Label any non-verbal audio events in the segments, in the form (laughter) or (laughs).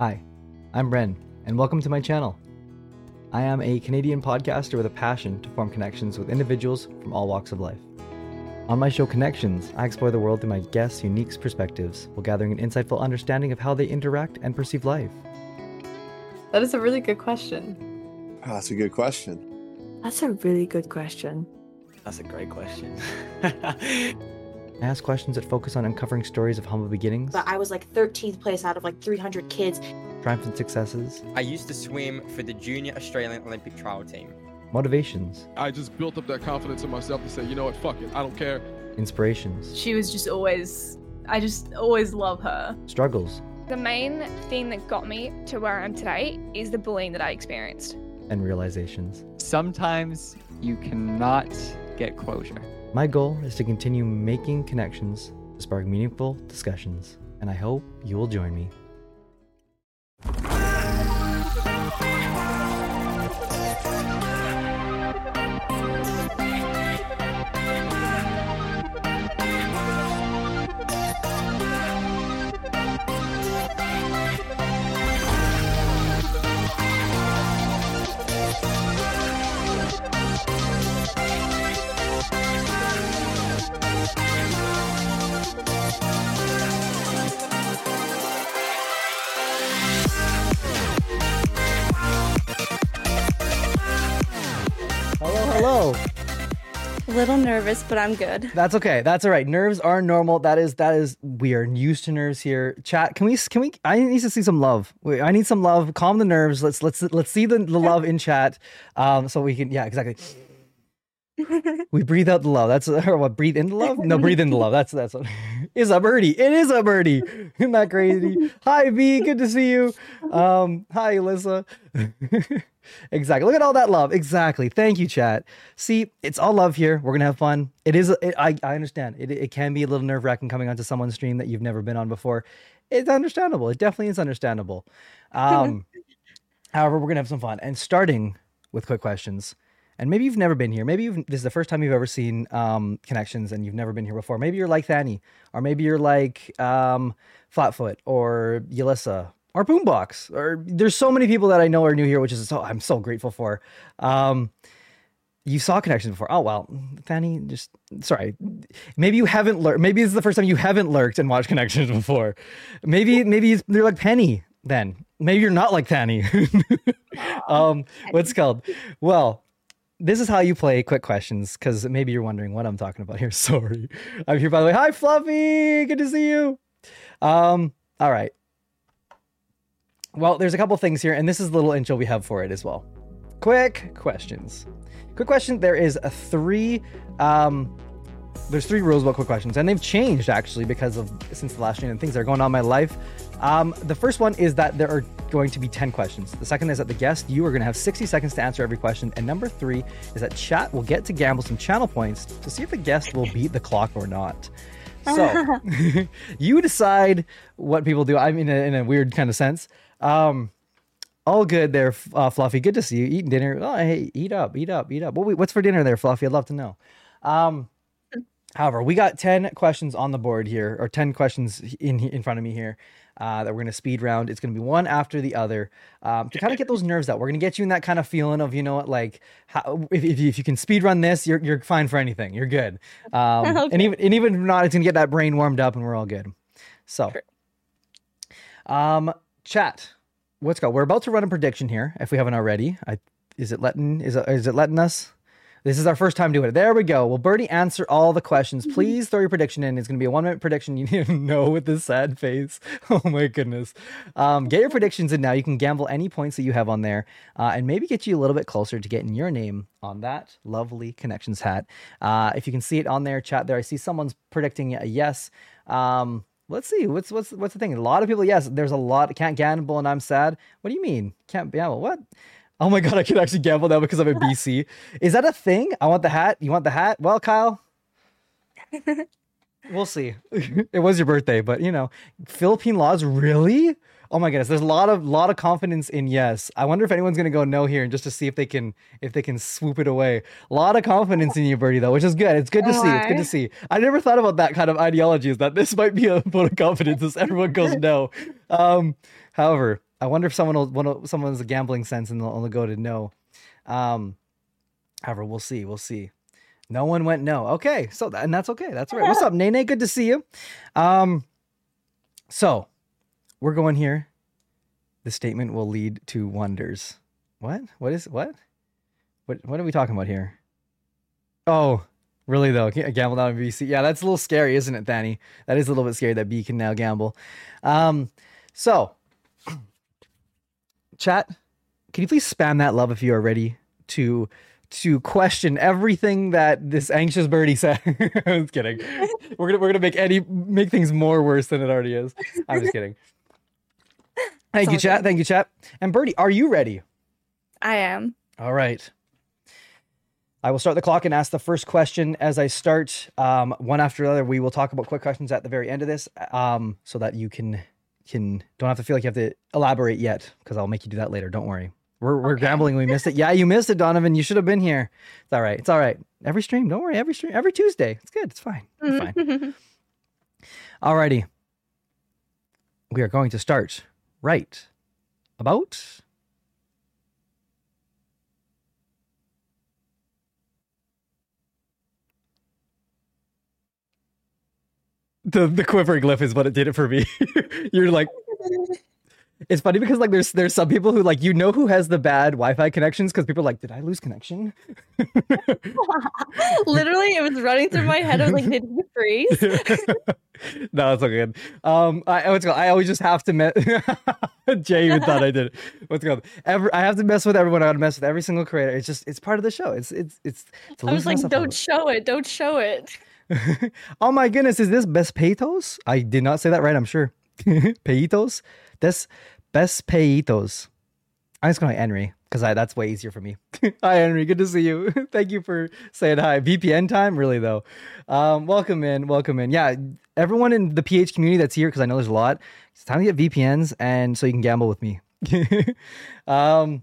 Hi, I'm Bren, and welcome to my channel. I am a Canadian podcaster with a passion to form connections with individuals from all walks of life. On my show Connections, I explore the world through my guests' unique perspectives while gathering an insightful understanding of how they interact and perceive life. That is a really good question. Oh, that's a good question. That's a really good question. That's a great question. (laughs) I ask questions that focus on uncovering stories of humble beginnings, But I was like 13th place out of like 300 kids. Triumphs and successes, I used to swim for the Junior Australian Olympic trial team. motivations, I just built up that confidence in myself to say, you know what, fuck it, I don't care. inspirations, she was just always I just always love her. struggles, The main thing that got me to where I am today is the bullying that I experienced. and realizations. Sometimes you cannot get closure. My goal is to continue making connections to spark meaningful discussions, and I hope you will join me. Hello, hello. A little nervous, but I'm good. That's okay. That's all right. Nerves are normal. That is that is we are used to nerves here. Chat. Can we can we I need to see some love. Wait, I need some love. Calm the nerves. Let's let's let's see the, the love in chat. Um so we can yeah, exactly. (laughs) We breathe out the love. That's (laughs) or what breathe in the love? No, breathe in the love. That's that's what (laughs) is a birdie. It is a birdie. Isn't that crazy? Hi V, good to see you. Um, hi Alyssa. exactly. Look at all that love. Exactly. Thank you, chat. See, it's all love here. We're gonna have fun. It is. It, I I understand. It it can be a little nerve wracking coming onto someone's stream that you've never been on before. It's understandable. It definitely is understandable. Um, however, we're gonna have some fun and starting with quick questions. And maybe you've never been here. Maybe you've, this is the first time you've ever seen um, connections, and you've never been here before. Maybe you're like Thani, or maybe you're like um, Flatfoot, or Yelissa, or Boombox, or there's so many people that I know are new here, which is so I'm so grateful for. Um, you saw connections before. Oh well, Fanny, just sorry. Maybe you haven't lurked. Maybe this is the first time you haven't lurked and watched (laughs) connections before. Maybe maybe they're like Penny. Then maybe you're not like Fanny. (laughs) um, what's it called? Well, this is how you play quick questions because maybe you're wondering what I'm talking about here. (laughs) Sorry, I'm here by the way. Hi, Fluffy. Good to see you. Um, all right. Well, there's a couple things here, and this is the little intro we have for it as well. Quick questions. Quick question. There is a three. Um, there's three rules about quick questions, and they've changed actually because of since the last stream and things that are going on in my life. Um, the first one is that there are going to be 10 questions. The second is that the guest, you are going to have 60 seconds to answer every question. And number three is that chat will get to gamble some channel points to see if the guest will beat the clock or not. So (laughs) (laughs) you decide what people do. I mean, in a weird kind of sense. Um, all good there, uh, Fluffy. Good to see you eating dinner. Oh, hey, eat up, eat up, eat up. What, what's for dinner there, Fluffy? I'd love to know. Um, however, we got 10 questions on the board here, or 10 questions in in front of me here uh, that we're going to speed round. It's going to be one after the other um, to kind of get those nerves out. We're going to get you in that kind of feeling of, you know what, like how, if, if, you, if you can speed run this, you're, you're fine for anything. You're good. Um, (laughs) and, even, and even if not, it's going to get that brain warmed up and we're all good. So, um, chat. What's go? We're about to run a prediction here. If we haven't already, I is it letting is it, is it letting us? This is our first time doing it. There we go. Will Birdy answer all the questions? Please throw your prediction in. It's going to be a one minute prediction. (laughs) You need to know with this sad face. (laughs) Oh my goodness. Um, get your predictions in now. You can gamble any points that you have on there uh, and maybe get you a little bit closer to getting your name on that lovely connections hat. Uh, if you can see it on there, chat there. I see someone's predicting a yes. Um, let's see. What's what's what's the thing? A lot of people, yes. There's a lot. Can't gamble and I'm sad. What do you mean? Can't gamble? What? Oh my god, I can actually gamble now because I'm a BC. Is that a thing? I want the hat. You want the hat? Well, Kyle, (laughs) we'll see. (laughs) it was your birthday, but you know, Philippine laws really? Oh my goodness, there's a lot of lot of confidence in yes. I wonder if anyone's gonna go no here and just to see if they can if they can swoop it away. A lot of confidence in you, Birdy, though, which is good. It's good to see. It's good to see. I never thought about that kind of ideology. Is that this might be a vote of confidence as everyone goes no. Um, however, I wonder if someone will, will someone's a gambling sense and they'll only go to no. Um, however, we'll see. We'll see. No one went no. Okay, so and that's okay. That's right. What's up, Nene? Good to see you. Um, so we're going here. The statement will lead to wonders. What? What is what? What? What are we talking about here? Oh, really though? Gamble down in BC. Yeah, that's a little scary, isn't it, Danny? That is a little bit scary that B can now gamble. Um, so chat, can you please spam that love if you are ready to to question everything that this AnxiousBirdy said? I was kidding. We're gonna we're gonna make any make things more worse than it already is. I'm just kidding. (laughs) Thank you, chat. Thank you, chat. And Birdy, are you ready? I am. All right. I will start the clock and ask the first question as I start. Um, one after the other, we will talk about quick questions at the very end of this, um, so that you can can don't have to feel like you have to elaborate yet, because I'll make you do that later. Don't worry. We're we're gambling. We missed it. Yeah, you missed it, Donovan. You should have been here. It's all right. It's all right. Every stream. Don't worry. Every stream. Every Tuesday. It's good. It's fine. It's mm-hmm. fine. Alrighty. We are going to start right about the the quivering glyph is what it did it for me. (laughs) You're like it's funny because like there's there's some people who like you know who has the bad Wi-Fi connections because people are like, did I lose connection? (laughs) Literally, it was running through my head. I was like, did he freeze? (laughs) no, it's okay. Um, I what's called? I always just have to mess. Jay even thought I did. it. What's called? Every I have to mess with everyone. I gotta mess with every single creator. It's just it's part of the show. It's it's it's. it's I was like, loosen us up a don't show it. Don't show it. (laughs) oh my goodness, is this Bespeitos? I did not say that right, I'm sure. (laughs) Peitos? Des Bespeitos. I'm just going to Henry because that's way easier for me. (laughs) hi, Henry. Good to see you. Thank you for saying hi. VPN time? Really, though. Um, welcome in. Welcome in. Yeah, everyone in the PH community that's here, because I know there's a lot, it's time to get VPNs and so you can gamble with me. um,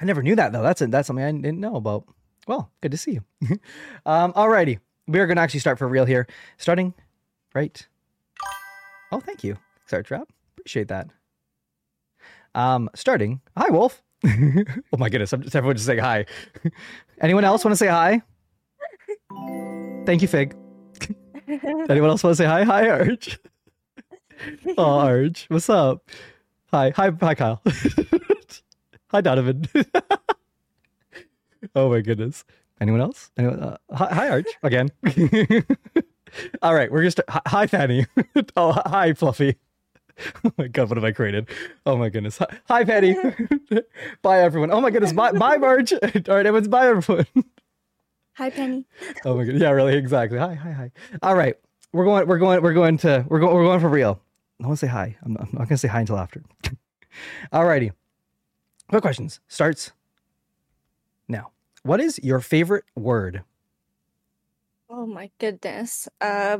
I never knew that, though. That's, a, that's something I didn't know about. Well, good to see you. um, alrighty we are going to actually start for real here. Starting right. Oh, thank you, Start Trap. Appreciate that. Um, starting. Hi, Wolf. (laughs) oh my goodness, I'm just everyone just saying hi. (laughs) Anyone else want to say hi? Thank you, Fig. (laughs) Anyone else want to say hi? Hi, Arch. oh, Arch, what's up? Hi, hi, hi, Kyle. hi, Donovan. oh my goodness. Anyone else? Anyone? Uh, hi, hi, Arch. Again. (laughs) All right, we're gonna. Hi, Fanny. (laughs) oh, hi, Fluffy. (laughs) Oh my god, what have I created? Oh my goodness. Hi, hi Patty. bye, everyone. Oh my goodness. Bye, bye, March. All right, everyone's bye, everyone. Hi, Penny. Oh my god. Yeah, really, exactly. Hi, hi, hi. All right, we're going. We're going. We're going to. We're going. We're going for real. I want to say hi. I'm not, I'm not gonna say hi until after. All righty. Quick questions. Starts. What is your favorite word? Oh my goodness. Uh,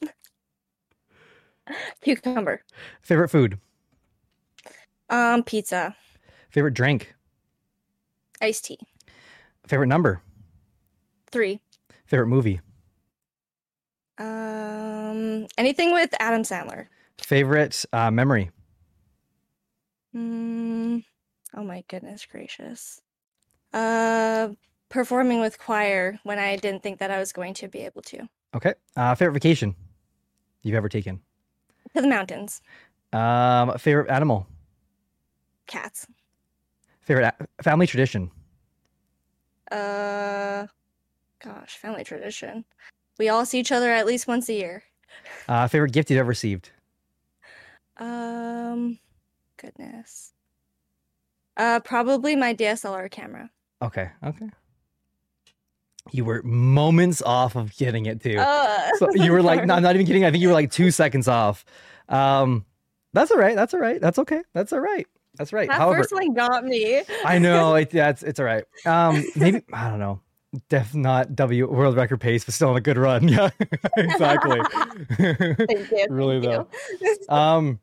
(sighs) cucumber. Favorite food? Um, pizza. Favorite drink? Iced tea. Favorite number? Three. Favorite movie? Um, anything with Adam Sandler. Favorite uh, memory? Mm, oh my goodness gracious. Uh, performing with choir when I didn't think that I was going to be able to. Okay. Uh, favorite vacation you've ever taken? To the mountains. Um, favorite animal? Cats. Favorite a- family tradition? Uh, gosh, family tradition. We all see each other at least once a year. Uh, favorite gift you've ever received? Um, goodness. Uh, probably my DSLR camera. Okay. Okay. You were moments off of getting it too. Uh, so you were like, (laughs) no, I'm not even kidding. I think you were like two seconds off. Um, that's all right. That's all right. That's okay. That's all right. That's right. That However, first one got me. (laughs) I know it, yeah, it's it's all right. Um, maybe (laughs) I don't know. Def not W world record pace, but still on a good run. Yeah, exactly. Thank you. really thank though. Um,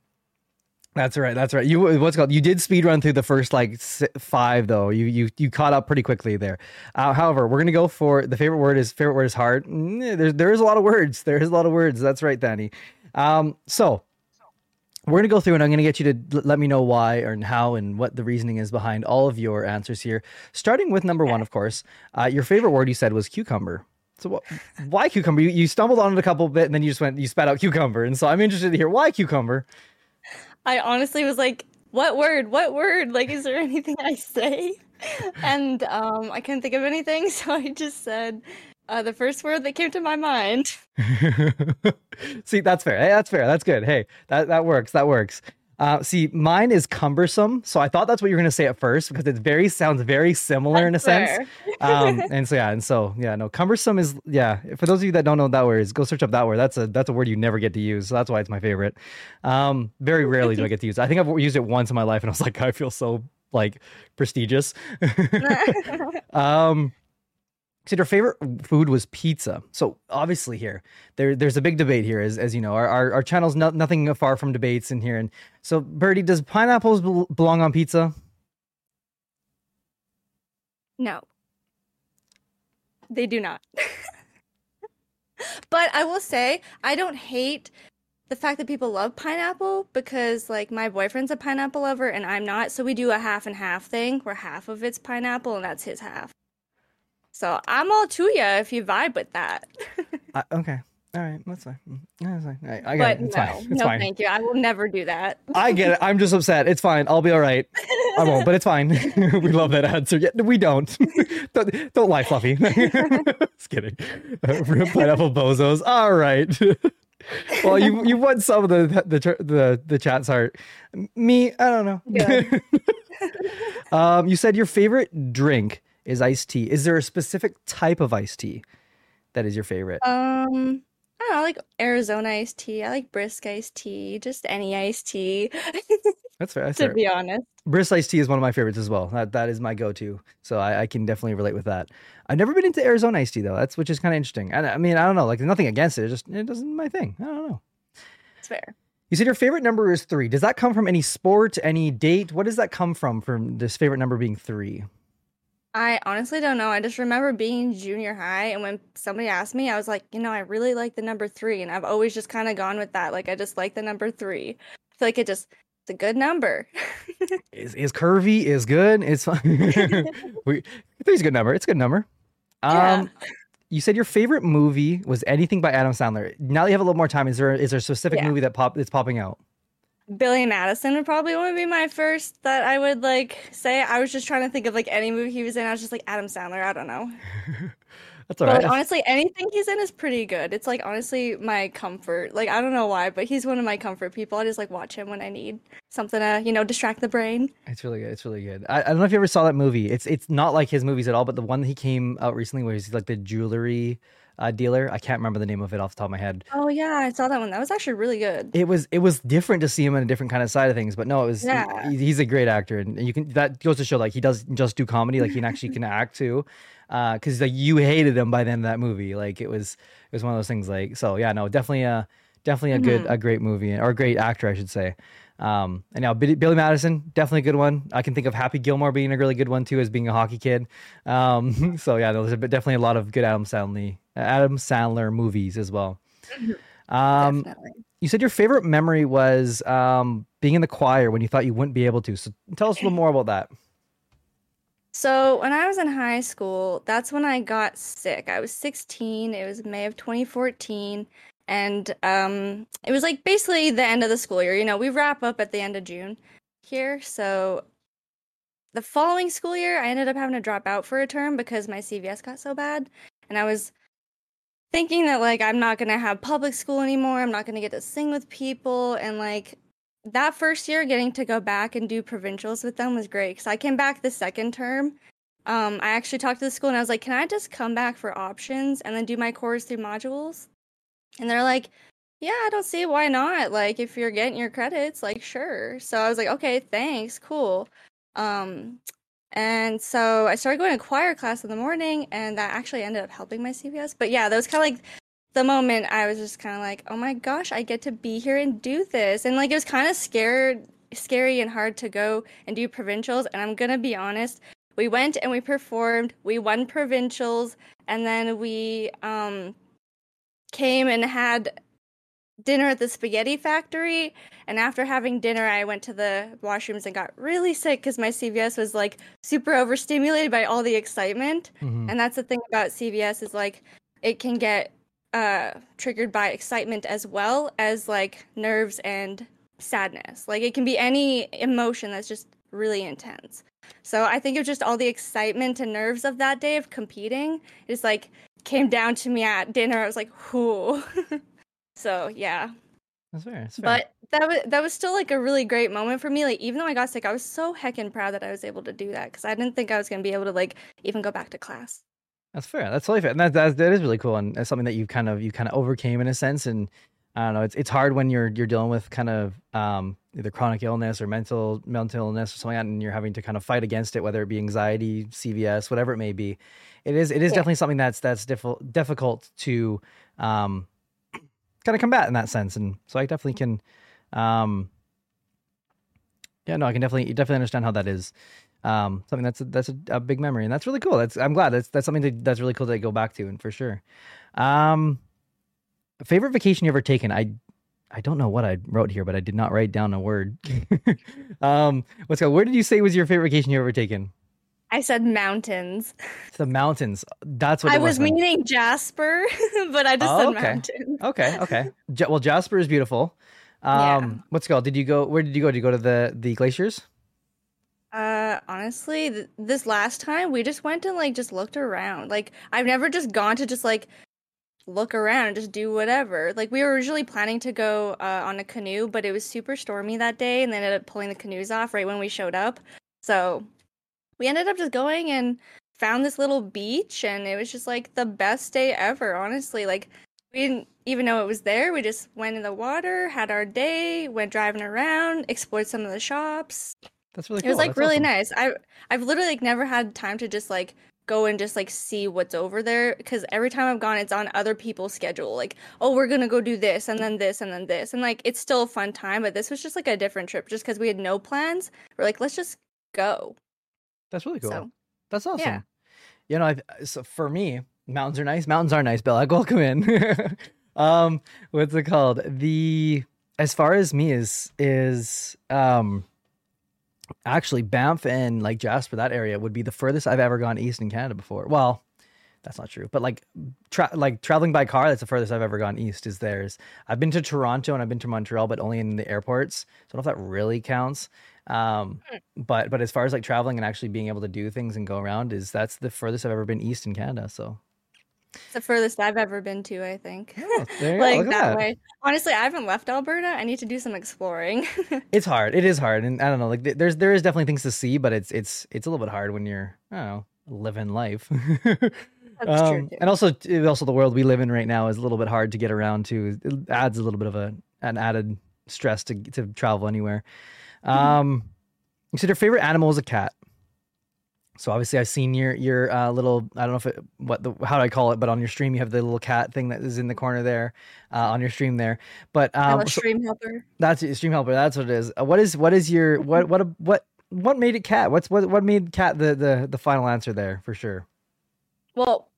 that's right. That's right. You what's called? You did speed run through the first like five though. You you you caught up pretty quickly there. Uh, however, we're gonna go for the favorite word is favorite word is hard. Mm, There there is a lot of words. There is a lot of words. That's right, Danny. Um, so we're gonna go through, and I'm gonna get you to let me know why and how and what the reasoning is behind all of your answers here. Starting with number one, of course. Uh, your favorite word you said was cucumber. So what, why cucumber? You, you stumbled on it a couple bit, and then you just went you spat out cucumber, and so I'm interested to hear why cucumber. I honestly was like, what word? What word? Like, is there anything I say? And um, I couldn't think of anything, (laughs) so I just said uh, the first word that came to my mind. (laughs) see, that's fair. Hey, that's fair. That's good. Hey, that that works. That works. Uh, see, mine is cumbersome, so I thought that's what you were gonna say at first because it very sounds very similar in a sense. Um, (laughs) and so yeah, and so yeah, no, cumbersome is yeah. For those of you that don't know what that word is, go search up that word. That's a that's a word you never get to use, so that's why it's my favorite. Um, very rarely do I get to use. it. I think I've used it once in my life, and I was like, (laughs) I feel so like prestigious. (laughs) um, so your favorite food was pizza. So obviously here, there there's a big debate here, as as you know, our our, our channel's not nothing far from debates in here. And so, Birdy, does pineapples bel- belong on pizza? No. They do not. (laughs) but I will say, I don't hate the fact that people love pineapple because, like, my boyfriend's a pineapple lover and I'm not. So we do a half and half thing where half of it's pineapple and that's his half. So I'm all to you if you vibe with that. (laughs) I, okay, all right, that's fine. Mm, That's fine. I, I got but it. It's no, fine. It's no, fine. thank you. I will never do that. I get it. I'm just upset. It's fine. I'll be all right. I won't, but it's fine. (laughs) we love that answer. Yeah, we don't. (laughs) don't, don't lie, Fluffy. just kidding. Uh, real pineapple bozos. All right. well, you you won some of the the tr- the the chat's heart. Me, I don't know. Good. um, you said your favorite drink is iced tea. Is there a specific type of iced tea that is your favorite? Um, I don't know, I like Arizona iced tea. I like brisk iced tea. Just any iced tea. (laughs) That's fair. That's to fair. be honest. Brisk iced tea is one of my favorites as well. That that is my go-to. So I, I can definitely relate with that. I've never been into Arizona iced tea though. That's which is kind of interesting. And I mean, I don't know. Like there's nothing against it. It just it doesn't my thing. I don't know. It's fair. You said your favorite number is three. Does that come from any sport, any date? What does that come from? From this favorite number being three? I honestly don't know. I just remember being in junior high, and when somebody asked me, I was like, you know, I really like the number three, and I've always just kind of gone with that. Like, I just like the number three. I feel like it just it's a good number. (laughs) Is is curvy? Is good? It's (laughs) we, three's a good number. It's a good number. Um, Yeah. you said your favorite movie was anything by Adam Sandler. Now that you have a little more time, is there is there a specific Yeah. movie that pop that's popping out? Billy Madison would probably want to be my first that I would like say. I was just trying to think of like any movie he was in. I was just like Adam Sandler. I don't know. (laughs) That's all But right. like, honestly, anything he's in is pretty good. It's like honestly my comfort. Like I don't know why, but he's one of my comfort people. I just like watch him when I need something to you know distract the brain. It's really good. It's really good. I, I don't know if you ever saw that movie. It's it's not like his movies at all, but the one that he came out recently where he's like the jewelry uh, dealer. I can't remember the name of it off the top of my head. Oh yeah, I saw that one. That was actually really good. It was it was different to see him in a different kind of side of things, but no, it was. Yeah. he- he's a great actor, and you can that goes to show like he does just do comedy, like he actually (laughs) can act too. Because like you hated him by the end of that movie, like it was it was one of those things. Like so, yeah, no, definitely a definitely a good Mhm. a great movie or a great actor, I should say. Um, and now Billy Billy Madison, definitely a good one. I can think of Happy Gilmore being a really good one too, as being a hockey kid. Um, (laughs) so yeah, there's a definitely a lot of good Adam Sandler Adam Sandler movies as well. Um, you said your favorite memory was um, being in the choir when you thought you wouldn't be able to. So tell us a little more about that. So when I was in high school, that's when I got sick. I was 16. It was May of 2014, and um, it was like basically the end of the school year. You know, we wrap up at the end of June here, so the following school year, I ended up having to drop out for a term because my CVS got so bad, and I was thinking that like I'm not gonna have public school anymore. I'm not gonna get to sing with people, and like that first year getting to go back and do provincials with them was great because I came back the second term. Um, I actually talked to the school and I was like, "Can I just come back for options and then do my course through modules?" And they're like, "Yeah, I don't see why not. Like, if you're getting your credits, like, sure." So I was like, "Okay, thanks, cool." Um, and so I started going to choir class in the morning, and that actually ended up helping my CVS. But yeah, that was kind of like the moment I was just kind of like, oh my gosh, I get to be here and do this. And like it was kind of scared, scary and hard to go and do provincials. And I'm gonna be honest, we went and we performed, we won provincials, and then we um came and had dinner at the spaghetti factory. And after having dinner, I went to the washrooms and got really sick because my CVS was like super overstimulated by all the excitement. Mhm. And that's the thing about CVS is like it can get uh triggered by excitement as well as like nerves and sadness. Like it can be any emotion that's just really intense. So I think it was just all the excitement and nerves of that day of competing. It just like came down to me at dinner. I was like, whoo. (laughs) so yeah. That's fair. That's fair. But that was that was still like a really great moment for me. Like even though I got sick, I was so heckin' proud that I was able to do that because I didn't think I was gonna be able to like even go back to class. That's fair. That's totally fair. And that, that that is really cool, and it's something that you kind of you kind of overcame in a sense. And I don't know, it's it's hard when you're you're dealing with kind of um, either chronic illness or mental mental illness or something, like that, and you're having to kind of fight against it, whether it be anxiety, CVS, whatever it may be. It is it is Yeah. definitely something that's that's difficult difficult to um, kind of combat in that sense. And so I definitely can, um, yeah, no, I can definitely definitely understand how that is um something that's a, that's a, a big memory. And that's really cool. That's i'm glad. That's that's something that, that's really cool to go back to and for sure. Um favorite vacation you ever taken? I i don't know what i wrote here but i did not write down a word. (laughs) Um let's go where did you say was your favorite vacation you ever taken I said mountains. the mountains that's what I was then. meaning Jasper, (laughs) but I just Oh, said okay. mountains. okay okay (laughs) Ja- well jasper is beautiful um Yeah. what's it called did you go where did you go did you go to the the glaciers Uh, honestly, th- this last time we just went and like just looked around. Like I've never just gone to just like look around and just do whatever. Like we were originally planning to go uh, on a canoe, but it was super stormy that day, and they ended up pulling the canoes off right when we showed up. So we ended up just going and found this little beach, and it was just like the best day ever. Honestly, like we didn't even know it was there. We just went in the water, had our day, went driving around, explored some of the shops. that's really cool. It was like That's really awesome. nice. I I've literally like never had time to just like go and just like see what's over there because every time I've gone, it's on other people's schedule. Like, oh, we're gonna go do this and then this and then this, and like it's still a fun time. But this was just like a different trip, just because we had no plans. We're like, let's just go. That's really cool So That's awesome. Yeah. You know, I, so for me, mountains are nice. Mountains are nice, Bill. I welcome in. (laughs) um, what's it called? The as far as me is is um actually Banff and like Jasper, that area would be the furthest I've ever gone east in Canada before. Well, that's not true, but like tra- like traveling by car, that's the furthest I've ever gone east is theirs. I've been to Toronto and I've been to Montreal, but only in the airports. So I don't know if that really counts. Um, but but as far as like traveling and actually being able to do things and go around is that's the furthest I've ever been east in Canada. So it's the furthest I've ever been to. I think. Oh, (laughs) there you go. like that, that. way. Honestly, I haven't left Alberta. I need to do some exploring. (laughs) it's hard. It is hard, and I don't know. Like there's there is definitely things to see, but it's it's it's a little bit hard when you're I don't know living life. (laughs) That's true. Um, and also also the world we live in right now is a little bit hard to get around to. It adds a little bit of a an added stress to to travel anywhere. Um, you said your favorite animal is a cat. So obviously I've seen your your uh, little I don't know if it what the how do I call it, but on your stream you have the little cat thing that is in the corner there, uh, on your stream there. But um, so- stream helper. that's stream helper. That's what it is. Uh, what is what is your (laughs) what what what what made it cat? What's what what made cat the the the final answer there for sure? Well,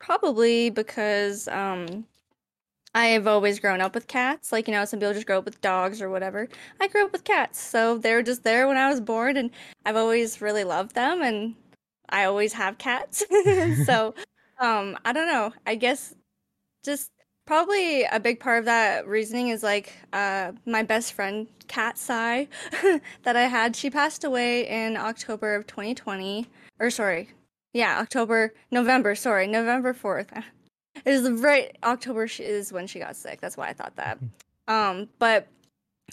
probably because um I have always grown up with cats. Like, you know, some people just grow up with dogs or whatever. I grew up with cats. So they were just there when I was born and I've always really loved them and I always have cats. (laughs) so um I don't know. I guess just probably a big part of that reasoning is like uh my best friend Cat Sai (laughs) that I had. She passed away in October of 2020. Or sorry, yeah, October, November, sorry, November 4th. (laughs) It was right October is when she got sick. That's why I thought that. Um, but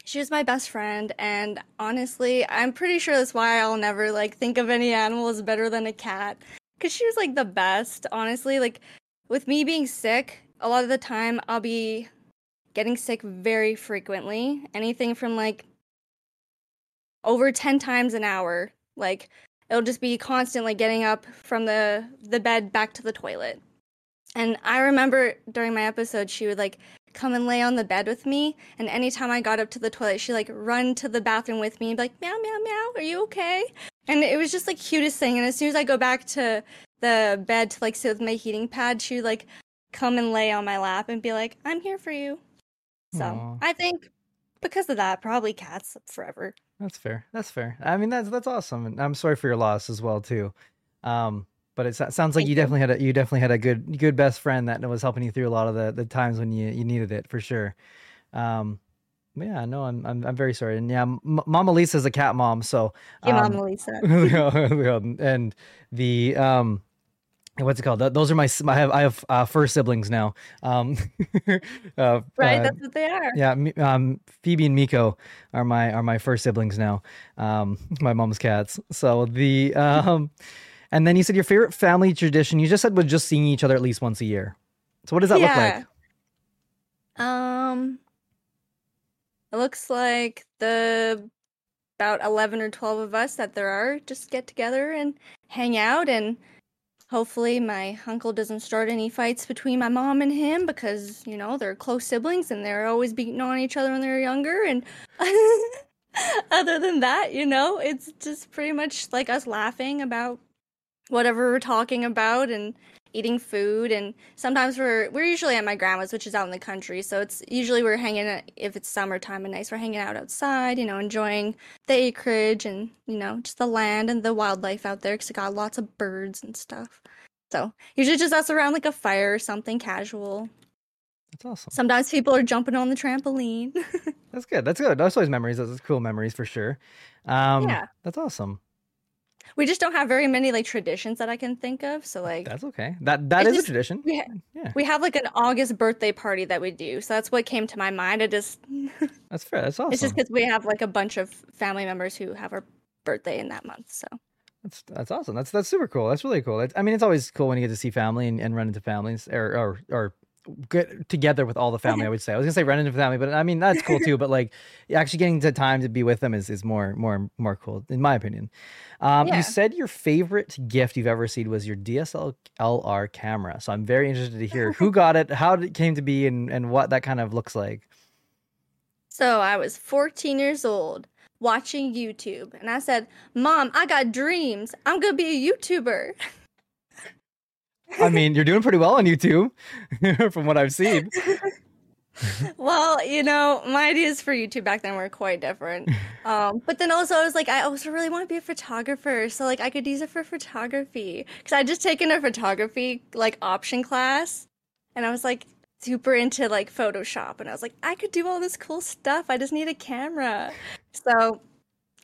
she was my best friend and honestly, I'm pretty sure that's why I'll never like think of any animal as better than a cat cuz she was like the best, honestly. Like with me being sick, a lot of the time I'll be getting sick very frequently. Anything from like over 10 times an hour. Like it'll just be constantly getting up from the the bed back to the toilet. And I remember during my episode she would like come and lay on the bed with me and anytime I got up to the toilet she'd like run to the bathroom with me and be like meow meow meow are you okay? And it was just like cutest thing and as soon as I go back to the bed to like sit with my heating pad she would like come and lay on my lap and be like I'm here for you. So Aw. I think because of that, probably cats forever. That's fair. That's fair. I mean, that's that's awesome, and I'm sorry for your loss as well too. Um, but it sounds like Thank you you. definitely had a you definitely had a good good best friend that was helping you through a lot of the the times when you you needed it for sure. Um, yeah, no, I'm I'm I'm very sorry, and yeah, M- Mama Lisa's a cat mom, so um, Mama Lisa. (laughs) and the um what's it called those are my i have i have uh, first siblings now um (laughs) uh, Right, uh, that's what they are. yeah um phoebe and miko are my are my first siblings now um (laughs) my mom's cats so the um and then you said your favorite family tradition you just said was just seeing each other at least once a year so what does that look like Um, it looks like the about eleven or twelve of us that there are just get together and hang out, and hopefully my uncle doesn't start any fights between my mom and him because you know they're close siblings and they're always beating on each other when they're younger. And (laughs) other than that, you know, it's just pretty much like us laughing about whatever we're talking about and eating food. And sometimes we're we're usually at my grandma's which is out in the country. So it's usually we're hanging out if it's summertime and nice we're hanging out outside you know enjoying the acreage and you know just the land and the wildlife out there because it got lots of birds and stuff. So usually just us around like a fire or something casual. That's awesome. Sometimes people are jumping on the trampoline. (laughs) That's good. That's good. That's always memories. Those are cool memories for sure. Um Yeah. that's awesome we just don't have very many like traditions that i can think of so like that's okay that that is just- a tradition we, ha- mm, Yeah. we have like an august birthday party that we do so that's what came to my mind i just (laughs) that's fair that's awesome It's just because we have like a bunch of family members who have our birthday in that month. So That's that's awesome. That's that's super cool. That's really cool. It's, I mean, it's always cool when you get to see family and, and run into families or or or get together with all the family. I would say. I was gonna say run into family, but I mean that's cool too. But like actually getting to time to be with them is, is more more more cool in my opinion. Um, Yeah. You said your favorite gift you've ever received was your DSLR camera. So I'm very interested to hear who (laughs) got it, how it came to be, and and what that kind of looks like. so I was 14 years old watching YouTube and I said, "Mom, I got dreams. I'm to be a YouTuber." (laughs) I mean, you're doing pretty well on YouTube, (laughs) from what I've seen. (laughs) well, you know, my ideas for YouTube back then were quite different. (laughs) Um, but then also I was like, I also really want to be a photographer, so like I could use it for photography because I just taken a photography like option class, and I was like super into like Photoshop, and I was like, I could do all this cool stuff. I just need a camera. So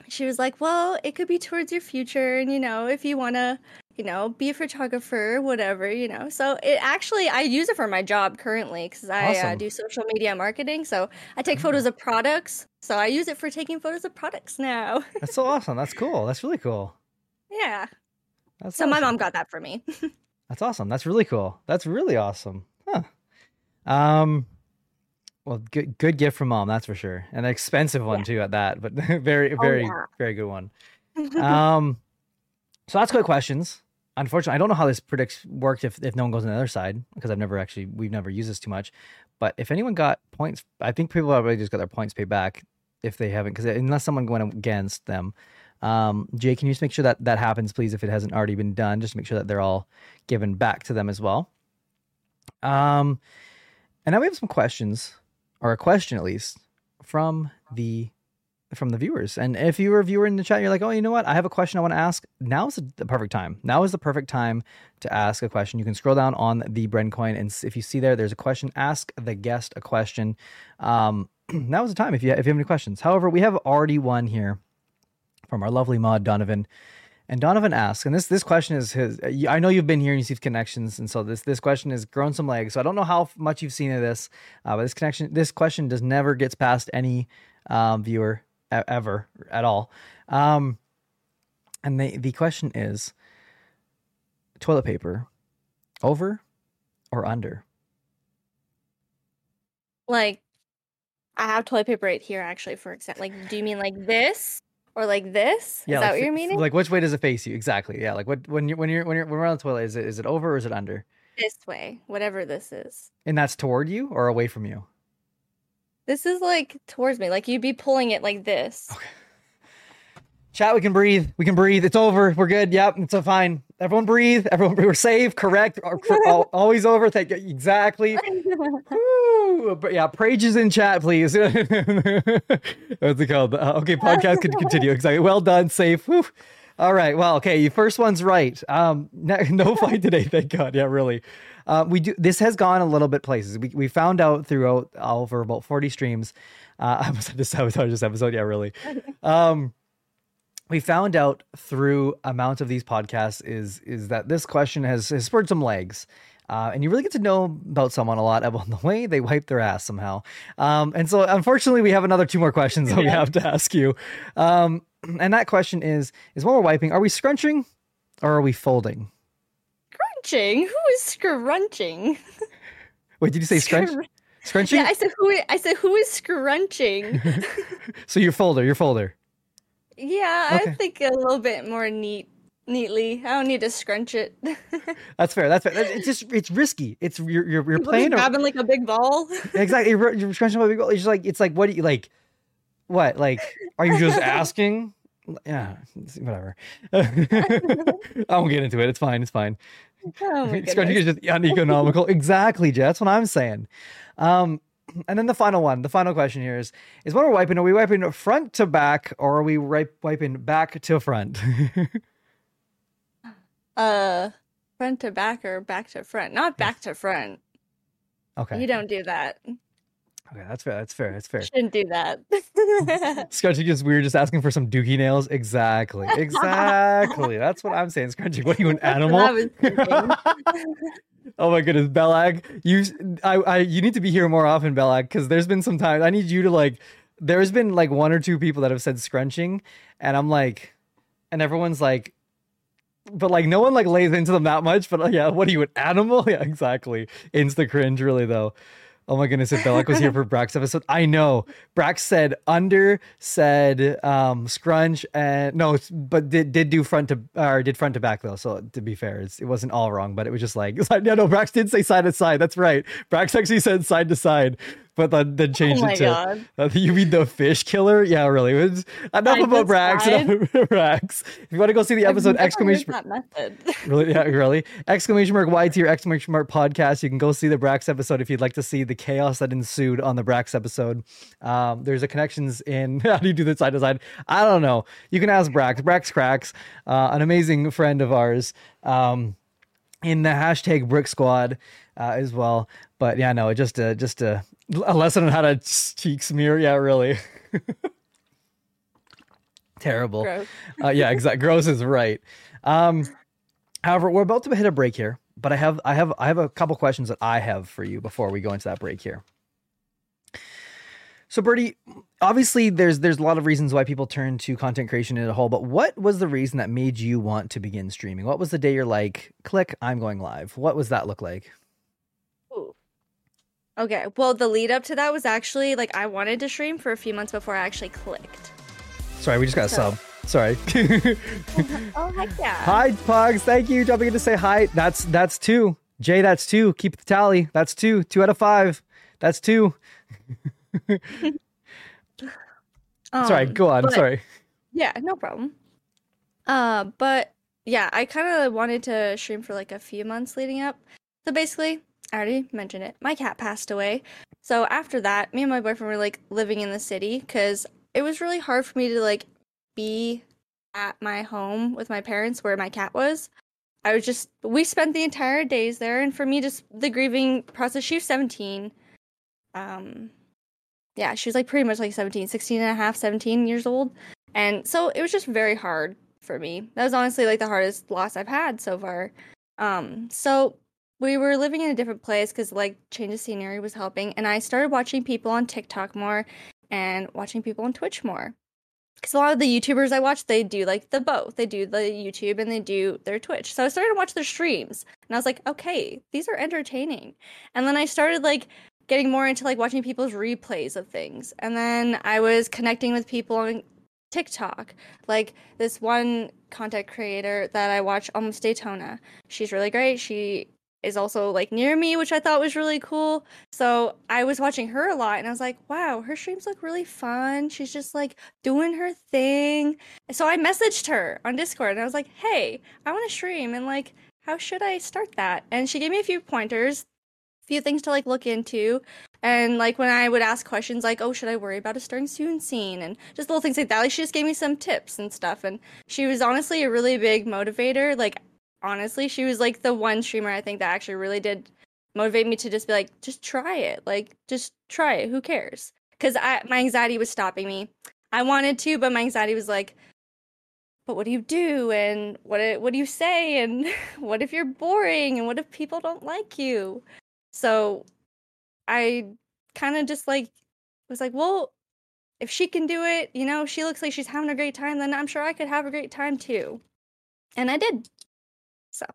she was like, well, it could be towards your future, and you know, if you want to you know, be a photographer, whatever, you know. So it actually, I use it for my job currently because I uh, do social media marketing. So I take photos of products. So I use it for taking photos of products now. (laughs) That's so awesome. That's cool. That's really cool. yeah. That's So my mom got that for me. (laughs) That's awesome. That's really cool. That's really awesome. Huh. Um well good good gift from mom, that's for sure. An expensive one Yeah. too at that, but (laughs) very Oh, very yeah. very good one. Um so that's quick questions. Unfortunately, I don't know how this predicts worked if, if no one goes on the other side because I've never actually we've never used this too much. But if anyone got points, I think people already just got their points paid back if they haven't because unless someone went against them. Um, Jay, can you just make sure that that happens, please, if it hasn't already been done? Just make sure that they're all given back to them as well. Um, and now we have some questions, or a question at least, from the from the viewers. And if you were a viewer in the chat, you're like, oh, you know what? I have a question I want to ask. Now is the perfect time. Now is the perfect time to ask a question. You can scroll down on the Bren coin, and if you see there, there's a question. Ask the guest a question. Um, (clears throat) now is the time if you if you have any questions. However, we have already one here from our lovely mod Donovan. And Donovan asks, and this this question is his. I know you've been here and you see connections, and so this this question has grown some legs. So I don't know how much you've seen of this, uh, but this connection, this question does never gets past any um, viewer ever at all. Um, and the the question is, toilet paper, over or under? like, I have toilet paper right here, actually, for example. Like, do you mean like this or like this? Is that what you're meaning? Like which way does it face you exactly? Yeah, like what when you when you're when you're when we're on the toilet, is it is it over or is it under? this way, whatever this is. And that's toward you or away from you? This is like towards me. Like, you'd be pulling it like this. Chat, Chat, we can breathe. We can breathe. It's over. We're good. Yep, it's a fine. Everyone breathe. Everyone, we're safe. Correct. Al- (laughs) al- Always over. Thank you. Exactly. (laughs) But yeah, Prage is in chat, please. (laughs) What's it called? Uh, okay, podcast can continue. Exactly. Well done. Safe. All right. Well, okay. Your first one's right. Um, no, no fight today. Thank God. Yeah, really. Uh, we do. This has gone a little bit places. We we found out throughout over about forty streams. Uh, (laughs) I was to sabotage this episode. Yeah, really. (laughs) Um, we found out through amount of these podcasts is is that this question has, has spurred some legs. Uh, and you really get to know about someone a lot about the way they wipe their ass somehow. Um, and so, unfortunately, we have another two more questions that we have to ask you. Um, and that question is: is when we're wiping, are we scrunching or are we folding? Scrunching? Who is scrunching? Wait, did you say scrunch? Scrunching? Yeah, I said who. I said who is scrunching? (laughs) so you're folder, you're folder. yeah, Okay. I think a little bit more neat, neatly. I don't need to scrunch it. (laughs) That's fair. That's fair. It's just it's risky. It's you're you're, you're playing. a- grabbing like a big ball. (laughs) exactly. You're, you're scrunching my big goal. It's just like it's like what do you like? What like? Are you just asking? Yeah, whatever. I won't get into it. It's fine. It's fine. Oh my (laughs) Scrunching goodness. is just uneconomical. exactly, Jess. That's what I'm saying. Um, and then the final one, the final question here is: is when we're wiping, are we wiping front to back, or are we wiping back to front? (laughs) Uh, front to back or back to front? Not back to front. okay. You don't do that. Okay, that's fair. That's fair. That's fair. Shouldn't do that. (laughs) Scrunchy just we were just asking for some dookie nails. Exactly. Exactly. That's what I'm saying. Scrunchy, what are you, an animal? (laughs) Oh my goodness, Belag, You I, I you need to be here more often, Belag, because there's been some times I need you to like there's been like one or two people that have said scrunching, and I'm like and everyone's like but like no one like lays into them that much. But uh, yeah, what are you, an animal? (laughs) Yeah, exactly. Insta cringe, really though. Oh my goodness, if (laughs) Bellic was here for Brax episode, I know. Brax said under, said um scrunch, and no, but did did do front to or did front to back though. So to be fair, it's, it wasn't all wrong, but it was just like (laughs) yeah, no, Brax did say side to side. That's right. Brax actually said side to side, but then, then changed Oh it to God. uh, (laughs) you mean the fish killer? Yeah, really. Was, enough Side about to Brax. side? Enough about (laughs) Brax. If you want to go see the episode, exclamation method. (laughs) really yeah really exclamation mark y tier exclamation mark podcast you can go see the brax episode if you'd like to see the chaos that ensued on the brax episode um there's a connections in how do you do the side to side i don't know you can ask brax brax cracks uh, an amazing friend of ours um in the hashtag brick squad uh, as well but yeah no just a just a, a lesson on how to cheek smear yeah really (laughs) terrible Gross. uh, yeah, exactly. Gross is right. Um, however, we're about to hit a break here, but I have I have I have a couple questions that I have for you before we go into that break here. So, Birdy, obviously, there's there's a lot of reasons why people turn to content creation in a whole, but what was the reason that made you want to begin streaming? What was the day you're like, click, I'm going live? What was that look like? Okay, well, the lead up to that was actually like I wanted to stream for a few months before I actually clicked. Sorry, we just got a sub. Sorry. (laughs) Oh heck yeah! Hi, Pugs. Thank you. Jumping in to say hi. That's that's two. Jay, that's two. Keep the tally. That's two. Two out of five. That's two. (laughs) Sorry, Um, go on. but- Sorry. Yeah, no problem. Uh, but yeah, I kind of wanted to stream for like a few months leading up. So basically, I already mentioned it. My cat passed away. So after that, me and my boyfriend were like living in the city because it was really hard for me to like be at my home with my parents where my cat was. I was just we spent the entire days there and for me just the grieving process she was 17 um yeah she was like pretty much like 17 16 and a half 17 years old and so it was just very hard for me that was honestly like the hardest loss i've had so far um so we were living in a different place because like change of scenery was helping and i started watching people on tiktok more and watching people on twitch more. Because a lot of the youtubers i watch they do like the both. They do the youtube and they do their twitch. So i started to watch their streams and i was like okay these are entertaining. And then i started like getting more into like watching people's replays of things. And then i was connecting with people on tiktok. Like this one content creator that i watch almost daytona. She's really great. She is also like near me, which I thought was really cool. So I was watching her a lot and I was like, wow, her streams look really fun. She's just like doing her thing. So I messaged her on Discord and I was like, hey, I want to stream and like, how should I start that? And she gave me a few pointers, a few things to like look into. And like when I would ask questions like, oh, should I worry about a starting soon scene? And just little things like that. Like she just gave me some tips and stuff. And she was honestly a really big motivator. Like honestly, she was like the one streamer I think that actually really did motivate me to just be like, just try it. Like, just try it. Who cares? Because I my anxiety was stopping me. I wanted to, but my anxiety was like, but what do you do? And what what do you say? And (laughs) what if you're boring? And what if people don't like you? So I kind of just like was like, well, if she can do it, you know, she looks like she's having a great time, then I'm sure I could have a great time too. And I did. So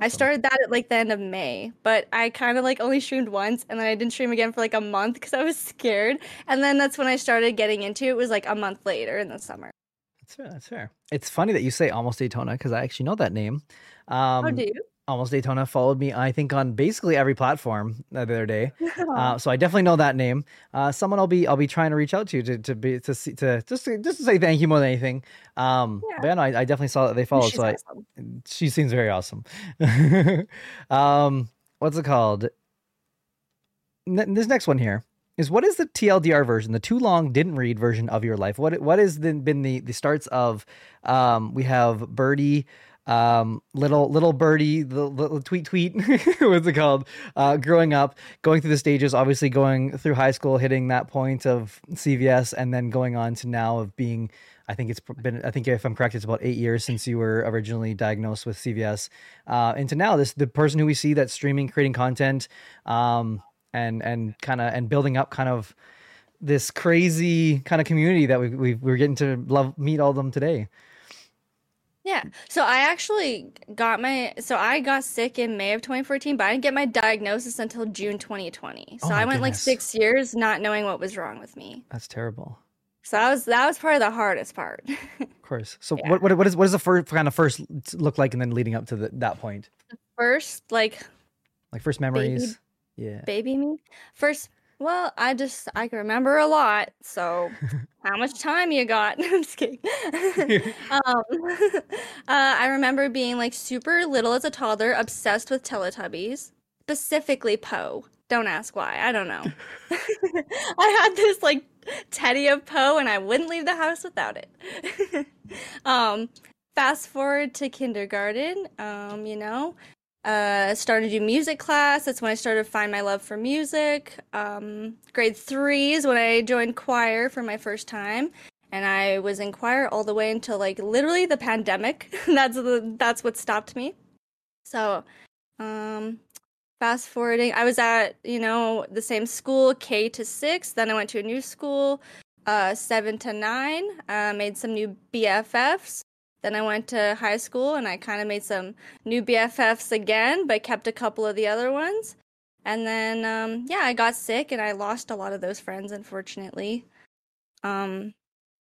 I started that at like the end of May, but I kind of like only streamed once and then I didn't stream again for like a month because I was scared. And then that's when I started getting into it, was like a month later in the summer. That's fair. That's fair. It's funny that you say almost Daytona because I actually know that name. Um, oh, do you? Almost Daytona followed me, I think, on basically every platform the other day. (laughs) Uh, so I definitely know that name. Uh, someone I'll be I'll be trying to reach out to to to be to see to just to, just to say thank you more than anything. Um, Yeah. But yeah, no, I, I definitely saw that they followed. She's so I, awesome. she seems very awesome. (laughs) um, what's it called? N- this next one here is what is the TLDR version, the too long didn't read version of your life? What what has been the the starts of? Um, we have Birdy. Um, little little birdie, the little tweet tweet, (laughs) what's it called? Uh, growing up, going through the stages, obviously going through high school, hitting that point of CVS, and then going on to now of being I think it's been, I think if I'm correct, it's about eight years since you were originally diagnosed with CVS. Uh, into now, this the person who we see that's streaming, creating content, um, and and kind of and building up kind of this crazy kind of community that we, we we're getting to love meet all of them today. Yeah. So I actually got my so I got sick in May of 2014, but I didn't get my diagnosis until June 2020. So Oh I went like 6 years not knowing what was wrong with me. That's terrible. So that was that was probably the hardest part. (laughs) Of course. So Yeah. what what what is what does the first kind of first look like, and then leading up to the, that point, First, like like first memories. Yeah. baby me. First, well, I just I can remember a lot. So (laughs) how much time you got? (laughs) I'm just kidding. (laughs) um, uh, I remember being like super little as a toddler, obsessed with Teletubbies, specifically Po. Don't ask why. I don't know. I had this like teddy of Po, and I wouldn't leave the house without it. um, fast forward to kindergarten. Um, you know, uh, started to do music class. That's when I started to find my love for music. Um, grade three is when I joined choir for my first time, and I was in choir all the way until like literally the pandemic. (laughs) that's the that's what stopped me. So, um, fast forwarding, I was at you know the same school K to six. Then I went to a new school, uh, seven to nine. Uh, made some new BFFs. Then I went to high school and I kind of made some new BFFs again, but kept a couple of the other ones. And then, um, yeah, I got sick and I lost a lot of those friends, unfortunately. Um,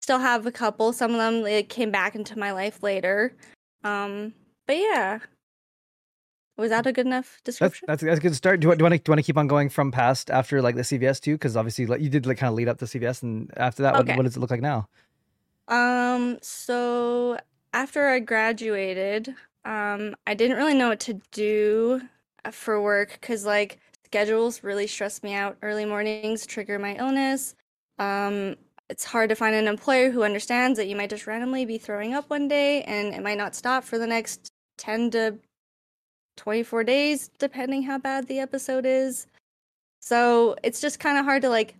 still have a couple. Some of them like, came back into my life later. Um, but yeah. Was that a good enough That's description? that's that's a good start. Do you, do you want to do you want to keep on going from past after like the CVS too? Because obviously like you did like kind of lead up to CVS, and after that, Okay. what, what does it look like now? Um, so after I graduated, um, I didn't really know what to do uh, for work because like schedules really stress me out. Early mornings trigger my illness. Um, it's hard to find an employer who understands that you might just randomly be throwing up one day and it might not stop for the next 10 to 24 days, depending how bad the episode is. So it's just kind of hard to like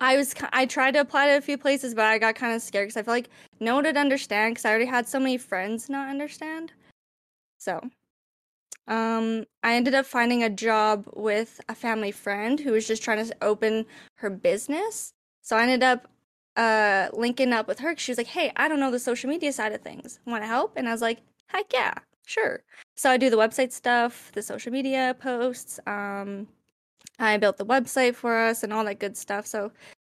I was I tried to apply to a few places, but I got kind of scared because I felt like no one would understand because I already had so many friends not understand. So, um, I ended up finding a job with a family friend who was just trying to open her business. So I ended up uh linking up with her. She was like, "Hey, I don't know the social media side of things. Want to help?" And I was like, "Heck yeah, sure." So I do the website stuff, the social media posts. Um, I built the website for us and all that good stuff. So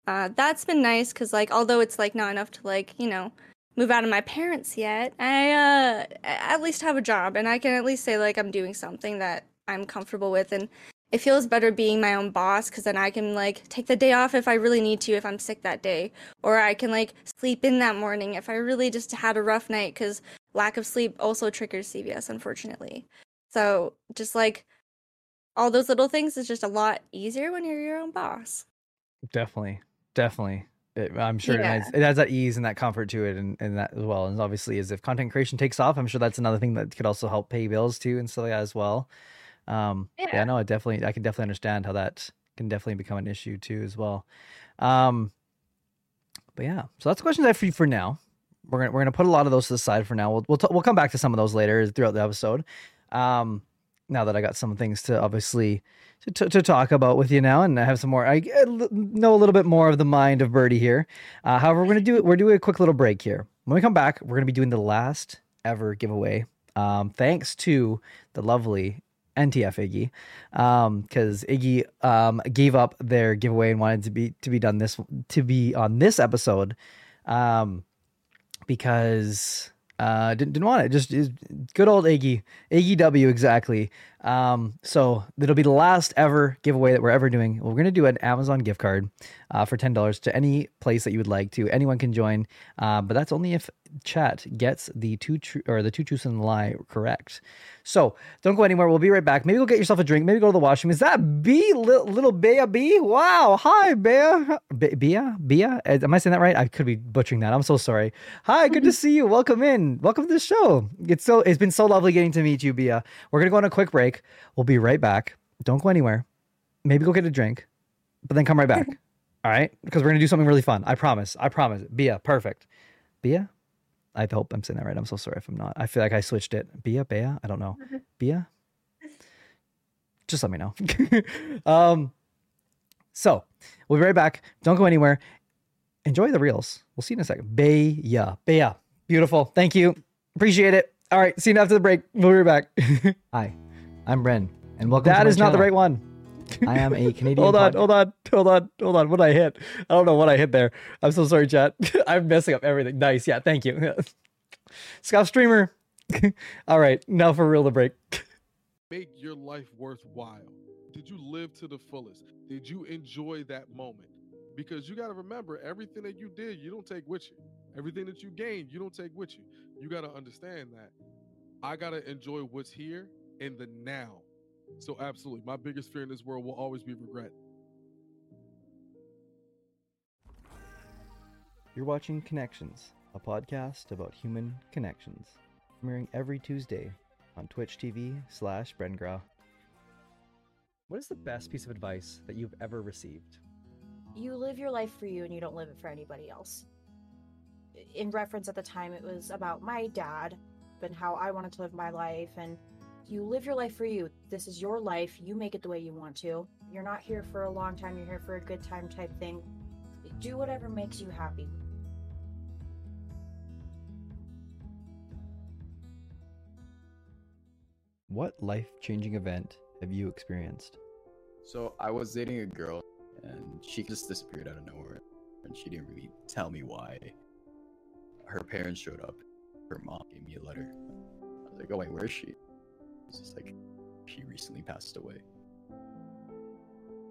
uh, that's been nice because, like, although it's like not enough to like you know move out of my parents yet, I uh, at least have a job and I can at least say like I'm doing something that I'm comfortable with and it feels better being my own boss because then I can like take the day off if I really need to if I'm sick that day, or I can like sleep in that morning if I really just had a rough night because lack of sleep also triggers CVS, unfortunately. So just like all those little things is just a lot easier when you're your own boss. Definitely, definitely. It, I'm sure Yeah. it, adds, it adds that ease and that comfort to it, and, and that as well. And obviously, as if content creation takes off, I'm sure that's another thing that could also help pay bills too and stuff like that as well. Um, yeah. Yeah. no, I definitely, I can definitely understand how that can definitely become an issue too as well. Um, but yeah, so that's the questions I have for you for now. We're gonna we're gonna put a lot of those to the side for now. We'll we'll, t- we'll come back to some of those later throughout the episode. Um, now that I got some things to obviously to, to, talk about with you now, and I have some more. I uh, know a little bit more of the mind of Birdy here. Uh, however, we're gonna do it. We're doing a quick little break here. When we come back, we're gonna be doing the last ever giveaway. Um, thanks to the lovely NTF Iggy, because Iggy um, gave up their giveaway and wanted to be to be done this to be on this episode, um, because uh, didn't didn't want it. Just is good old Iggy, Iggy W exactly. Um, so it'll be the last ever giveaway that we're ever doing. We're gonna do an Amazon gift card uh, for ten dollars to any place that you would like to. Anyone can join, uh, but that's only if chat gets the two tru- or the two truths and a lie correct. So don't go anywhere. We'll be right back. Maybe go get yourself a drink. Maybe go to the washroom. Is that B little, little Bea B? Wow. Hi, Bea. Be- Bea? Bea? Uh, Am I saying that right? I could be butchering that. I'm so sorry. Hi, good to (laughs) see you. Welcome in. Welcome to the show. It's so it's been so lovely getting to meet you, Bea. We're gonna go on a quick break. We'll be right back. Don't go anywhere. Maybe go get a drink, but then come right back. (laughs) All right? Because we're gonna do something really fun. I promise. I promise. Bea, perfect. Bea? I hope I'm saying that right. I'm so sorry if I'm not. I feel like I switched it. Bea, Bea? I don't know. Bea? Just let me know. (laughs) um, so we'll be right back. Don't go anywhere. Enjoy the reels. We'll see you in a second. Bea, Bea. Beautiful. Thank you. Appreciate it. All right. See you after the break. We'll be right back. (laughs) Hi, I'm Bren, and welcome. that to my is not the right one. I am a (laughs) Canadian. hold on, pod- hold on, hold on, hold on. What did I hit? I don't know what I hit there. I'm so sorry, chat. (laughs) I'm messing up everything. Nice. Yeah, thank you. (laughs) Scott streamer. All right, now for real the break. Make your life worthwhile. Did you live to the fullest? Did you enjoy that moment? Because you got to remember, everything that you did, you don't take with you. Everything that you gained, you don't take with you. You got to understand that. I got to enjoy what's here in the now. So, absolutely, my biggest fear in this world will always be regret. You're watching Connections, a podcast about human connections, premiering every Tuesday on Twitch TV slash Brengra. What is the best piece of advice that you've ever received? You live your life for you and you don't live it for anybody else. In reference at the time, it was about my dad and how I wanted to live my life. And you live your life for you. This is your life. You make it the way you want to. You're not here for a long time, you're here for a good time type thing. Do whatever makes you happy. What life changing event have you experienced? So I was dating a girl, and she just disappeared out of nowhere, and she didn't really tell me why. Her parents showed up. Her mom gave me a letter. I was like, "Oh wait, where is she?" It's just like she recently passed away.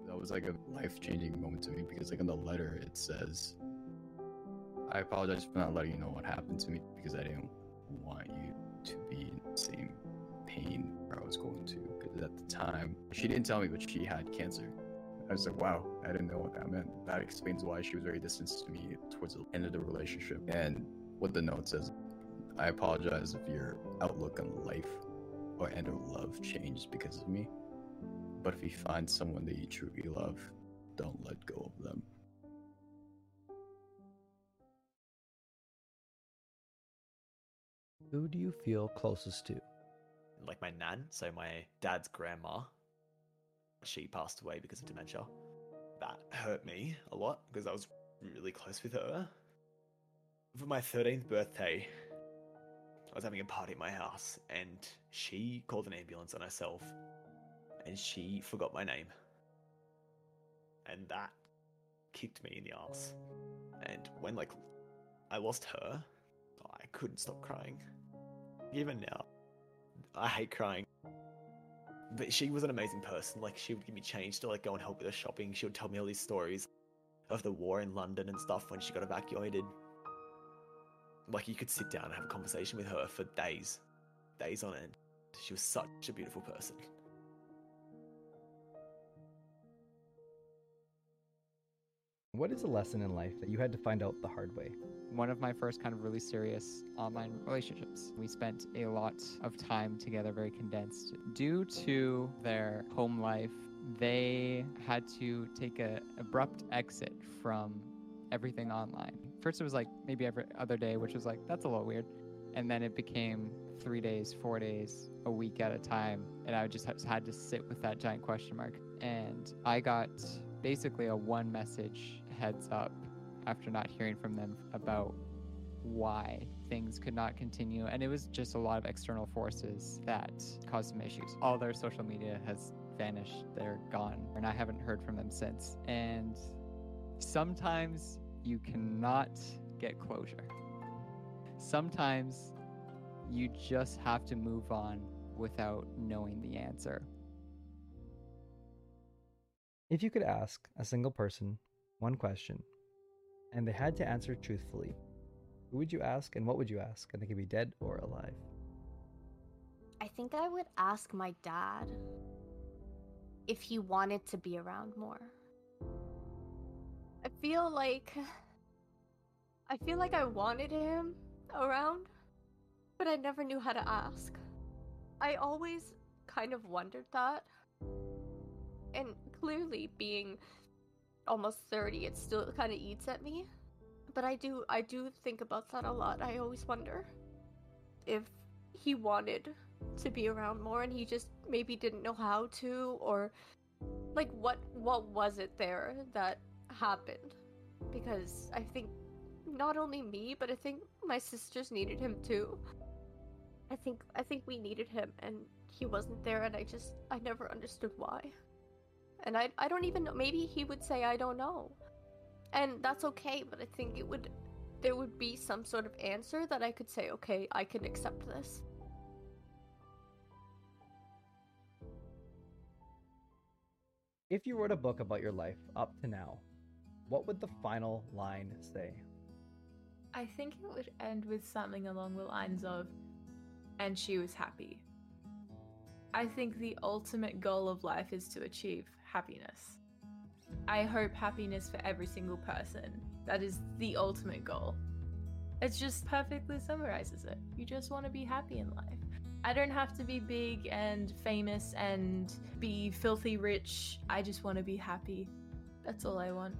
That was like a life-changing moment to me because, like, in the letter it says, "I apologize for not letting you know what happened to me because I didn't want you to be in the same pain where I was going to." Because at the time, she didn't tell me, but she had cancer. I was like, wow, I didn't know what that meant. That explains why she was very distant to me towards the end of the relationship. And what the note says, I apologize if your outlook on life or and or love changed because of me. But if you find someone that you truly love, don't let go of them. Who do you feel closest to? like my nan, so my dad's grandma. She passed away because of dementia. That hurt me a lot because I was really close with her. For my 13th birthday, I was having a party at my house and she called an ambulance on herself and she forgot my name. And that kicked me in the ass. And when like I lost her, I couldn't stop crying. Even now, I hate crying. but she was an amazing person. Like she would give me change to like go and help with her shopping. She would tell me all these stories of the war in London and stuff when she got evacuated. Like you could sit down and have a conversation with her for days, days on end. She was such a beautiful person. What is a lesson in life that you had to find out the hard way? One of my first kind of really serious online relationships. We spent a lot of time together, very condensed. Due to their home life, they had to take an abrupt exit from everything online. First, it was like maybe every other day, which was like that's a little weird, and then it became three days, four days, a week at a time, and I just had to sit with that giant question mark. And I got basically a one message heads up after not hearing from them about why things could not continue. And it was just a lot of external forces that caused some issues. All their social media has vanished, they're gone, and I haven't heard from them since. And sometimes you cannot get closure. Sometimes you just have to move on without knowing the answer. If you could ask a single person one question and they had to answer truthfully, who would you ask and what would you ask? And they could be dead or alive. I think I would ask my dad if he wanted to be around more. I feel like I feel like I wanted him around, but I never knew how to ask. I always kind of wondered that. And clearly being almost 30, it still kind of eats at me. But I do I do think about that a lot. I always wonder if he wanted to be around more and he just maybe didn't know how to or like what what was it there that happened. Because i think not only me but i think my sisters needed him too. I think i think we needed him and he wasn't there and i just i never understood why. And i i don't even know maybe he would say i don't know. And that's okay but i think it would there would be some sort of answer that i could say okay i can accept this. If you wrote a book about your life up to now, what would the final line say? I think it would end with something along the lines of, and she was happy. I think the ultimate goal of life is to achieve happiness. I hope happiness for every single person. That is the ultimate goal. It just perfectly summarizes it. You just want to be happy in life. I don't have to be big and famous and be filthy rich. I just want to be happy. That's all I want.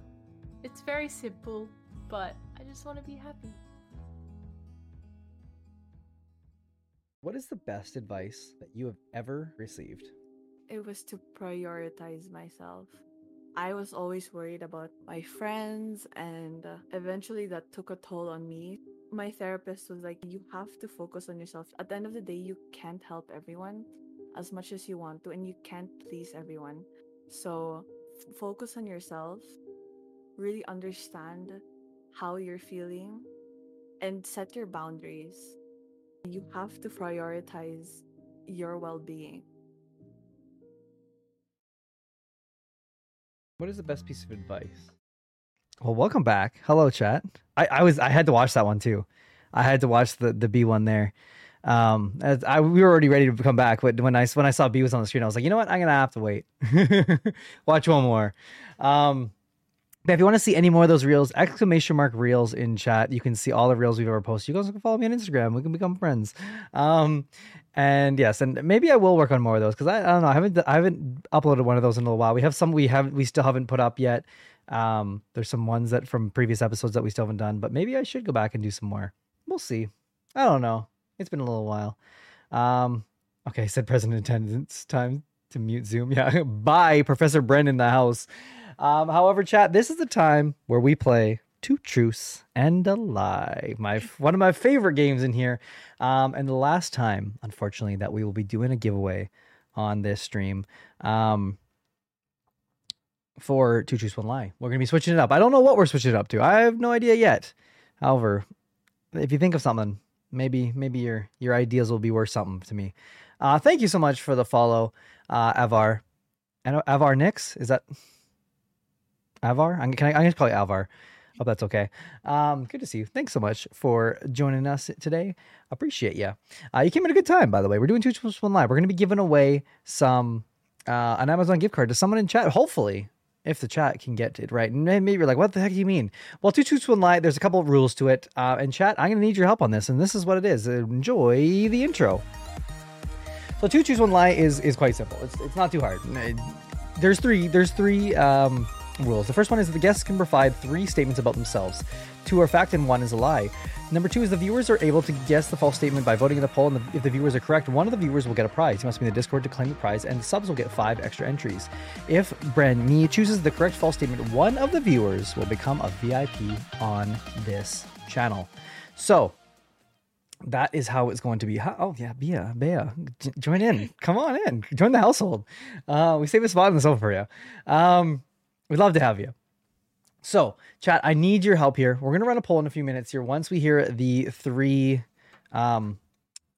It's very simple, but I just want to be happy. What is the best advice that you have ever received? It was to prioritize myself. I was always worried about my friends, and uh, eventually that took a toll on me. My therapist was like, You have to focus on yourself. At the end of the day, you can't help everyone as much as you want to, and you can't please everyone. So f- focus on yourself, really understand how you're feeling, and set your boundaries. You have to prioritize your well being. What is the best piece of advice? Well, welcome back. Hello, chat. I, I was I had to watch that one too. I had to watch the the B one there. Um, as I we were already ready to come back, but when I when I saw B was on the screen, I was like, you know what? I'm gonna have to wait. (laughs) watch one more. Um, but if you want to see any more of those reels, exclamation mark reels in chat. You can see all the reels we've ever posted. You guys can follow me on Instagram. We can become friends. Um, and yes, and maybe I will work on more of those because I, I don't know. I haven't I haven't uploaded one of those in a little while. We have some we haven't we still haven't put up yet. Um, there's some ones that from previous episodes that we still haven't done, but maybe I should go back and do some more. We'll see. I don't know. It's been a little while. Um, okay, said president attendance time to mute Zoom. (laughs) Yeah, bye, Professor Bren in the house. Um, however, chat, this is the time where we play two truths and a lie. My one of my favorite games in here. Um, and the last time, unfortunately, that we will be doing a giveaway on this stream. Um, for two truths one lie, we're gonna be switching it up. I don't know what we're switching it up to. I have no idea yet. However, if you think of something, maybe maybe your your ideas will be worth something to me. Uh, thank you so much for the follow, uh, Avar. And Avar Nix is that Avar? I'm, can I, I'm gonna call you Alvar. Hope that's okay. Um, good to see you. Thanks so much for joining us today. Appreciate you. Uh, you came at a good time, by the way. We're doing two plus one live. We're gonna be giving away some uh, an Amazon gift card to someone in chat. Hopefully, if the chat can get it right. And maybe you're like, what the heck do you mean? Well, two choose one live. There's a couple of rules to it. Uh, and chat, I'm gonna need your help on this. And this is what it is. Enjoy the intro. So two choose one lie is is quite simple. It's it's not too hard. There's three there's three um, rules. The first one is that the guests can provide three statements about themselves. Two are fact and one is a lie. Number two is the viewers are able to guess the false statement by voting in the poll, and the, if the viewers are correct, one of the viewers will get a prize. You must be in the Discord to claim the prize, and the subs will get five extra entries. If Bren Me chooses the correct false statement, one of the viewers will become a VIP on this channel. So that is how it's going to be. Oh yeah, Bea, Bea, join in. Come on in. Join the household. Uh, we save a spot on the sofa for you. Um, we'd love to have you. So, chat, I need your help here. We're gonna run a poll in a few minutes here. Once we hear the three um,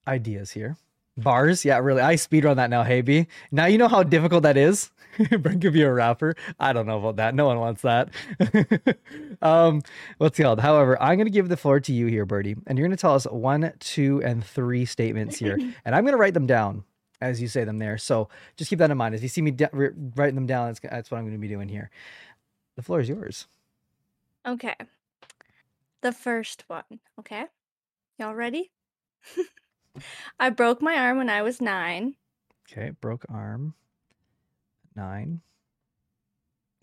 ideas here, bars. Yeah, really. I speed run that now. Hey B. Now you know how difficult that is. (laughs) Brent could be a rapper. I don't know about that. No one wants that. (laughs) um, what's called? However, I'm going to give the floor to you here, Birdy, and you're going to tell us one, two, and three statements here, (laughs) and I'm going to write them down as you say them there. So just keep that in mind. As you see me d- writing them down, that's, that's what I'm going to be doing here. The floor is yours. Okay. The first one. Okay. Y'all ready? (laughs) I broke my arm when I was nine. Okay, broke arm. Nine.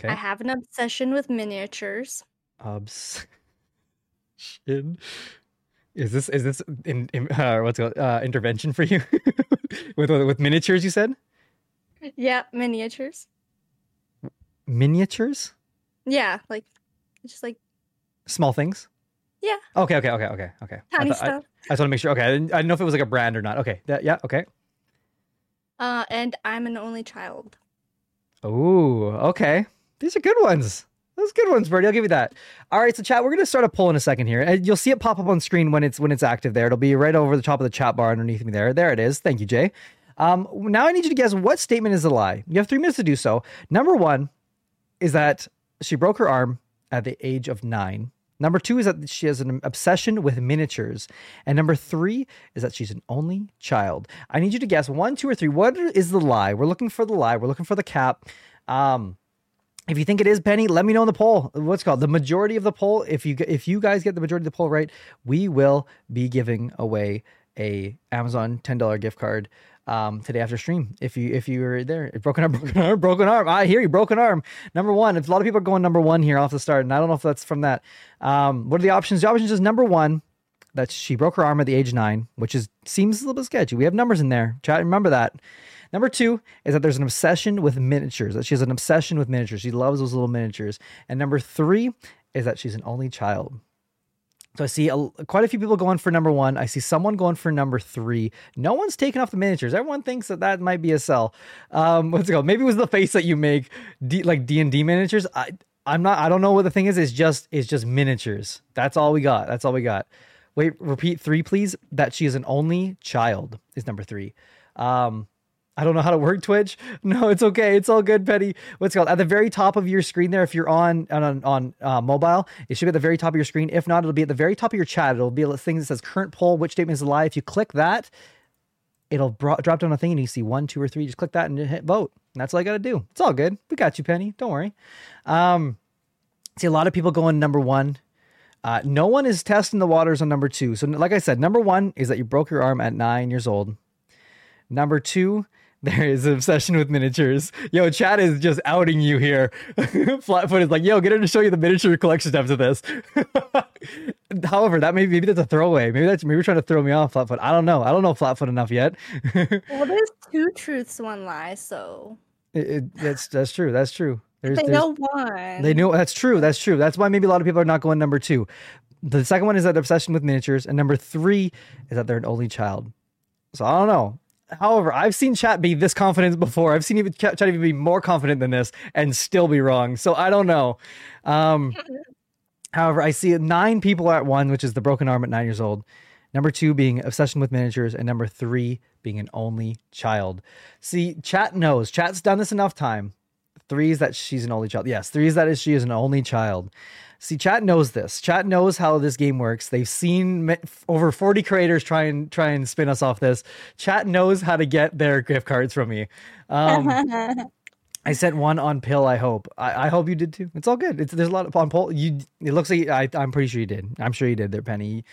Okay. I have an obsession with miniatures. Obs. Is this is this in, in (laughs) uh, what's called uh, intervention for you (laughs) with with miniatures? You said Yeah, miniatures. miniatures, Yeah, like just like small things. yeah. Okay, okay, okay, okay, okay. Tiny I, stuff. I just want to make sure. Okay, I didn't, I didn't know if it was like a brand or not. Okay, that, yeah, okay. Uh, and I'm an only child. Ooh, okay. These are good ones. Those good ones, Birdy. I'll give you that. All right, so chat, we're gonna start a poll in a second here, and you'll see it pop up on screen when it's when it's active. There, it'll be right over the top of the chat bar underneath me. There, there it is. Thank you, Jay. Um, now I need you to guess what statement is a lie. You have three minutes to do so. Number one is that she broke her arm at the age of nine. Number two is that she has an obsession with miniatures. And number three is that she's an only child. I need you to guess one, two, or three. What is the lie? We're looking for the lie. We're looking for the cap. Um, if you think it is Penny, let me know in the poll. What's called the majority of the poll. If you if you guys get the majority of the poll right, we will be giving away a Amazon ten dollar gift card um, today after stream. If you if you were there, broken arm, (laughs) broken arm, broken arm. I hear you, broken arm. Number one. If a lot of people are going number one here off the start, and I don't know if that's from that. Um, what are the options? The options is number one that she broke her arm at the age nine, which is seems a little bit sketchy. We have numbers in there. Chat, remember that. Number two is that there's an obsession with miniatures. That she has an obsession with miniatures. She loves those little miniatures. And number three is that she's an only child. So I see a, quite a few people going for number one. I see someone going for number three. No one's taking off the miniatures. Everyone thinks that that might be a sell. Um, what's it called? Maybe it was the face that you make, D, like D and D miniatures. I, I'm not. I don't know what the thing is. It's just. It's just miniatures. That's all we got. That's all we got. Wait. Repeat three, please. That she is an only child is number three. Um, I don't know how to work Twitch. (laughs) No, it's okay. It's all good, Petty. What's called at the very top of your screen there? If you're on on on uh, mobile, it should be at the very top of your screen. If not, it'll be at the very top of your chat. It'll be a thing that says current poll. Which statement is a lie? If you click that, it'll bro- drop down a thing and you see one, two, or three. Just click that and hit vote. And that's all I got to do. It's all good. We got you, Penny. Don't worry. Um, see a lot of people going number one. Uh, no one is testing the waters on number two. So, like I said, number one is that you broke your arm at nine years old. Number two, there is an obsession with miniatures. Yo, Chad is just outing you here. (laughs) Flatfoot is like, yo, get her to show you the miniature collection after this. (laughs) However, that may maybe that's a throwaway. Maybe that's maybe you're trying to throw me off, Flatfoot. I don't know. I don't know Flatfoot enough yet. (laughs) Well, there's two truths, one lie, so It, it, that's that's true. That's true. There's, they there's- know one. They know that's true. That's true. That's why maybe a lot of people are not going number two. The second one is that obsession with miniatures, and number three is that they're an only child. So I don't know. However, I've seen chat be this confident before. I've seen even chat chat even be more confident than this and still be wrong. So I don't know. Um, (laughs) however, I see nine people at one, which is the broken arm at nine years old. Number two being obsession with miniatures, and number three being an only child. See, chat knows. Chat's done this enough time. Three is that she's an only child. Yes, three is that is she is an only child. See, chat knows this. Chat knows how this game works. They've seen over 40 creators try and try and spin us off this. Chat knows how to get their gift cards from me. Um, (laughs) I sent one on pill. I hope. I, I hope you did too. It's all good. It's there's a lot of on poll. You. It looks like I. I'm pretty sure you did. I'm sure you did there, Penny.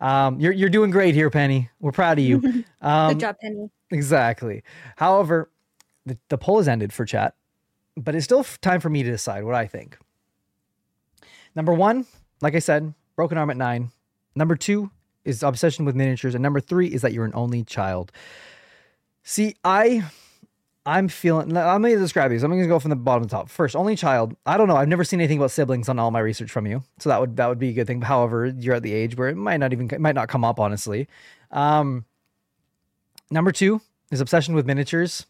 Um, you're you're doing great here, Penny. We're proud of you. (laughs) Um, Good job, Penny. Exactly. However, the, the poll has ended for chat, but it's still time for me to decide what I think. Number one, like I said, broken arm at nine. Number two is obsession with miniatures, and number three is that you're an only child. See, I, I'm feeling. I'm to describe these. I'm going to go from the bottom to the top. First, only child. I don't know. I've never seen anything about siblings on all my research from you, so that would that would be a good thing. However, you're at the age where it might not even might not come up honestly. Um, number two is obsession with miniatures.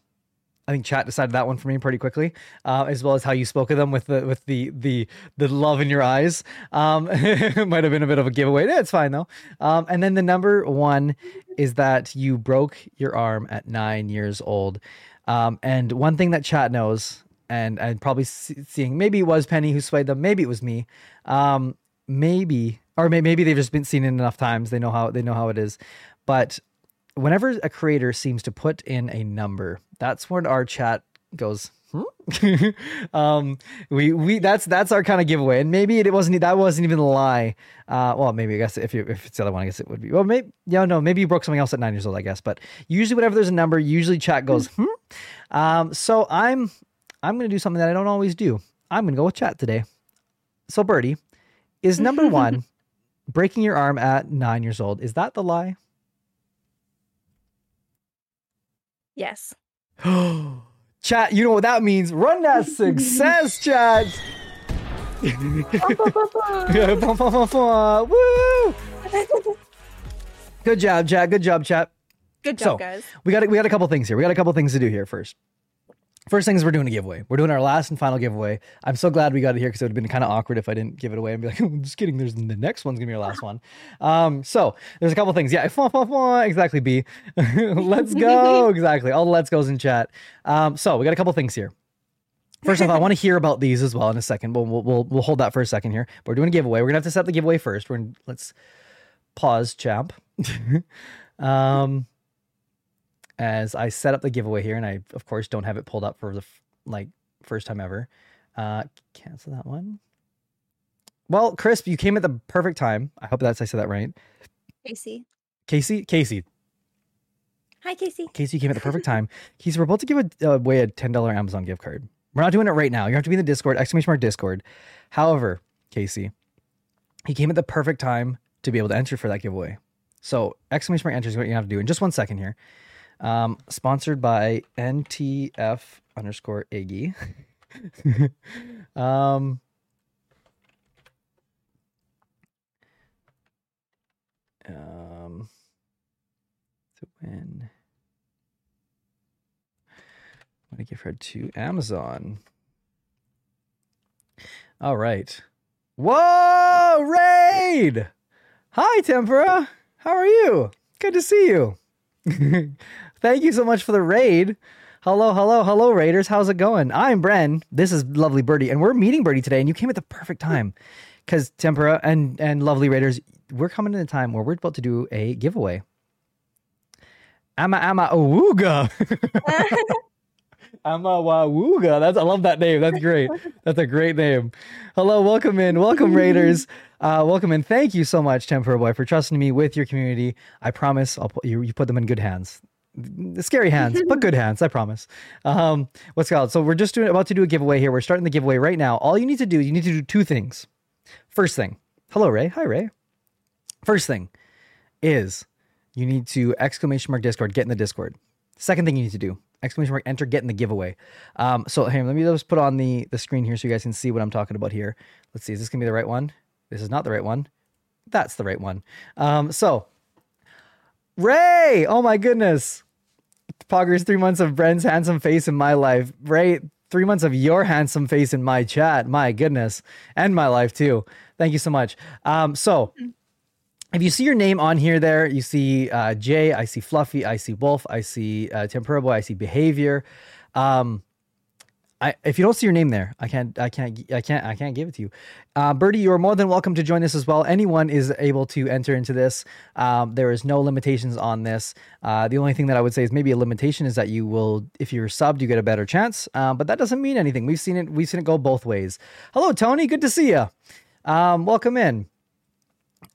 I think chat decided that one for me pretty quickly, uh, as well as how you spoke of them with the with the the the love in your eyes. Um, it (laughs) might have been a bit of a giveaway. Yeah, it's fine though. Um, and then the number one is that you broke your arm at nine years old. Um, and one thing that chat knows, and and probably see, seeing maybe it was Penny who swayed them, maybe it was me, um, maybe or may, maybe they've just been seen it enough times. They know how they know how it is, but whenever a creator seems to put in a number, that's when our chat goes. Hmm? (laughs) um, we we that's that's our kind of giveaway, and maybe it wasn't that wasn't even a lie. Uh, well, maybe I guess if you if it's the other one, I guess it would be. Well, maybe yeah, no, maybe you broke something else at nine years old, I guess. But usually, whenever there's a number, usually chat goes hmm. Um, so I'm I'm gonna do something that I don't always do. I'm gonna go with chat today. So Birdy, is number (laughs) one breaking your arm at nine years old? Is that the lie? Yes. (gasps) chat, you know what that means. Run that success, (laughs) chat. (laughs) Woo! (laughs) Good job, chat. Good job, chat. Good So, job, guys. We got we got a couple things here. We got a couple things to do here first. First thing is we're doing a giveaway. We're doing our last and final giveaway. I'm so glad we got it here because it would have been kind of awkward if I didn't give it away and be like, (laughs) I'm just kidding. There's the next one's gonna be our last one. (laughs) Um, so there's a couple things. Yeah, exactly. B. (laughs) let's go. exactly. All the let's goes in chat. Um, so we got a couple things here. First off, I want to hear about these as well in a second. We'll, we'll we'll we'll hold that for a second here. But We're doing a giveaway. We're gonna have to set the giveaway first. We're gonna, let's pause, champ. um, as I set up the giveaway here, and I of course don't have it pulled up for the f- like first time ever. Uh, cancel that one. Well, Crisp, you came at the perfect time. I hope that's I said that right. Casey. Casey, Casey, Hi, Casey. Casey, you came at the perfect time. (laughs) Casey, we're about to give away a ten dollar Amazon gift card. We're not doing it right now. You have to be in the Discord, exclamation mark Discord. However, Casey, he came at the perfect time to be able to enter for that giveaway. So exclamation mark enter is what you have to do in just one second here. Um, sponsored by NTF underscore Iggy. (laughs) um, um, to win. What a gift card to Amazon. All right. Whoa, Raid! Hi, Tempera. How are you? Good to see you. (laughs) Thank you so much for the raid. Hello, hello, hello, Raiders. How's it going? I'm Bren. This is Lovely Birdy, and we're meeting Birdy today, and you came at the perfect time. Because Tempera and, and Lovely Raiders, we're coming in a time where we're about to do a giveaway. Ama Ama Awooga. (laughs) Ama Wawooga. That's I love that name. That's great. That's a great name. Hello, welcome in. Welcome, Raiders. (laughs) Uh, welcome and Thank you so much, Tempera Boy, for trusting me with your community. I promise I'll put you you put them in good hands. Scary hands, but good hands, I promise. Um, what's called? So we're just doing about to do a giveaway here. We're starting the giveaway right now. All you need to do, you need to do two things. First thing, hello Ray. Hi Ray. First thing is you need to exclamation mark Discord, get in the Discord. Second thing you need to do, exclamation mark enter, get in the giveaway. Um, so here, let me just put on the the screen here so you guys can see what I'm talking about here. Let's see, is this gonna be the right one? This is not the right one. That's the right one. Um, so Ray, oh my goodness. Poggers, three months of Bren's handsome face in my life. Ray, three months of your handsome face in my chat. My goodness. And my life too. Thank you so much. Um, so if you see your name on here, there you see uh, Jay, I see Fluffy, I see Wolf, I see uh, Tempura Boy, I see Behavior. Um, I, if you don't see your name there, I can't, I can't, I can't, I can't give it to you. Uh, Birdy, you are more than welcome to join this as well. Anyone is able to enter into this. Um, there is no limitations on this. Uh, the only thing that I would say is maybe a limitation is that you will, if you're subbed, you get a better chance. Uh, but that doesn't mean anything. We've seen it. We've seen it go both ways. Hello, Tony. Good to see you. Um, welcome in.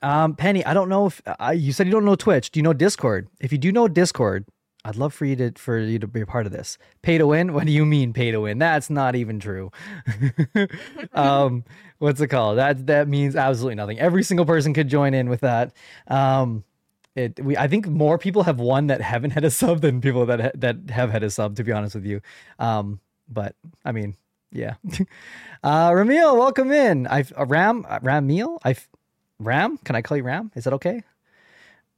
Um, Penny, I don't know if uh, you said you don't know Twitch. Do you know Discord? If you do know Discord, I'd love for you to for you to be a part of this. Pay to win? What do you mean pay to win? That's not even true. (laughs) um, what's it called? That that means absolutely nothing. Every single person could join in with that. Um, it we I think more people have won that haven't had a sub than people that ha- that have had a sub. To be honest with you, um, but I mean, yeah. (laughs) uh, Ramil, welcome in. I've uh, Ram uh, Ram Meal. I've Ram. Can I call you Ram? Is that okay?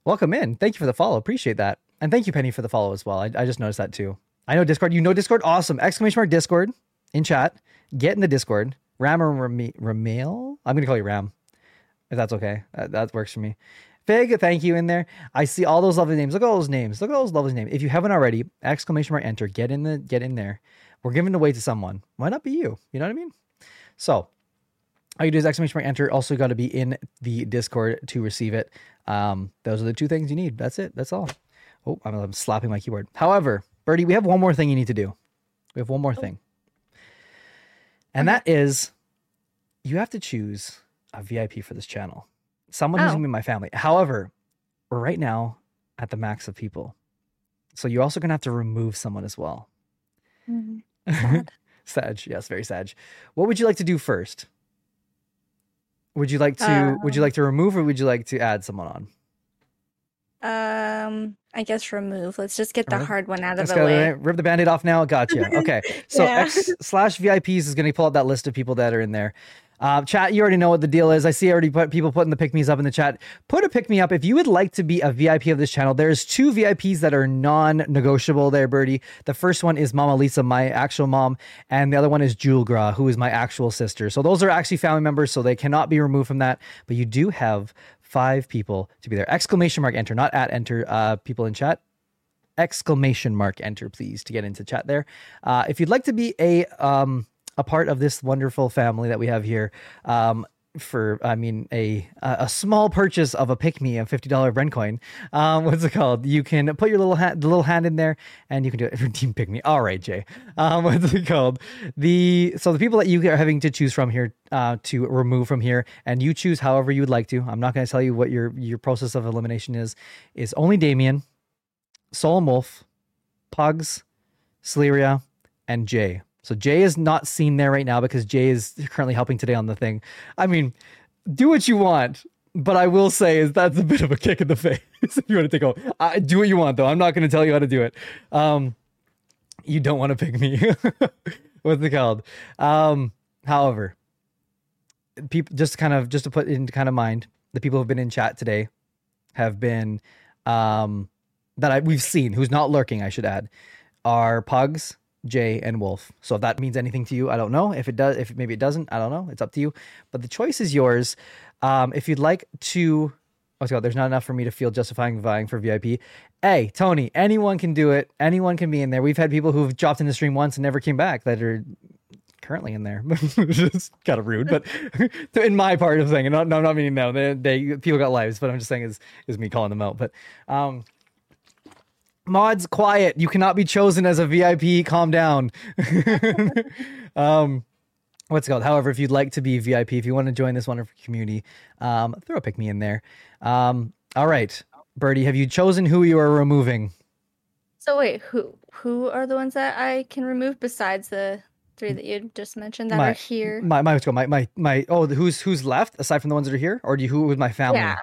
Welcome in. Thank you for the follow. Appreciate that. And thank you, Penny, for the follow as well. I, I just noticed that too. I know Discord. You know Discord. Awesome. Exclamation mark Discord in chat. Get in the Discord. Ram or Ramil? I'm going to call you Ram if that's okay. That, that works for me. Fig, thank you in there. I see all those lovely names. Look at all those names. Look at all those lovely names. If you haven't already, exclamation mark enter. Get in the get in there. We're giving away to someone. Why not be you? You know what I mean? So all you do is exclamation mark enter. Also got to be in the Discord to receive it. Um, those are the two things you need. That's it. That's all. Oh, I'm, I'm slapping my keyboard. However, Birdy, we have one more thing you need to do. We have one more oh. thing. And that is you have to choose a VIP for this channel. Someone who's Oh. gonna be my family. However, we're right now at the max of people. So you're also gonna have to remove someone as well. Mm-hmm. (laughs) Sag, yes, very Sag. What would you like to do first? Would you like to would you um. like to remove or would you like to add someone on? Um, I guess remove. Let's just get the Alright. hard one out of Let's the way. Rip the band-aid off now. Gotcha. (laughs) Okay. So Yeah. X (laughs) slash VIPs is going to pull up that list of people that are in there. Uh, chat, you already know what the deal is. I see already put people putting the pick me's up in the chat. Put a pick me up if you would like to be a VIP of this channel. There's two VIPs that are non-negotiable there, Birdy. The first one is Mama Lisa, my actual mom, and the other one is Jewel Gra, who is my actual sister. So those are actually family members, so they cannot be removed from that. But you do have five people to be there. Exclamation mark enter, not at enter. Uh, people in chat exclamation mark enter please to get into chat there uh, if you'd like to be a um a part of this wonderful family that we have here um for I mean a a small purchase of a pick me a fifty dollar Brent coin. Um, (laughs) what's it called? You can put your little hand, the little hand in there, and you can do it. Redeem pick me. All right, Jay. Um, (laughs) what's it called? The so the people that you are having to choose from here uh, to remove from here, and you choose however you would like to. I'm not going to tell you what your your process of elimination is. Is only Damien, Soul Wolf, Pugs, Solaria, and Jay. So Jay is not seen there right now because Jay is currently helping today on the thing. I mean, do what you want, but I will say is that's a bit of a kick in the (laughs) face if you want to take. Uh, do what you want though. I'm not going to tell you how to do it. Um, you don't want to pick me. (laughs) What's it called? Um, however, people just kind of just to put into kind of mind, the people who've been in chat today have been um that I we've seen who's not lurking, I should add, are Pugs, Jay, and Wolf. So if that means anything to you, I don't know. If it does, if maybe it doesn't, I don't know. It's up to you. But the choice is yours. Um, if you'd like to, let's go. There's not enough for me to feel justifying vying for VIP. Hey, Tony, anyone can do it. Anyone can be in there. We've had people who've dropped in the stream once and never came back that are currently in there. (laughs) just kind of rude, but (laughs) in my part of the thing, and no, I'm not meaning no. They, they people got lives, but I'm just saying is is me calling them out. But um, mods, quiet. You cannot be chosen as a VIP. Calm down. (laughs) um, what's it called? However, if you'd like to be VIP, if you want to join this wonderful community, um, throw a pick me in there. Um, all right, Birdy, have you chosen who you are removing? So wait, who who are the ones that I can remove besides the three that you just mentioned that are here? My my. My my my. Oh, who's who's left aside from the ones that are here, or do you who with my family? Yeah.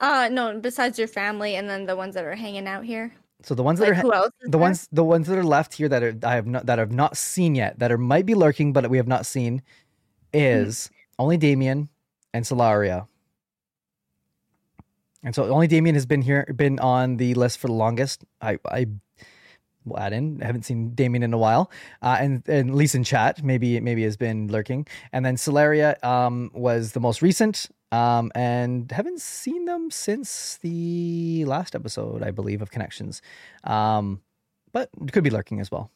Uh no, besides your family and then the ones that are hanging out here. So the ones that Like, are who else the there? ones the ones that are left here that are I have not that I've not seen yet that are might be lurking but we have not seen is only Damien and Solaria. And so only Damien has been here been on the list for the longest. I I will add in. I haven't seen Damien in a while. Uh, and and least in chat, maybe maybe has been lurking. And then Solaria um was the most recent. Um, and haven't seen them since the last episode, I believe, of Connections. Um, but could be lurking as well.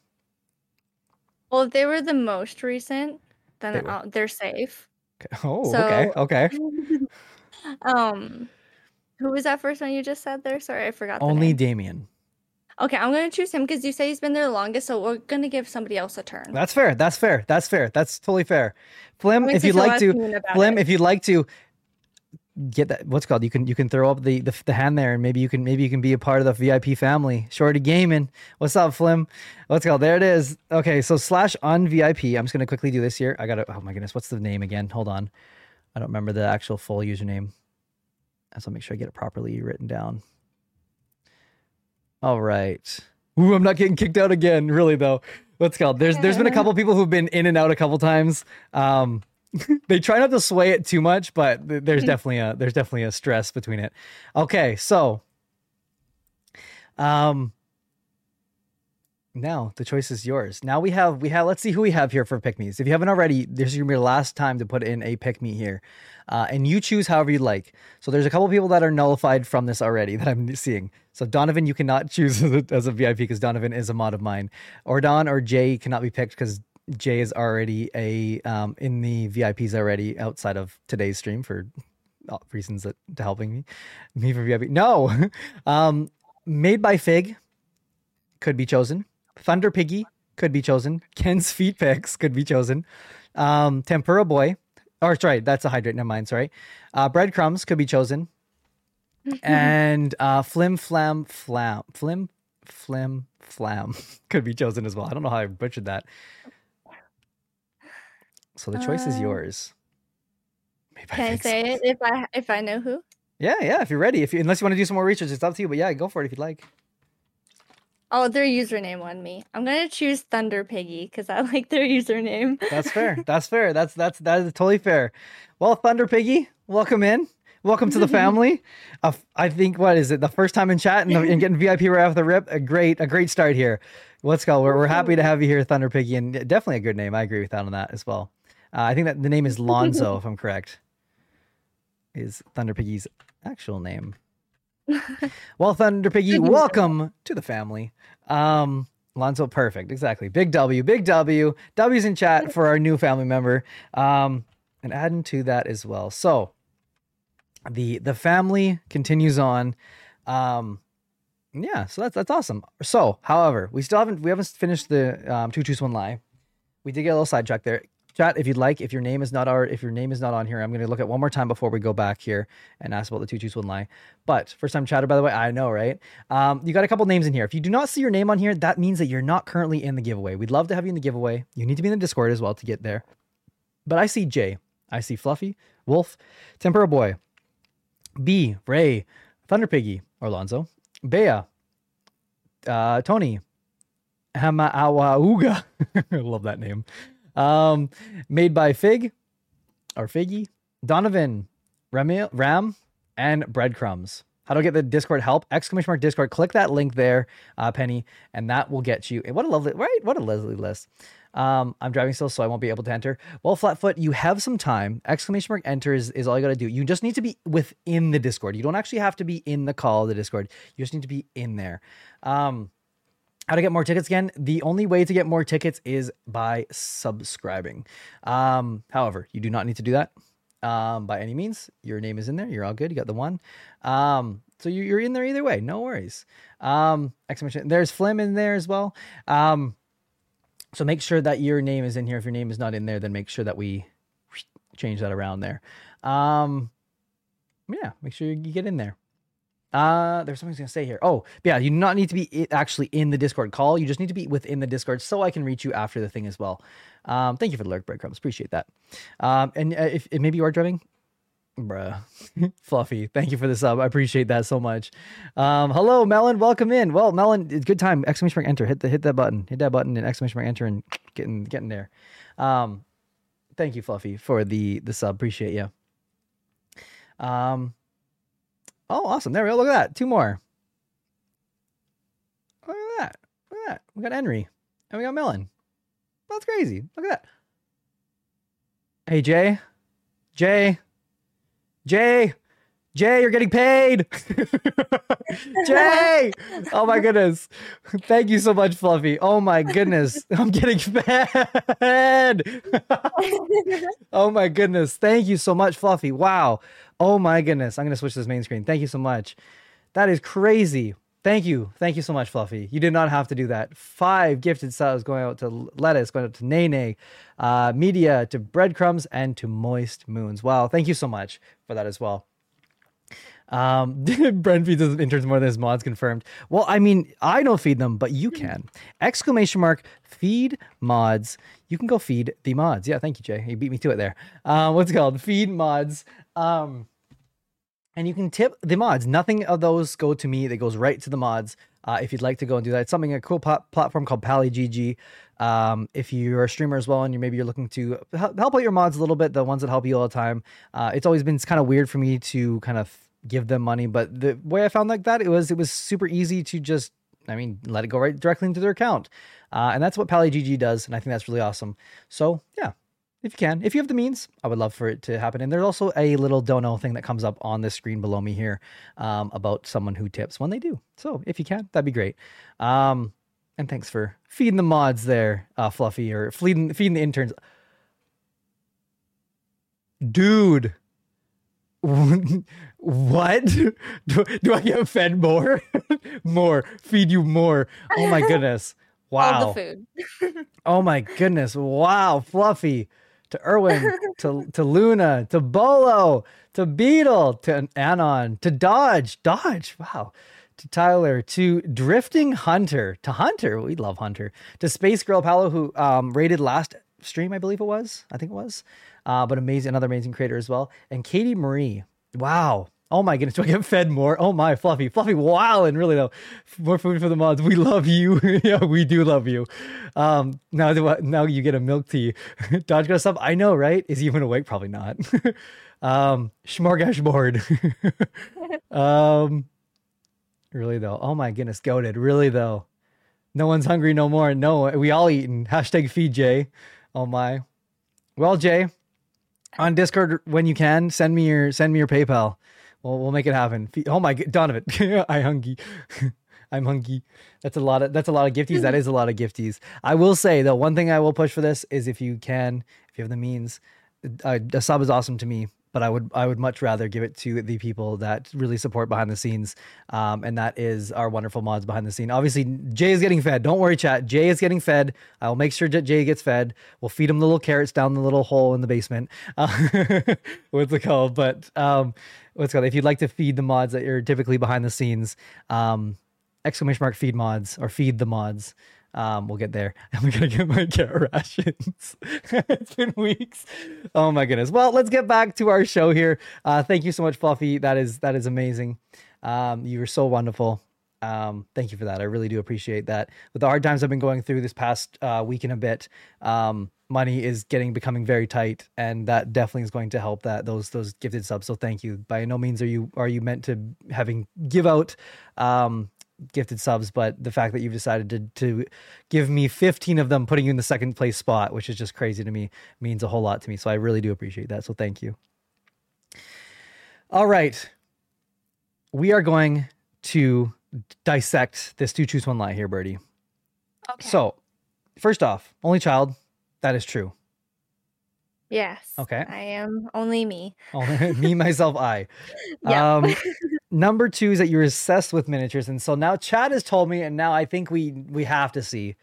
Well, if they were the most recent, then were. uh, they're safe. (laughs) Oh, okay, So- okay. (laughs) um, who was that first one you just said there? Sorry, I forgot. Only name. Damien. Okay, I'm gonna choose him because you say he's been there the longest, so we're gonna give somebody else a turn. That's fair. That's fair. That's fair. That's totally fair. Flim, if you'd like to, Flim, it. if you'd like to get that, what's called? You can you can throw up the, the the hand there, and maybe you can maybe you can be a part of the VIP family. Shorty Gaming, what's up, Flim? What's called? There it is. Okay, so slash on VIP. I'm just gonna quickly do this here. I gotta. Oh my goodness, what's the name again? Hold on, I don't remember the actual full username. So make sure I get it properly written down. All right. Ooh, I'm not getting kicked out again. Really though. What's called? There's there's been a couple people who've been in and out a couple times. Um, (laughs) they try not to sway it too much, but there's definitely a there's definitely a stress between it. Okay, so um now the choice is yours. Now we have we have let's see who we have here for pick me's. If you haven't already, this is gonna be your last time to put in a pick me here. Uh, and you choose however you'd like. So there's a couple people that are nullified from this already that I'm seeing. So Donovan, you cannot (laughs) choose as a, as a VIP because Donovan is a mod of mine. Or Don or Jay cannot be picked because Jay is already a um, in the VIPs already outside of today's stream for uh, reasons that to helping me me for VIP. No, (laughs) um, made by Fig could be chosen. Thunder Piggy could be chosen. Ken's feet picks could be chosen. Um, Tempura Boy, or sorry, that's a hydrate. Never mind. Sorry. Uh, breadcrumbs could be chosen. and uh, Flim Flam Flam Flim Flim Flam (laughs) could be chosen as well. I don't know how I butchered that. So the choice is Uh, yours. Can I say it if I if I know who? Yeah, yeah. If you're ready, if you unless you want to do some more research, it's up to you. But yeah, go for it if you'd like. Oh, their username won me. I'm gonna choose Thunder Piggy because I (laughs) like their username. That's fair. (laughs) That's fair. That's that's that is totally fair. Well, Thunder Piggy, welcome in. Welcome to the (laughs) family. Uh, I think what is it? The first time in chat and, and getting VIP right off the rip. A great a great start here. Let's go. We're, we're happy to have you here, Thunder Piggy, and definitely a good name. I agree with that on that as well. Uh, I think that the name is Lonzo, (laughs) if I'm correct. Is Thunder Piggy's actual name? (laughs) Well, Thunder Piggy, welcome to the family. Um, Lonzo, perfect, exactly. Big W, big W. W's in chat for our new family member. Um, and adding to that as well. So the the family continues on. Um, yeah, so that's that's awesome. So, however, we still haven't we haven't finished the um, two choose one lie. We did get a little sidetracked there. Chat, if you'd like, if your name is not our, if your name is not on here, I'm going to look at one more time before we go back here and ask about the two choose one lie. But first time chatter, by the way, I know, right? Um, you got a couple names in here. If you do not see your name on here, that means that you're not currently in the giveaway. We'd love to have you in the giveaway. You need to be in the Discord as well to get there. But I see Jay, I see Fluffy, Wolf, Tempura Boy, B, Ray, Thunder Piggy, Orlonzo, Bea, uh, Tony, Hamaawauga. I (laughs) love that name. Um, made by Fig or Figgy, Donovan, Ramil, Ram, and Breadcrumbs. How to get the Discord help? Exclamation mark Discord. Click that link there, uh, Penny, and that will get you. What a lovely, right? What a lovely list. Um, I'm driving still, so I won't be able to enter. Well, Flatfoot, you have some time. Exclamation mark enter is, is all you got to do. You just need to be within the Discord. You don't actually have to be in the call of the Discord. You just need to be in there. Um, how to get more tickets again? The only way to get more tickets is by subscribing. Um, however, you do not need to do that um, by any means. Your name is in there. You're all good. You got the one. Um, so you, you're in there either way. No worries. Um, exclamation. There's Flim in there as well. Um, so make sure that your name is in here. If your name is not in there, then make sure that we change that around there. Um, yeah, make sure you get in there. Uh, there's something I was gonna say here. Oh, yeah, you do not need to be actually in the Discord call. You just need to be within the Discord so I can reach you after the thing as well. Um, thank you for the lurk breadcrumbs. Appreciate that. Um, and uh, if, if maybe you are driving, bruh, (laughs) fluffy. Thank you for the sub. I appreciate that so much. Um, hello, Melon. Welcome in. Well, Melon, it's good time. Exclamation mark enter. Hit the hit that button. Hit that button and exclamation mark enter and getting getting there. Um, thank you, Fluffy, for the the sub. Appreciate you. Um. Oh, awesome. There we go. Look at that. Two more. Look at that. Look at that. We got Henry. And we got Melon. That's crazy. Look at that. Hey, Jay. Jay. Jay, Jay, you're getting paid. (laughs) Jay, oh my goodness, thank you so much, Fluffy. Oh my goodness, (laughs) I'm getting fed. (laughs) oh my goodness, thank you so much, Fluffy. Wow. Oh my goodness, I'm gonna switch this main screen. Thank you so much. That is crazy. Thank you. Thank you so much, Fluffy. You did not have to do that. Five gifted subs going out to Lettuce, going out to Nene, uh, Media, to Breadcrumbs, and to Moist Moons. Wow. Thank you so much for that as well. Um, (laughs) Brent feeds his interns more than his mods confirmed. Well, I mean, I don't feed them, but you can. Exclamation mark feed mods. You can go feed the mods. Yeah, thank you, Jay. You beat me to it there. Uh, what's it called? Feed mods. Um, and you can tip the mods. Nothing of those go to me. That goes right to the mods. Uh, if you'd like to go and do that, it's something a cool plat- platform called PallyGG. Um, if you're a streamer as well, and you maybe you're looking to help out your mods a little bit, the ones that help you all the time. Uh, it's always been kind of weird for me to kind of give them money, but the way I found like that, it was it was super easy to just, I mean, let it go right directly into their account, uh, and that's what PallyGG does, and I think that's really awesome. So yeah, if you can, if you have the means, I would love for it to happen. And there's also a little dono thing that comes up on the screen below me here um, about someone who tips when they do. So if you can, that'd be great. Um, and thanks for feeding the mods there, uh, Fluffy, or feeding feeding the interns. Dude, what? (laughs) Do, do I get fed more? (laughs) more, feed you more. Oh my (laughs) goodness! Wow. All the food. Oh my goodness! Wow, Fluffy. To Erwin, to to Luna, to Bolo, to Beetle, to Anon, to Dodge, Dodge, wow, to Tyler, to Drifting Hunter, to Hunter, we love Hunter, to Space Girl Palo, who um, rated last stream, I believe it was, I think it was, uh, but amazing, another amazing creator as well, and Katie Marie, wow. Oh my goodness, do I get fed more? Oh my, Fluffy, Fluffy, wow, and really though, more food for the mods. We love you. (laughs) yeah, we do love you. Um, now, now you get a milk tea. (laughs) Dodge got sub. I know, right? Is he even awake? Probably not. (laughs) um, smorgasbord. um, really though. Oh my goodness, goaded. Really though. No one's hungry no more. No, we all eating. Hashtag feed Jay. Oh my. Well, Jay, on Discord when you can, send me your send me your PayPal. We'll we'll make it happen. Oh my Donovan, (laughs) I hungry. (laughs) I'm hungry. That's a lot of that's a lot of gifties. That is a lot of gifties. I will say though, one thing I will push for this is if you can, if you have the means, uh, a sub is awesome to me. But I would I would much rather give it to the people that really support behind the scenes, um, and that is our wonderful mods behind the scene. Obviously, Jay is getting fed. Don't worry, chat. Jay is getting fed. I will make sure that Jay gets fed. We'll feed him the little carrots down the little hole in the basement. Uh, (laughs) what's it called? But um, what's called? If you'd like to feed the mods that are typically behind the scenes, um, exclamation mark feed mods or feed the mods. Um, we'll get there. (laughs) I'm gonna get my carrot (laughs) rations. (laughs) it's been weeks. Oh my goodness. Well, let's get back to our show here. Uh, thank you so much, Fluffy. That is that is amazing. Um, you were so wonderful. Um, thank you for that. I really do appreciate that. With the hard times I've been going through this past uh, week and a bit, um, money is getting becoming very tight, and that definitely is going to help that those those gifted subs. So thank you. By no means are you are you meant to having give out um, gifted subs, but the fact that you've decided to to give me 15 of them, putting you in the second place spot, which is just crazy to me, means a whole lot to me. So I really do appreciate that. So thank you. All right. We are going to dissect this two choose one lie here, Birdy. Okay. So, first off, only child. That is true. Yes. Okay. I am only me. Only (laughs) me, myself, I. (laughs) Yeah. Um, number two is that you're obsessed with miniatures, and so now Chad has told me, and now I think we we have to see.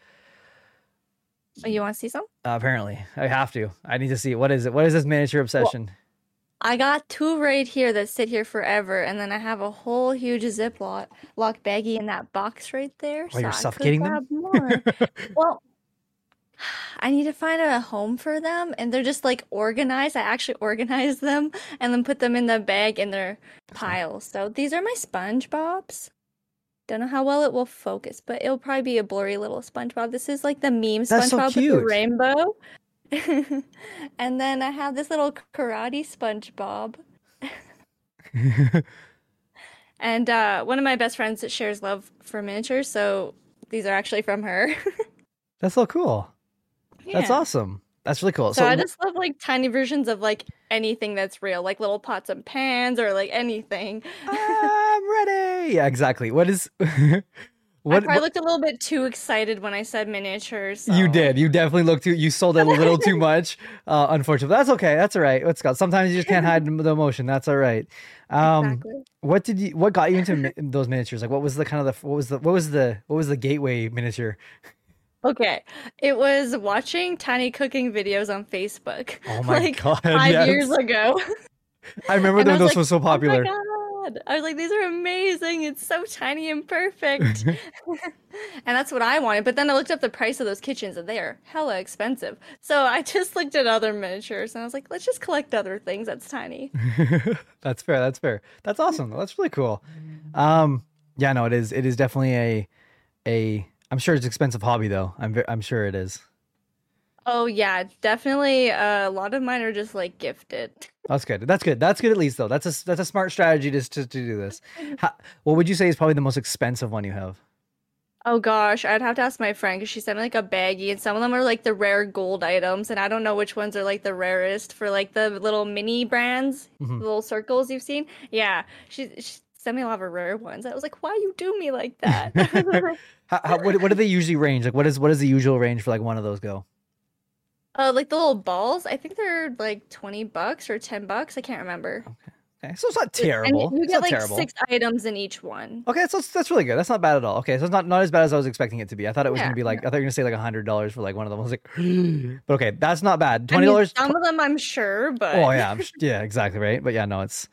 Oh, you want to see some? Uh, apparently, I have to. I need to see what is it. What is this miniature obsession? I got two right here that sit here forever, and then I have a whole huge Ziploc lock baggie in that box right there. Oh, you're I suffocating them? more. (laughs) well, I need to find a home for them, and they're just like organized. I actually organize them and then put them in the bag in their piles. So these are my SpongeBob's. Don't know how well it will focus, but it'll probably be a blurry little SpongeBob. This is like the meme That's so SpongeBob with the rainbow. (laughs) and then I have this little karate SpongeBob. (laughs) And uh, one of my best friends shares love for miniatures, so these are actually from her. (laughs) That's so cool. That's awesome. That's really cool. So, I just love like tiny versions of like anything that's real, like little pots and pans or like anything. I'm (laughs) ready. Yeah, exactly. What is (laughs) what, I what- looked a little bit too excited when I said miniatures. you did. You definitely looked too. You sold it a little too (laughs) much. Uh, unfortunately, that's okay. That's all right. What's got? Sometimes you just can't hide the emotion. That's all right. Um, Exactly. What did you? What got you into mi- those miniatures? Like, what was the kind of the? What was the? What was the? What was the gateway miniature? Okay, it was watching tiny cooking videos on Facebook. Oh (laughs) my like God, Five years ago. (laughs) I remember And when was those like, were so popular. Oh my god! I was like, these are amazing. It's so tiny and perfect. (laughs) and that's what I wanted. But then I looked up the price of those kitchens, and they are hella expensive. So I just looked at other miniatures, and I was like, let's just collect other things that's tiny. that's fair. That's fair. That's awesome. That's really cool. Um, yeah, no, it is. It is definitely a, a. I'm sure it's expensive hobby though. I'm. I'm sure it is. Oh yeah, definitely. Uh, a lot of mine are just like gifted. That's good. That's good. That's good at least though. That's a that's a smart strategy to to, to do this. How, what would you say is probably the most expensive one you have? Oh gosh, I'd have to ask my friend because she sent me like a baggie, and some of them are like the rare gold items, and I don't know which ones are like the rarest for like the little mini brands, Mhm. the little circles you've seen. Yeah, she, she sent me a lot of rare ones. I was like, why you do me like that? (laughs) (laughs) How, how, what, what do they usually range? Like, what is what is the usual range for like one of those go? uh, like the little balls, I think they're like twenty bucks or ten bucks. I can't remember. Okay, Okay. so it's not And terrible. you It's get like terrible. six items in each one. Okay, so that's, that's really good. That's not bad at all. Okay, so it's not not as bad as I was expecting it to be. I thought it was Yeah, gonna be like I thought you were gonna say like a hundred dollars for like one of them. I was like, (gasps) but okay, that's not bad. I Twenty mean, dollars. some of them I'm sure, but Oh yeah, I'm yeah, exactly right. But yeah, no, it's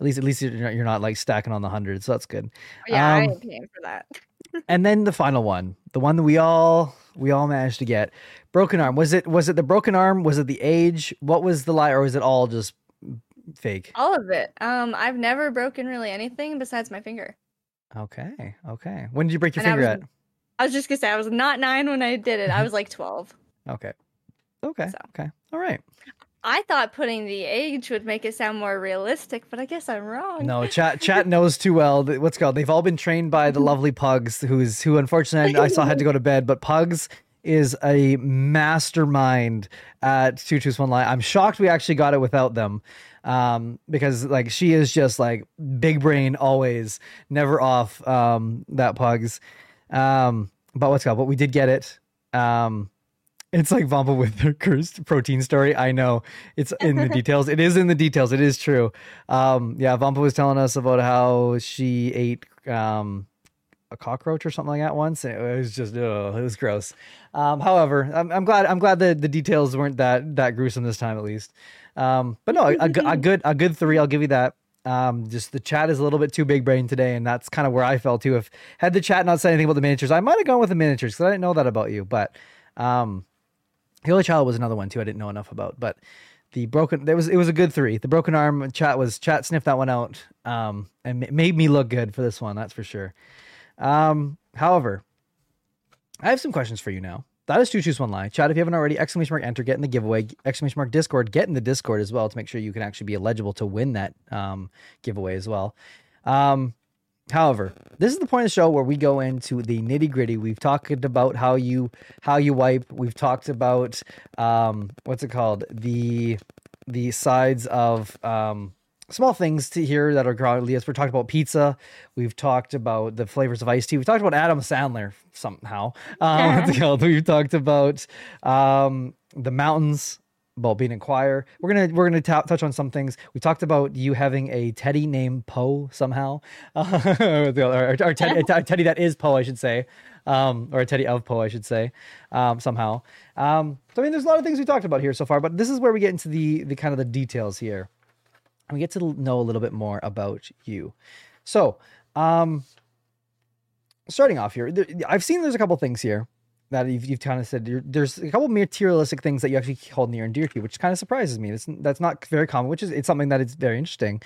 at least at least you're not, you're not like stacking on the hundreds, so that's good. yeah, I Um, ain't paying for that. (laughs) and then the final one, the one that we all we all managed to get, broken arm. Was it was it the broken arm? Was it the age? What was the lie, or was it all just fake? All of it. Um, I've never broken really anything besides my finger. Okay, okay. When did you break your And I finger was- I was just gonna say I was not nine when I did it. I was (laughs) like twelve. at? Okay, okay, okay. All right. I thought putting the age would make it sound more realistic, but I guess I'm wrong. No, (laughs) chat chat knows too well that what's called. They've all been trained by the (laughs) lovely Pugs, who's who unfortunately I saw had to go to bed. But Pugs is a mastermind at Two Choose One Lie. I'm shocked we actually got it without them, um, because like she is just like big brain always, never off. Um, that Pugs, um, but what's called? But we did get it. Um, it's like Vampa with her cursed protein story. I know it's in the (laughs) details. It is in the details. It is true. Um, yeah, Vampa was telling us about how she ate um, a cockroach or something like that once. and It was just, oh, it was gross. Um, however, I'm, I'm glad. I'm glad the, the details weren't that that gruesome this time, at least. Um, but no, a, a a good a good three. I'll give you that. Um, just the chat is a little bit too big brain today, and that's kind of where I fell too. If had the chat not said anything about the miniatures, I might have gone with the miniatures because I didn't know that about you. But um, Healer Child was another one too. I didn't know enough about, but the broken there was it was a good three. The broken arm chat was chat sniffed that one out, um, and ma- made me look good for this one. That's for sure. Um, however, I have some questions for you now. That is two choose one lie. Chat, if you haven't already, exclamation mark enter, get in the giveaway. Exclamation mark Discord, get in the Discord as well to make sure you can actually be eligible to win that um, giveaway as well. Um, However, this is the point of the show where we go into the nitty gritty. We've talked about how you how you wipe. We've talked about um, what's it called the the sides of um, small things to here that are growliest. We're talking about pizza. We've talked about the flavors of iced tea. We've talked about Adam Sandler somehow. Um, what's it called? We've talked about um, the mountains about being in choir. We're gonna we're gonna touch on some things. We talked about you having a teddy named Po somehow, (laughs) or, or, or teddy, a teddy that is Po, I should say, um, or a teddy of Po, I should say, um, somehow. Um, so I mean, there's a lot of things we talked about here so far, but this is where we get into the the kind of the details here, and we get to know a little bit more about you. So, um, starting off here, I've seen there's a couple things here that you've, you've kind of said you're, there's a couple materialistic things that you actually hold near and dear to you, which kind of surprises me. That's that's not very common, which is it's something that is very interesting.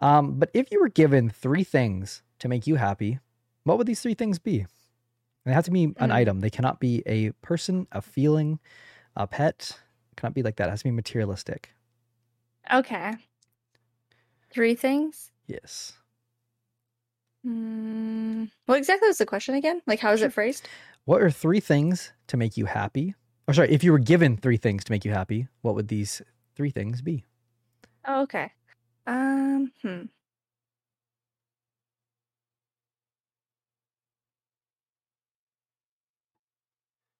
Um, but if you were given three things to make you happy, what would these three things be? And they have to be an Hmm. item. They cannot be a person, a feeling, a pet. It cannot be like that. It has to be materialistic. Okay. Three things. Yes. Mm, what exactly was the question again? Like, how is it phrased? What are three things to make you happy? or sorry, if you were given three things to make you happy, what would these three things be? Oh, okay. Um, hmm.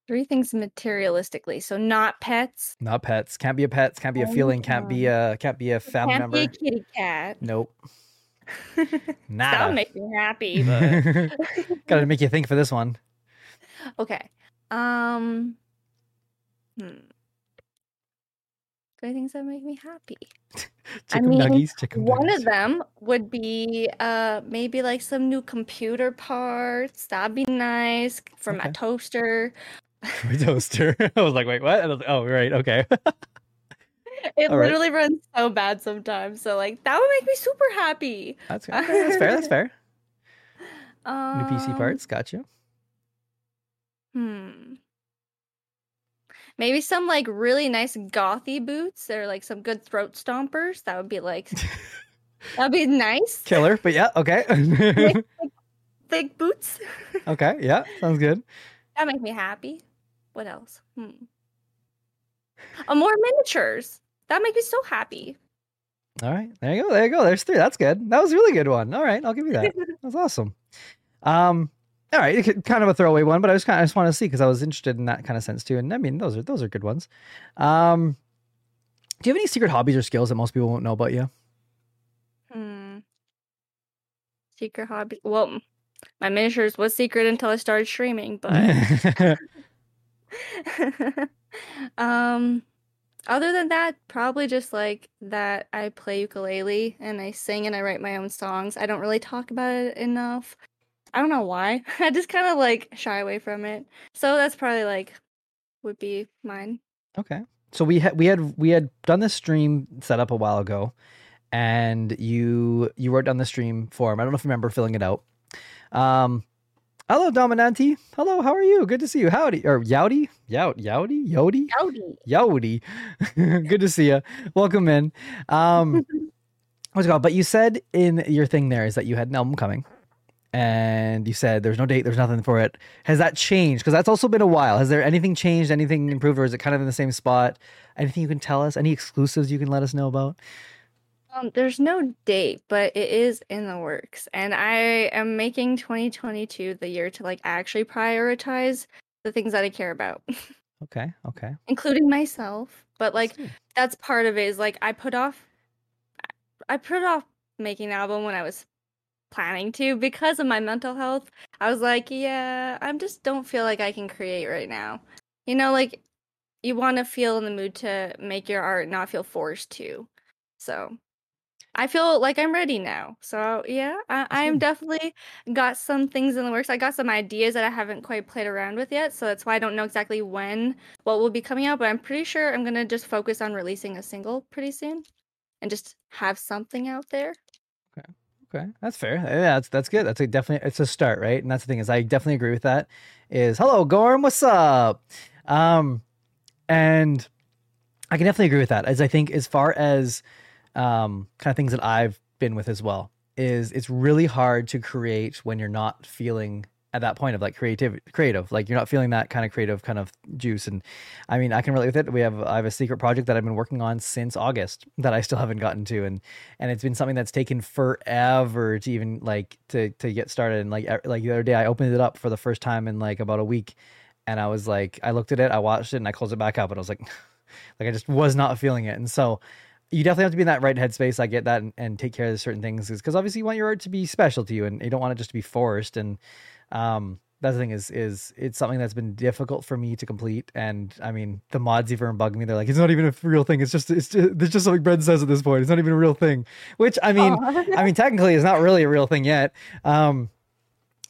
Three things materialistically. So not pets. Not pets. Can't be a pets. Can't be a feeling. Can't be a can't be a family Can't member. be a kitty cat. Nope. (laughs) That'll make me happy, but (laughs) Got to make you think for this one. Okay. Um hmm. Three things that make me happy. I mean, nuggies, chicken one nuggies. of them would be uh maybe like some new computer parts. That'd be nice for my toaster. My toaster. (laughs) I was like, wait, what? And I was like, oh, right, okay. (laughs) It All right. literally runs so bad sometimes. So like that would make me super happy. That's okay. That's fair. That's fair. (laughs) New Um, PC parts. Got you. Hmm. Maybe some like really nice gothy boots. They're like some good throat stompers. That would be like (laughs) that'd be nice. Killer, but yeah, okay. (laughs) Big, (laughs) big boots. okay, yeah, sounds good. That make me happy. What else? Hmm. Uh, more miniatures. That make me so happy. All right, there you go. There you go. There's three. That's good. That was a really good one. All right, I'll give you that. That's awesome. Um, all right, kind of a throwaway one, but I just kind of I just want to see because I was interested in that kind of sense too. And I mean, those are those are good ones. Um, do you have any secret hobbies or skills that most people won't know about you? Hmm. Secret hobby. Well, my miniatures was secret until I started streaming, (laughs) but (laughs) um other than that, probably just like that I play ukulele and I sing and I write my own songs. I don't really talk about it enough. I don't know why. (laughs) I just kind of like shy away from it. So that's probably like would be mine. Okay. So we had we had we had done this stream set up a while ago, and you you wrote down the stream form. I don't know if you remember filling it out. Um, hello Dominanti. Hello, how are you? Good to see you. Howdy or Yowdy, Yout, Yowdy, Yodi, Yowdy, Yowdy. (laughs) Good to see you. Welcome in. Um, (laughs) what's it called? But you said in your thing there is that you had an album coming. And you said there's no date, there's nothing for it. Has that changed? Because that's also been a while. Has there anything changed, anything improved, or is it kind of in the same spot? Anything you can tell us? Any exclusives you can let us know about? Um, there's no date, but it is in the works, and I am making 2022 the year to like actually prioritize the things that I care about, (laughs) Okay, okay. including myself. But like that's part of it is like I put off, I put off making an album when I was planning to because of my mental health. I was like, yeah, I just don't feel like I can create right now. You know, like you want to feel in the mood to make your art, not feel forced to. So I feel like I'm ready now. So yeah, I, I'm (laughs) definitely got some things in the works. I got some ideas that I haven't quite played around with yet. So that's why I don't know exactly when what will be coming out. But I'm pretty sure I'm gonna just focus on releasing a single pretty soon, and just have something out there. Okay, that's fair. Yeah, that's that's good. That's a definitely it's a start, right? And that's the thing is I definitely agree with that. Is hello Gorm, what's up? Um, and I can definitely agree with that. As I think as far as um kind of things that I've been with as well is it's really hard to create when you're not feeling at that point of like creative creative like you're not feeling that kind of creative kind of juice. And i mean i can relate with it. We have i have a secret project that i've been working on since august (laughs) that i still haven't gotten to. And and it's been something that's taken forever to even like to to get started. And like like the other day i opened it up for the first time in like about a week. And i was like i looked at it i watched it and i closed it back up. And i was like (laughs) like i just was not feeling it. And so you definitely have to be in that right headspace. I get that, and, and take care of certain things because obviously you want your art to be special to you, and you don't want it just to be forced. And um, that's the thing is is it's something that's been difficult for me to complete. And I mean, the mods even bug me. They're like, it's not even a real thing. It's just it's just, it's just something Brent says at this point. It's not even a real thing. Which I mean, I mean, technically, it's not really a real thing yet. Um,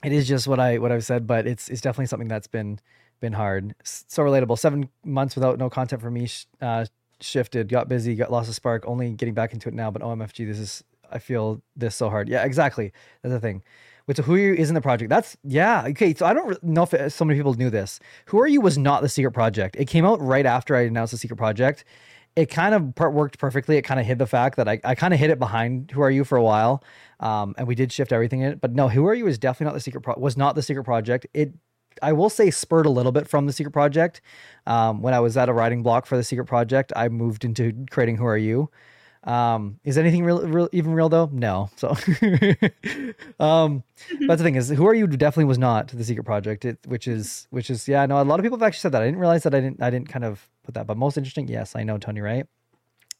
it is just what I what I've said, but it's it's definitely something that's been been hard. So relatable. Seven months without no content for me. sh- Uh, shifted, got busy, got lost a spark. Only getting back into it now. But OMFG, this is I feel this so hard. Yeah, exactly. That's the thing. Who are you is in the project. That's yeah. Okay, so I don't know if so many people knew this. Who are you was not the secret project. It came out right after I announced the secret project. It kind of worked perfectly. It kind of hid the fact that I, I kind of hid it behind Who Are You for a while, um, and we did shift everything in it. But no, Who Are You is definitely not the secret. Pro- was not the secret project. It I will say spurred a little bit from the secret project. Um, when I was at a writing block for the secret project, I moved into creating Who Are You. Um, is anything real, real even real though? No. So, (laughs) um, but the thing is, Who Are You definitely was not the secret project. It, which is which is yeah. No, a lot of people have actually said that. I didn't realize that. I didn't I didn't kind of put that. But most interesting, yes, I know Tony. Right.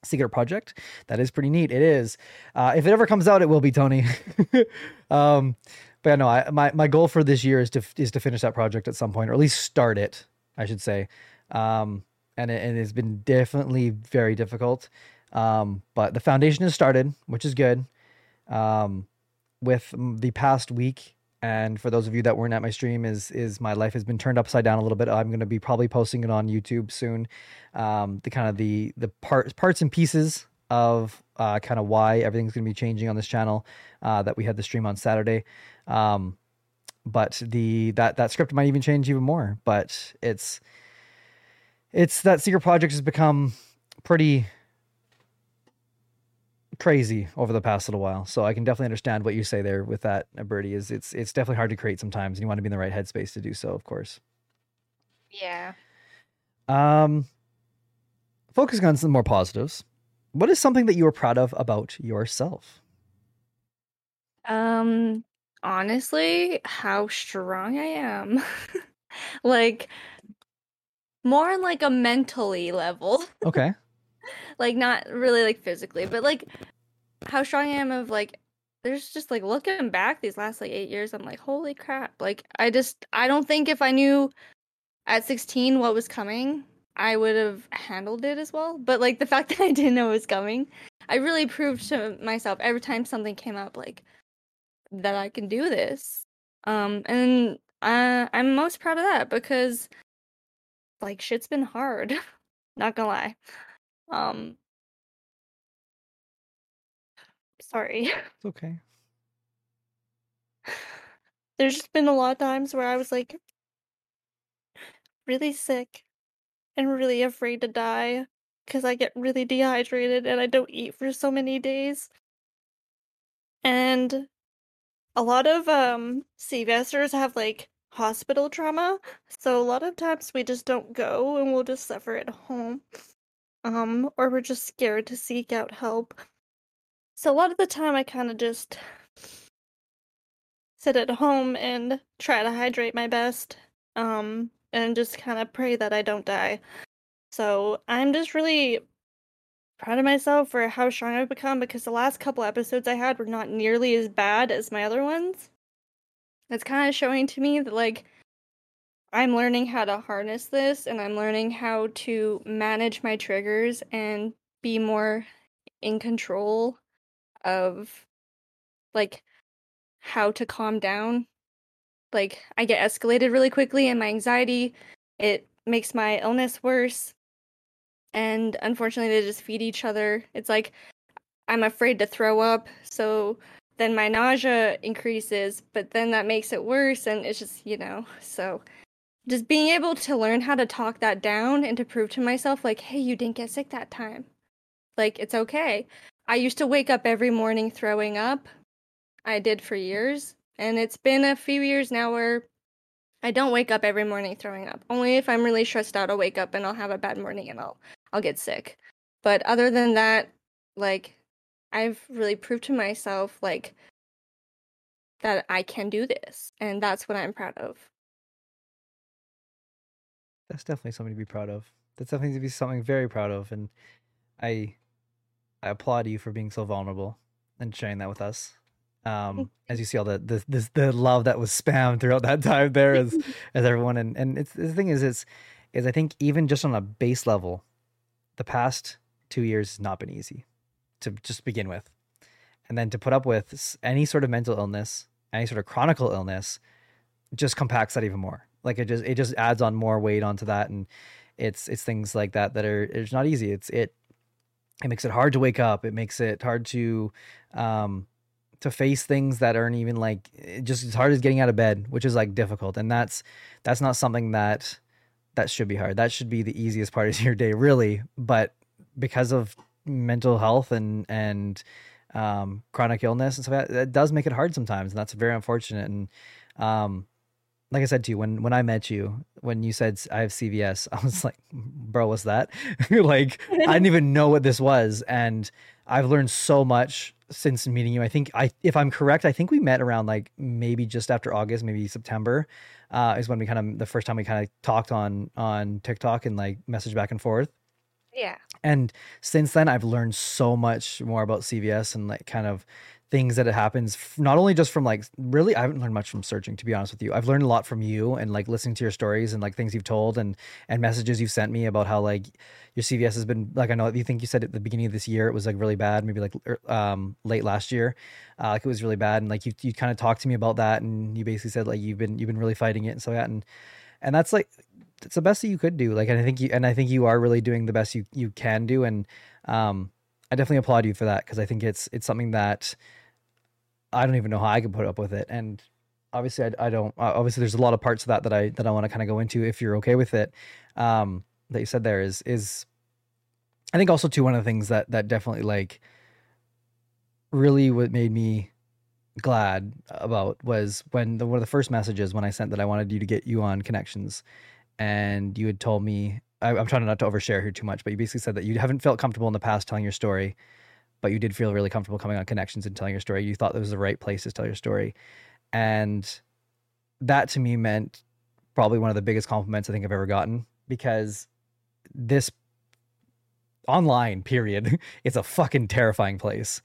Secret project. That is pretty neat. It is. Uh, if it ever comes out, it will be Tony. (laughs) um, but yeah, no, I, my my goal for this year is to is to finish that project at some point, or at least start it. I should say. Um, and it, it has been definitely very difficult. Um, but the foundation has started, which is good. Um, with the past week, and for those of you that weren't at my stream, is is my life has been turned upside down a little bit. I'm going to be probably posting it on YouTube soon. Um, the kind of the the parts parts and pieces of uh, kind of why everything's going to be changing on this channel uh, that we had the stream on Saturday. Um, but the that that script might even change even more. But it's it's that secret project has become pretty crazy over the past little while. So I can definitely understand what you say there with that, uh, Birdy. Is it's it's definitely hard to create sometimes, and you want to be in the right headspace to do so, of course. Yeah. Um, focusing on some more positives. What is something that you are proud of about yourself? Um, honestly, how strong I am. (laughs) like more on like a mentally level. Okay. (laughs) (laughs) like not really like physically, but like how strong I am of like there's just like looking back these last like 8 years I'm like holy crap. Like I just I don't think if I knew at 16 what was coming, I would have handled it as well. But like the fact (laughs) that I didn't know it was coming, I really proved to myself every time something came up like that I can do this. Um and uh, I'm most proud of that because like shit's been hard. (laughs) Not gonna lie. Um sorry. (laughs) It's okay. There's just been a lot of times where I was like really sick and really afraid to die because I get really dehydrated and I don't eat for so many days. And a lot of um CVSers have like hospital trauma, so a lot of times we just don't go and we'll just suffer at home. Um, or we're just scared to seek out help. So a lot of the time I kind of just sit at home and try to hydrate my best. Um, and just kind of pray that I don't die. So I'm just really proud of myself for how strong I've become because the last couple episodes I had were not nearly as bad as my other ones. It's kind of showing to me that, like, I'm learning how to harness this and I'm learning how to manage my triggers and be more in control of, like, how to calm down. Like, I get escalated really quickly and my anxiety, it makes my illness worse. And unfortunately, they just feed each other. It's like I'm afraid to throw up, so then my nausea increases, but then that makes it worse. And it's just, you know, so just being able to learn how to talk that down and to prove to myself, like, hey, you didn't get sick that time. Like, it's okay. I used to wake up every morning throwing up. I did for years. And it's been a few years now where I don't wake up every morning throwing up. Only if I'm really stressed out, I'll wake up and I'll have a bad morning and I'll I'll get sick. But other than that, like I've really proved to myself like that I can do this, and that's what I'm proud of. That's definitely something to be proud of. That's definitely to be something very proud of, and I I applaud you for being so vulnerable and sharing that with us. Um, as you see all the the the, the love that was spammed throughout that time there as (laughs) as everyone and and it's the thing is it's is I think even just on a base level, the past two years has not been easy to just begin with, and then to put up with any sort of mental illness, any sort of chronic illness, just compacts that even more. Like it just it just adds on more weight onto that, and it's it's things like that that are it's not easy. It's it it makes it hard to wake up. It makes it hard to um to face things that aren't even like just as hard as getting out of bed, which is like difficult. And that's that's not something that that should be hard. That should be the easiest part of your day, really. But because of mental health and and um, chronic illness and stuff, that, that does make it hard sometimes, and that's very unfortunate. And um, like I said to you when when I met you, when you said I have CVS, (laughs) I was like, bro, what's that? (laughs) like I didn't even know what this was, and I've learned so much since meeting you. I think I, if I'm correct, I think we met around like maybe just after August, maybe September, uh, is when we kind of the first time we kind of talked on on TikTok and like message back and forth. Yeah. And since then, I've learned so much more about CVS and like kind of things that it happens not only just from like really i haven't learned much from searching to be honest with you. I've learned a lot from you and like listening to your stories and like things you've told and and messages you've sent me about how like your cvs has been like i know you think you said at the beginning of this year it was like really bad maybe like er, um late last year uh, like it was really bad and like you you kind of talked to me about that and you basically said like you've been you've been really fighting it and so that and and that's like it's the best that you could do like and i think you and i think you are really doing the best you you can do and um i definitely applaud you for that because i think it's it's something that I don't even know how I could put up with it. And obviously, I, I don't. Uh, obviously, there's a lot of parts of that that I that I want to kind of go into. If you're okay with it, um, that you said there is is, I think also too one of the things that that definitely like really what made me glad about was when the one of the first messages when I sent that I wanted you to get you on connections, and you had told me I, I'm trying not to overshare here too much, but you basically said that you haven't felt comfortable in the past telling your story but you did feel really comfortable coming on connections and telling your story. You thought that was the right place to tell your story. And that to me meant probably one of the biggest compliments I think I've ever gotten because this online period, (laughs) it's a fucking terrifying place.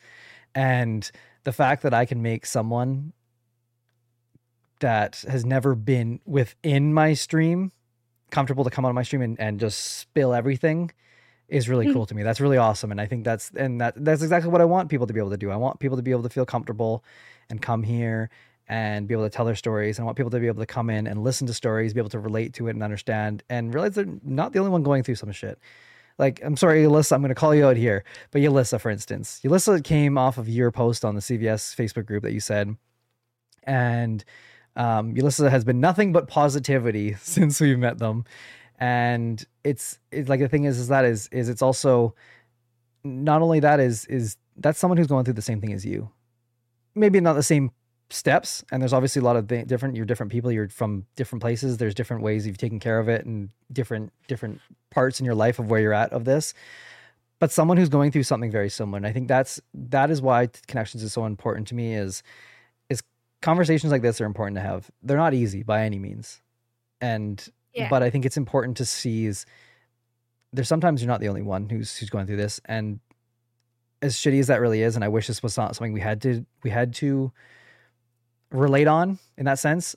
And the fact that I can make someone that has never been within my stream comfortable to come on my stream and, and just spill everything is really cool to me. That's really awesome. And I think that's and that that's exactly what I want people to be able to do. I want people to be able to feel comfortable and come here and be able to tell their stories. And I want people to be able to come in and listen to stories, be able to relate to it and understand and realize they're not the only one going through some shit. Like, I'm sorry, Alyssa, I'm going to call you out here. But Alyssa, for instance, Alyssa came off of your post on the CVS Facebook group that you said. And um, Alyssa has been nothing but positivity (laughs) since we met them and it's it's like the thing is is that is is it's also not only that is is that's someone who's going through the same thing as you. Maybe not the same steps and there's obviously a lot of th- different you're different people you're from different places there's different ways you've taken care of it and different different parts in your life of where you're at of this. But someone who's going through something very similar and i think that's that is why connections is so important to me is is conversations like this are important to have. They're not easy by any means. And But I think it's important to seize. There's sometimes you're not the only one who's who's going through this, and as shitty as that really is, and I wish this was not something we had to we had to relate on in that sense.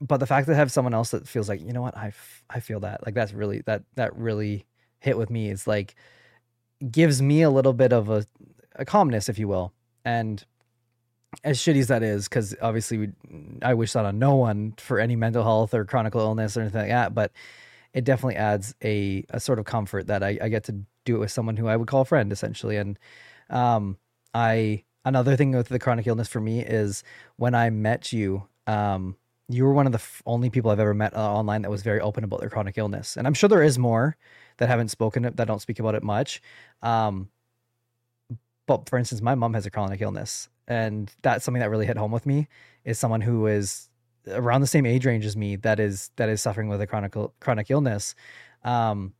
But the fact that I have someone else that feels like you know what I, f- I feel that like that's really that that really hit with me. It's like gives me a little bit of a, a calmness, if you will, and as shitty as that is, because obviously we, I wish that on no one for any mental health or chronic illness or anything like that, but it definitely adds a, a sort of comfort that I, I get to do it with someone who I would call a friend essentially. And um, I another thing with the chronic illness for me is when I met you, um, you were one of the f- only people I've ever met uh, online that was very open about their chronic illness, and I'm sure there is more that haven't spoken that don't speak about it much. Um, but for instance, my mom has a chronic illness, and that's something that really hit home with me. Is someone who is around the same age range as me that is that is suffering with a chronic chronic illness. Um,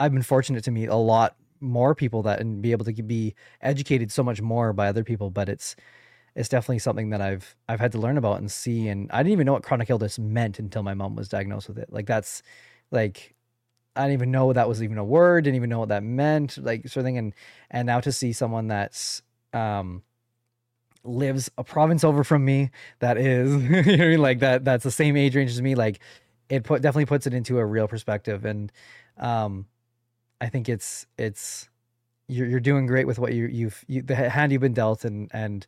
I've been fortunate to meet a lot more people that and be able to be educated so much more by other people. But it's it's definitely something that I've I've had to learn about and see. And I didn't even know what chronic illness meant until my mom was diagnosed with it. Like that's like I didn't even know that was even a word. Didn't even know what that meant. Like sort of thing. And and now to see someone that's um lives a province over from me that is you know I mean? like that that's the same age range as me like it put definitely puts it into a real perspective. And um I think it's it's you're you're doing great with what you you've you, the hand you've been dealt. And and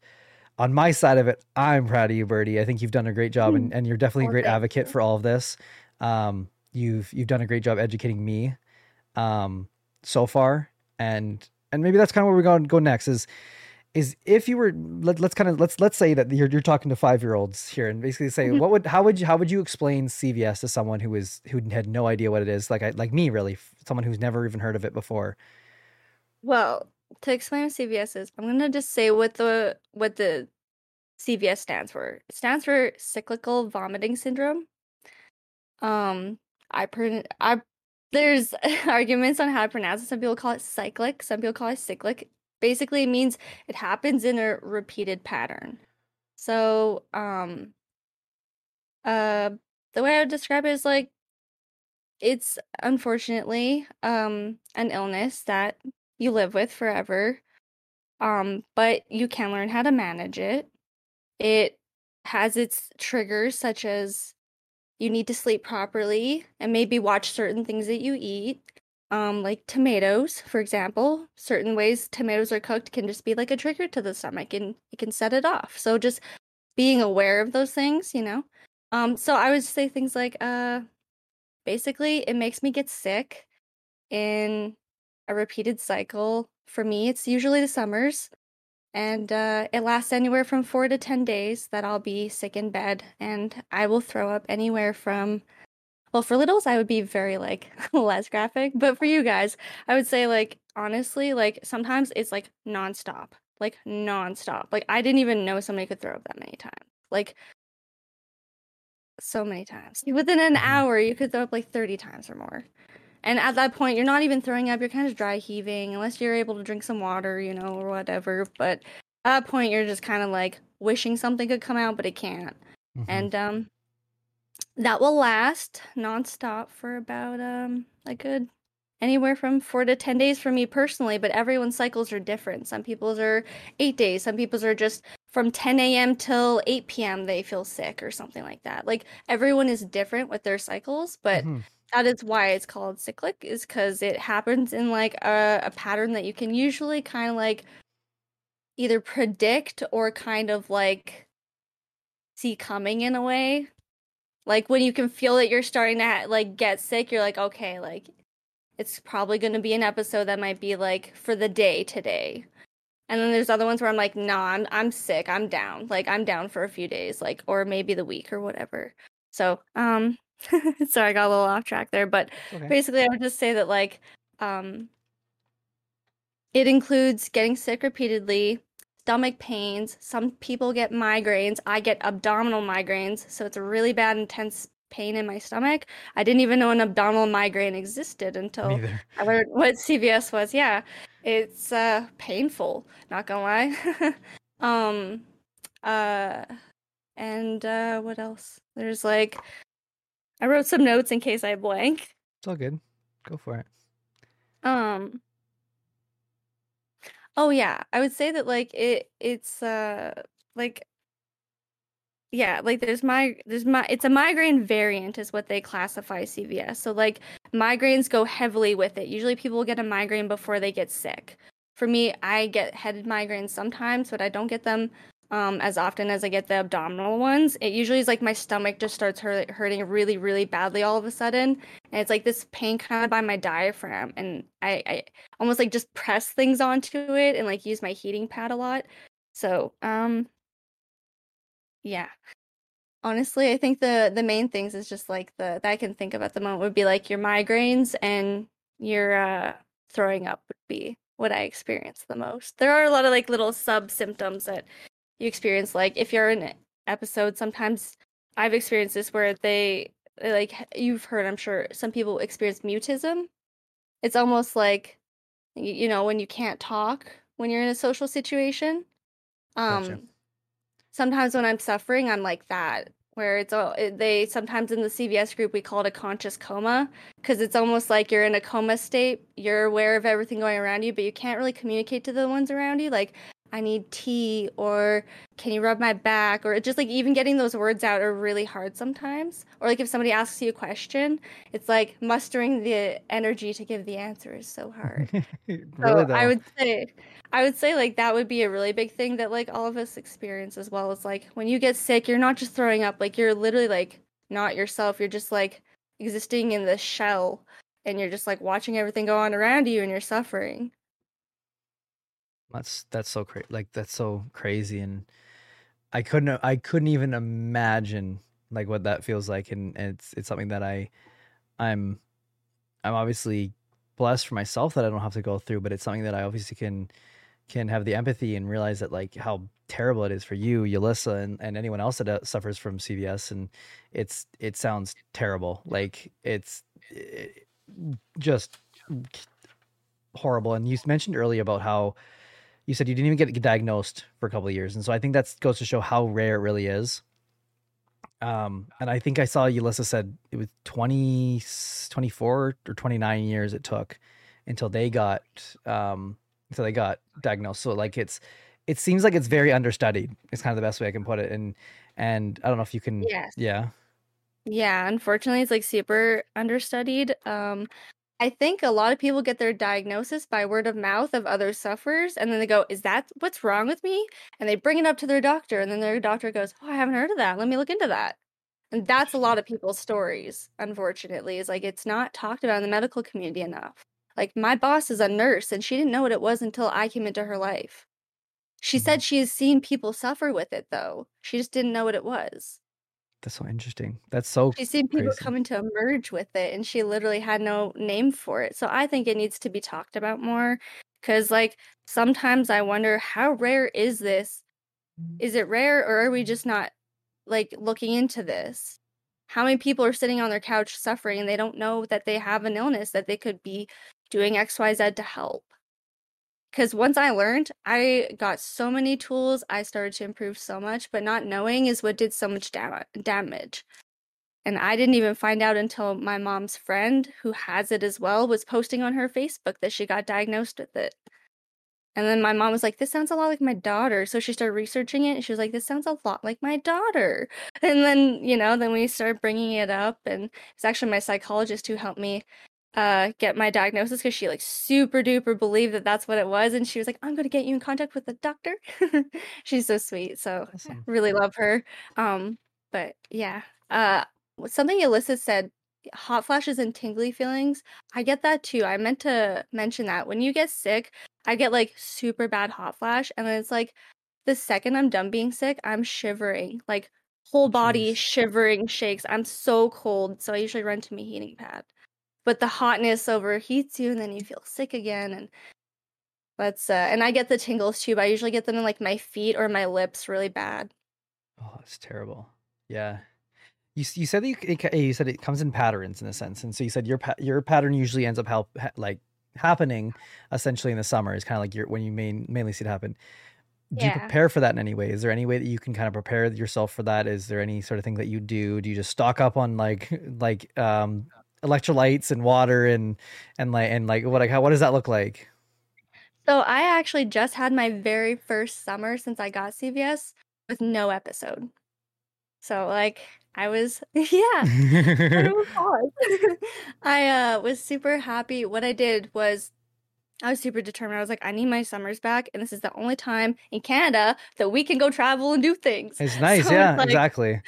on my side of it I'm proud of you Birdy. I think you've done a great job and, and you're definitely a great advocate for all of this. Um you've you've done a great job educating me um so far. And and maybe that's kind of where we're going to go next is is if you were let, let's kind of let's let's say that you're you're talking to five year olds here and basically say what would how would you how would you explain CVS to someone who is who had no idea what it is like I like me really someone who's never even heard of it before Well, to explain what CVS is, I'm gonna just say what the what the CVS stands for. It stands for cyclical vomiting syndrome. Um, I pron I there's (laughs) arguments on how to pronounce it. Some people call it cyclic, some people call it cyclic. Basically, means it happens in a repeated pattern. So, um, uh, the way I would describe it is like it's unfortunately um an illness that you live with forever. Um, but you can learn how to manage it. It has its triggers such as you need to sleep properly and maybe watch certain things that you eat. Um, like tomatoes, for example. Certain ways tomatoes are cooked can just be like a trigger to the stomach and it can set it off. So just being aware of those things, you know. Um, so I would say things like uh basically it makes me get sick in a repeated cycle. For me, it's usually the summers and uh, it lasts anywhere from four to 10 days that I'll be sick in bed, and I will throw up anywhere from. Well, for littles, I would be very like (laughs) less graphic, but for you guys, I would say like honestly, like sometimes it's like nonstop, like nonstop. Like I didn't even know somebody could throw up that many times, like so many times. Within an hour, you could throw up like 30 times or more. And at that point, you're not even throwing up, you're kind of dry heaving, unless you're able to drink some water, you know, or whatever. But at that point, you're just kind of like wishing something could come out, but it can't. Mm-hmm. And um, that will last nonstop for about um, a good anywhere from four to 10 days for me personally, but everyone's cycles are different. Some people's are eight days, some people's are just from 10 a.m. till 8 p.m. they feel sick or something like that. Like everyone is different with their cycles, but. Mm-hmm. That is why it's called cyclic, is because it happens in like a, a pattern that you can usually kind of like either predict or kind of like see coming in a way. Like when you can feel that you're starting to like get sick, you're like, okay, like it's probably going to be an episode that might be like for the day today. And then there's other ones where I'm like, nah, I'm I'm sick. I'm down. Like I'm down for a few days, like or maybe the week or whatever. So, um (laughs) sorry, I got a little off track there, but Okay. basically I would just say that like um it includes getting sick repeatedly, stomach pains, some people get migraines, I get abdominal migraines, so it's a really bad intense pain in my stomach. I didn't even know an abdominal migraine existed until (laughs) I learned what CVS was. Yeah, it's uh painful. Not gonna lie. (laughs) um, uh, and uh, what else? There's like, I wrote some notes in case I blank. It's all good. Go for it. Um. Oh yeah, I would say that like it. It's uh like. Yeah, like there's my there's my it's a migraine variant is what they classify CVS. So like migraines go heavily with it. Usually people get a migraine before they get sick. For me, I get headed migraines sometimes, but I don't get them um, as often as I get the abdominal ones. It usually is like my stomach just starts hurt, hurting really, really badly all of a sudden, and it's like this pain kind of by my diaphragm, and I, I almost like just press things onto it and like use my heating pad a lot. So, um, yeah. Honestly, I think the the main things is just like the that I can think of at the moment would be like your migraines and your uh throwing up would be what I experience the most. There are a lot of like little sub symptoms that you experience like if you're in an episode sometimes I've experienced this where they like you've heard I'm sure some people experience mutism. It's almost like you know when you can't talk when you're in a social situation. Um Gotcha. sometimes when I'm suffering, I'm like that, where it's all they sometimes in the CVS group we call it a conscious coma because it's almost like you're in a coma state. You're aware of everything going around you, but you can't really communicate to the ones around you. Like, I need tea, or can you rub my back, or just like even getting those words out are really hard sometimes. Or like if somebody asks you a question, it's like mustering the energy to give the answer is so hard. (laughs) really So though. I would say I would say like that would be a really big thing that like all of us experience as well. It's like when you get sick, you're not just throwing up, like you're literally like not yourself. You're just like existing in the shell and you're just like watching everything go on around you and you're suffering. That's that's so crazy. Like that's so crazy, and I couldn't I couldn't even imagine like what that feels like, and, it's it's something that I I'm I'm obviously blessed for myself that I don't have to go through, but it's something that I obviously can can have the empathy and realize that like how terrible it is for you, Yulissa, and, and anyone else that uh, suffers from CVS. And it's it sounds terrible. Like it's it, just horrible. And you mentioned earlier about how you said you didn't even get diagnosed for a couple of years, and so I think that goes to show how rare it really is. Um, and I think I saw Yulissa said it was 20, 24 or 29 years it took until they got um until they got diagnosed. So like it's it seems like it's very understudied. It's kind of the best way I can put it. And and I don't know if you can Yes. yeah. Yeah, unfortunately, it's like super understudied. Um, I think a lot of people get their diagnosis by word of mouth of other sufferers, and then they go, "Is that what's wrong with me?" And they bring it up to their doctor, and then their doctor goes, "Oh, I haven't heard of that. Let me look into that." And that's a (laughs) lot of people's stories, unfortunately, is like it's not talked about in the medical community enough. Like my boss is a nurse, and she didn't know what it was until I came into her life. She said mm-hmm. she has seen people suffer with it, though. She just didn't know what it was. That's so interesting. That's so She's seen people crazy. coming to emerge with it, and she literally had no name for it. So I think it needs to be talked about more. Because, like, sometimes I wonder how rare is this? Mm. Is it rare, or are we mm. just not like looking into this? How many people are sitting on their couch suffering and they don't know that they have an illness that they could be doing XYZ to help? Because once I learned, I got so many tools, I started to improve so much, but not knowing is what did so much dam- damage. And I didn't even find out until my mom's friend, who has it as well, was posting on her Facebook that she got diagnosed with it. And then my mom was like, This sounds a lot like my daughter. So she started researching it and she was like, This sounds a lot like my daughter. (laughs) And then, you know, then we started bringing it up. And it's actually my psychologist who helped me uh get my diagnosis because she like super duper believed that that's what it was and she was like i'm going to get you in contact with the doctor. (laughs) She's so sweet so really love her um but yeah uh something Alyssa said hot flashes and tingly feelings i get that too i meant to mention that. When you get sick i get like super bad hot flash and then it's like the second i'm done being sick i'm shivering like whole body shivering shakes i'm so cold so i usually run to my heating pad but the hotness overheats you and then you feel sick again and that's uh and i get the tingles too but i usually get them in like my feet or my lips really bad Oh, it's terrible. Yeah. You, you said that you, it, you said it comes in patterns in a sense, and so you said your your pattern usually ends up help ha- like happening essentially in the summer is kind of like your when you main, mainly see it happen. Do you prepare for that in any way? Is there any way that you can kind of prepare yourself for that? Is there any sort of thing that you do? Do you just stock up on like (laughs) like um electrolytes and water and and like and like what like how what does that look like? so i actually just had my very first summer since i got cvs with no episode so like i was (laughs) yeah What a pause. I uh was super happy. What I did was I was super determined. I was like, I need my summers back, and this is the only time in Canada that we can go travel and do things. It's (laughs) nice, So, yeah, like- exactly.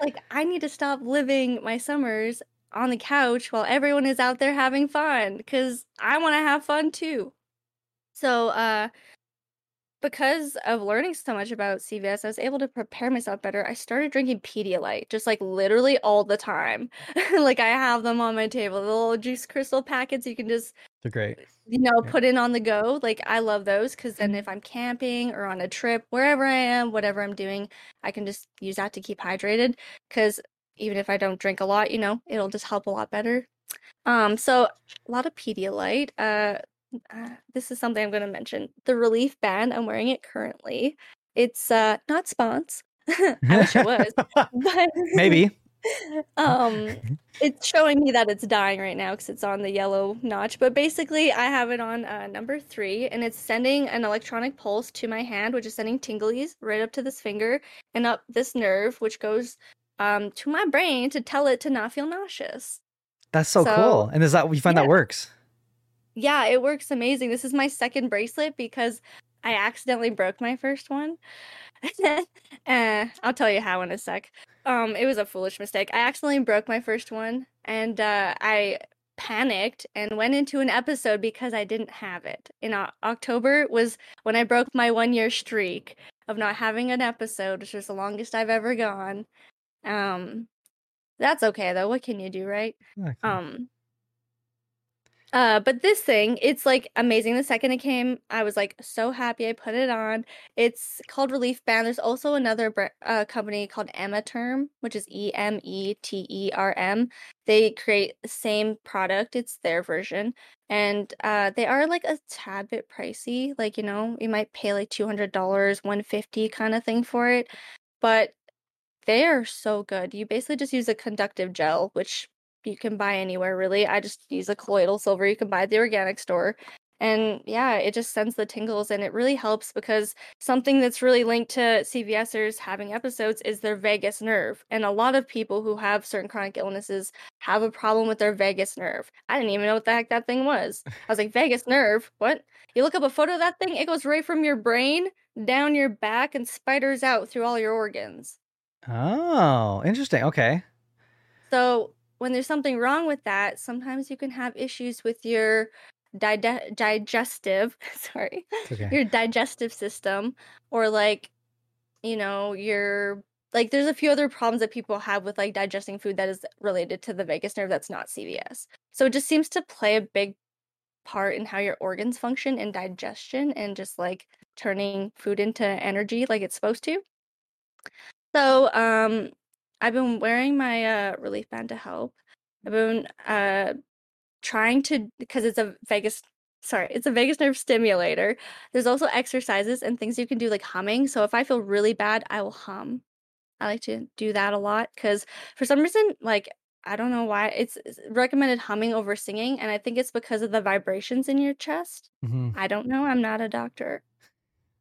Like I need to stop living my summers on the couch while everyone is out there having fun because I want to have fun too. So, uh, because of learning so much about CVS, I was able to prepare myself better. I started drinking Pedialyte just like literally all the time. (laughs) like I have them on my table, the little juice crystal packets you can just They're great. you know put in on the go. Like I love those because then if I'm camping or on a trip, wherever I am, whatever I'm doing, I can just use that to keep hydrated. Because even if I don't drink a lot, you know, it'll just help a lot better. Um, so a lot of Pedialyte. Uh, uh, this is something I'm going to mention. The Relief Band. I'm wearing it currently. It's uh not spons. (laughs) I wish it was, (laughs) but Maybe. (laughs) um, it's showing me that it's dying right now because it's on the yellow notch. But basically, I have it on uh, number three, and it's sending an electronic pulse to my hand, which is sending tinglies right up to this finger and up this nerve, which goes um to my brain to tell it to not feel nauseous. That's so, So, cool. And is that you find that works? Yeah, it works amazing. This is my second bracelet because I accidentally broke my first one. uh, (laughs) I'll tell you how in a sec. Um, it was a foolish mistake. I accidentally broke my first one, and uh, I panicked and went into an episode because I didn't have it. In O- October was when I broke my one year streak of not having an episode, which was the longest I've ever gone. Um, that's okay though. What can you do, right? Okay. Um, Uh, but this thing, it's like amazing. The second it came, I was like so happy. I put it on. It's called Relief Band. There's also another uh, company called Emeterm, which is E M E T E R M. They create the same product. It's their version, and uh, they are like a tad bit pricey. Like you know, you might pay like two hundred dollars, one fifty kind of thing for it, but they are so good. You basically just use a conductive gel, which you can buy anywhere really. I just use a colloidal silver you can buy at the organic store. And yeah, it just sends the tingles and it really helps because something that's really linked to CVSers having episodes is their vagus nerve. And a lot of people who have certain chronic illnesses have a problem with their vagus nerve. I didn't even know what the heck that thing was. (laughs) I was like, vagus nerve? What? You look up a photo of that thing, it goes right from your brain down your back and spiders out through all your organs. Oh, interesting. Okay. So when there's something wrong with that, sometimes you can have issues with your dide- digestive, (laughs) sorry, okay. your digestive system, or like, you know, your like. There's a few other problems that people have with like digesting food that is related to the vagus nerve that's not CVS. So it just seems to play a big part in how your organs function in digestion and just like turning food into energy like it's supposed to. So, um, I've been wearing my uh, relief band to help. I've been uh, trying to because it's a vagus sorry, it's a vagus nerve stimulator. There's also exercises and things you can do like humming. So if I feel really bad, I will hum. I like to do that a lot because for some reason, like I don't know why it's recommended humming over singing, and I think it's because of the vibrations in your chest. Mhm. I don't know. I'm not a doctor.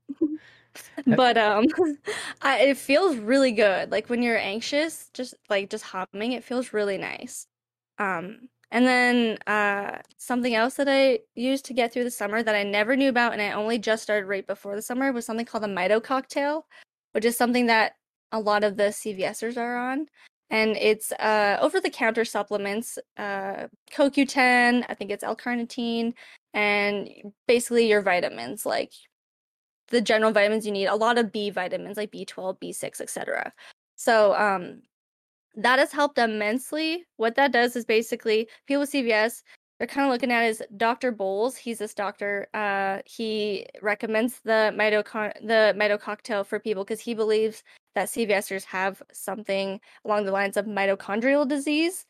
(laughs) (laughs) but um (laughs) I, it feels really good. Like when you're anxious just like just humming it feels really nice. Um and then uh something else that i used to get through the summer that i never knew about and i only just started right before the summer was something called a mito cocktail which is something that a lot of the cvsers are on. And it's uh over the counter supplements uh coq10 i think it's l-carnitine and basically your vitamins like the general vitamins you need, a lot of B vitamins like B12, B6, etc. So um that has helped immensely. What that does is basically people with CVS, they're kind of looking at is Dr. Boles. He's this doctor. Uh, he recommends the mito the mito cocktail for people because he believes that CVSers have something along the lines of mitochondrial disease.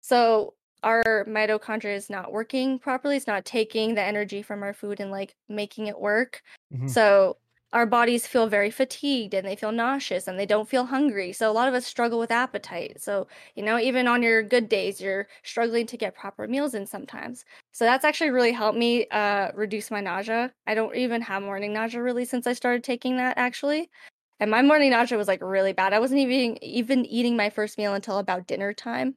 So our mitochondria is not working properly. It's not taking the energy from our food and like making it work. Mhm. So our bodies feel very fatigued and they feel nauseous and they don't feel hungry. So a lot of us struggle with appetite. So, you know, even on your good days, you're struggling to get proper meals in sometimes. So that's actually really helped me uh reduce my nausea. I don't even have morning nausea really since I started taking that actually. And my morning nausea was like really bad. I wasn't even even eating my first meal until about dinner time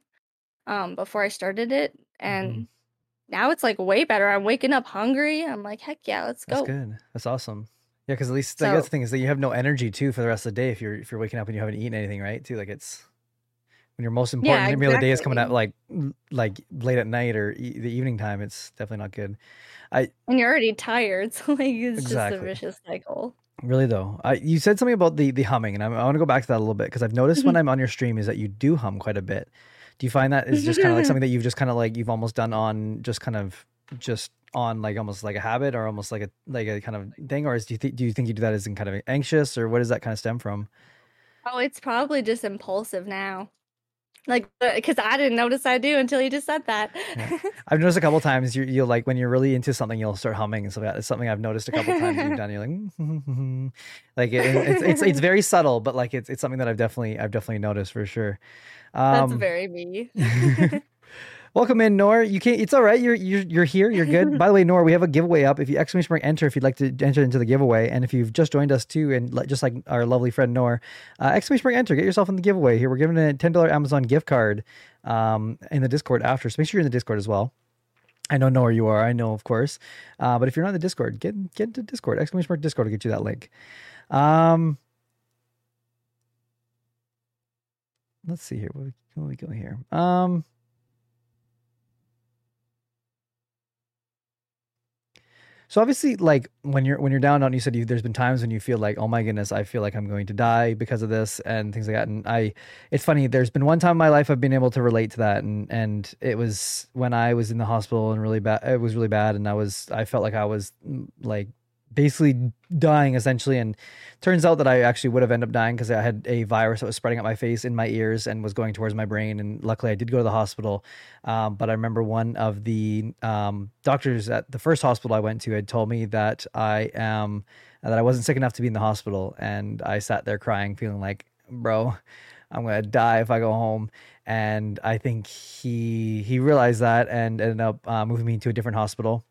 um before I started it and now it's like way better. I'm waking up hungry. I'm like, heck yeah, let's That's go. good. That's awesome. Yeah, because at least like, that's So- the thing is that you have no energy too for the rest of the day if you're if you're waking up and you haven't eaten anything, right? Too like it's when your most important Yeah, meal of the day is coming out like like late at night or e- the evening time. It's definitely not good. I And you're already tired, (laughs) so like it's Exactly. just a vicious cycle. Really though, I, you said something about the the humming, and I, I want to go back to that a little bit because I've noticed when I'm on your stream is that you do hum quite a bit. Do you find that is just kind of like something (laughs) that you've just kind of like you've almost done on just kind of just on like almost like a habit or almost like a like a kind of thing, or is do you think do you think you do that as in kind of anxious or what does that kind of stem from? Oh, it's probably just impulsive now. Like, uh, because I didn't notice I do until you just said that. (laughs) I've noticed a couple times you you'll like when you're really into something you'll start humming and stuff. like that. It's something I've noticed a couple times you've done. You're like, (laughs) like it, it's, it's it's very subtle, but like it's it's something that I've definitely I've definitely noticed for sure. That's Um, very me. (laughs) (laughs) Welcome in, Nor. You can't. It's all right. You're you're you're here. You're good. (laughs) By the way, Nor, we have a giveaway up. If you exclamation mark enter, if you'd like to enter into the giveaway, and if you've just joined us too, and like- just like our lovely friend Nor, uh, exclamation mark enter, get yourself in the giveaway. Here, we're giving a ten dollar Amazon gift card um, in the Discord after. So make sure you're in the Discord as well. I know Nor you are. I know, of course. Uh, but if you're not in the Discord, get get into Discord. Exclamation mark Discord to get you that link. Um, let's see here. What we, we go here? Um. So obviously, like when you're when you're down, on, you said you, there's been times when you feel like, oh my goodness, I feel like I'm going to die because of this and things like that. And I, it's funny. There's been one time in my life I've been able to relate to that, and and it was when I was in the hospital and really bad. It was really bad, and I was I felt like I was like basically dying essentially and turns out that i actually would have ended up dying because i had a virus that was spreading up my face in my ears and was going towards my brain and luckily i did go to the hospital. Um, but i remember one of the um, doctors at the first hospital i went to had told me that i am that i wasn't sick enough to be in the hospital and i sat there crying feeling like bro i'm gonna die if i go home. And i think he he realized that and ended up uh, moving me to a different hospital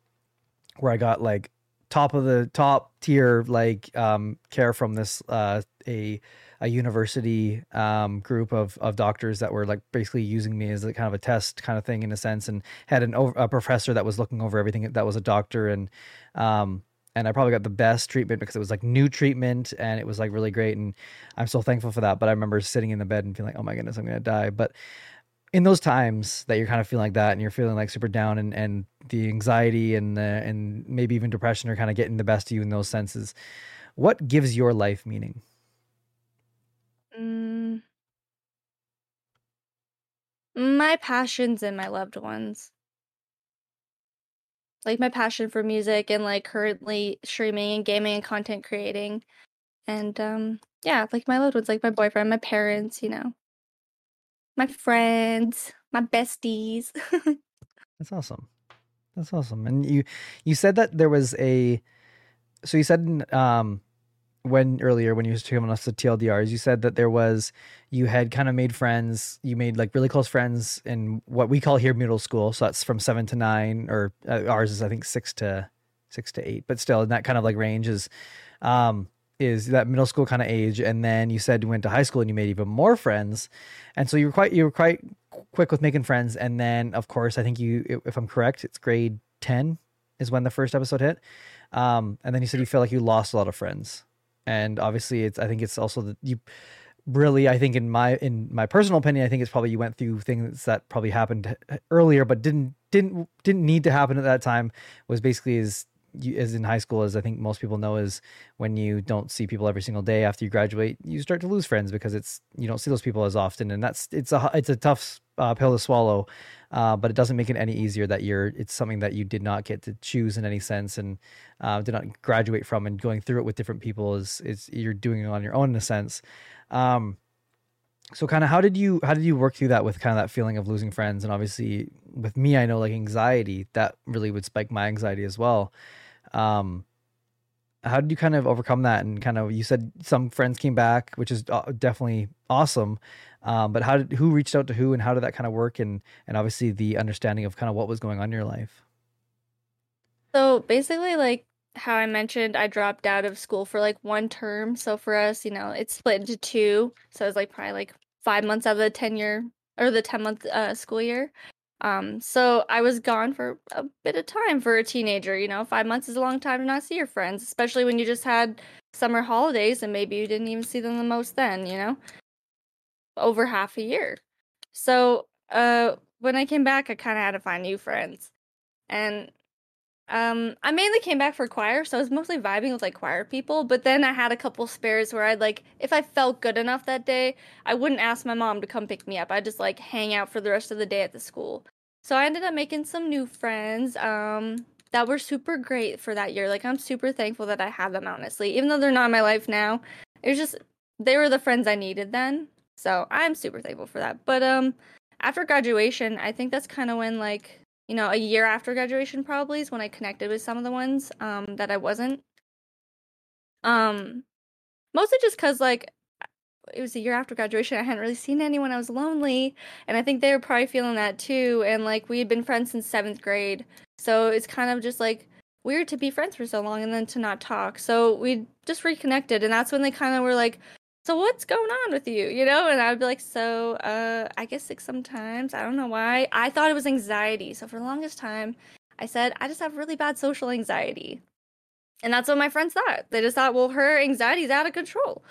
where i got like top of the top tier like um, care from this uh, a a university um, group of of doctors that were like basically using me as a kind of a test kind of thing in a sense, and had an over, a professor that was looking over everything that was a doctor and um, and I probably got the best treatment because it was like new treatment and it was like really great and I'm so thankful for that. But I remember sitting in the bed and feeling like, oh my goodness, I'm gonna die. But in those times that you're kind of feeling like that and you're feeling like super down and, and the anxiety and the, and maybe even depression are kind of getting the best of you in those senses what gives your life meaning Mm, my passions and my loved ones. Like my passion for music and like currently streaming and gaming and content creating. And um yeah, like my loved ones, like my boyfriend, my parents, you know. My friends, my besties. (laughs) that's awesome that's awesome and you you said that there was a so you said um when earlier when you was talking us the TLDRs, you said that there was you had kind of made friends, you made like really close friends in what we call here middle school. So that's from seven to nine, or uh, ours is I think six to six to eight, but still in that kind of like range is um is that middle school kind of age. And then you said you went to high school and you made even more friends, and so you were quite you were quite quick with making friends. And then of course I think you, if I'm correct, it's grade ten is when the first episode hit. Um, and then you said you feel like you lost a lot of friends and obviously it's i think it's also that you really i think in my in my personal opinion i think it's probably you went through things that probably happened earlier but didn't didn't didn't need to happen at that time was basically as you, as in high school as i think most people know is when you don't see people every single day after you graduate you start to lose friends because it's you don't see those people as often. And that's it's a it's a tough uh, pill to swallow uh, but it doesn't make it any easier that you're it's something that you did not get to choose in any sense and uh, did not graduate from. And going through it with different people is is you're doing it on your own in a sense. Um, so kind of how did you how did you work through that with kind of that feeling of losing friends? And obviously with me i know like anxiety that really would spike my anxiety as well. Um, how did you kind of overcome that? And kind of you said some friends came back which is uh, definitely awesome. Um, but how did who reached out to who and how did that kind of work? And and obviously the understanding of kind of what was going on in your life. So basically, like how I mentioned, I dropped out of school for like one term. So for us, you know, it's split into two. So it was like probably like five months out of the 10 year or the 10 month uh, school year. Um, so I was gone for a bit of time for a teenager. You know, five months is a long time to not see your friends, especially when you just had summer holidays and maybe you didn't even see them the most then, you know, over half a year. So uh, when I came back, I kind of had to find new friends. And um, I mainly came back for choir, so I was mostly vibing with like choir people. But then I had a couple spares where I'd like, if I felt good enough that day, I wouldn't ask my mom to come pick me up. I'd just like hang out for the rest of the day at the school. So I ended up making some new friends um, that were super great for that year. Like I'm super thankful that I had them, honestly. Even though they're not in my life now, it was just they were the friends I needed then. So I'm super thankful for that. But um, after graduation, I think that's kind of when like you know, a year after graduation probably is when I connected with some of the ones um that I wasn't. Um mostly just cuz like it was a year after graduation, I hadn't really seen anyone. I was lonely, and I think they were probably feeling that too. And like we had been friends since 7th grade. So it's kind of just like weird to be friends for so long and then to not talk. So we just reconnected and that's when they kind of were like, so what's going on with you you know? And i would be like so uh i get sick sometimes i don't know why i thought it was anxiety. So for the longest time i said i just have really bad social anxiety. And that's what my friends thought. They just thought well her anxiety's out of control.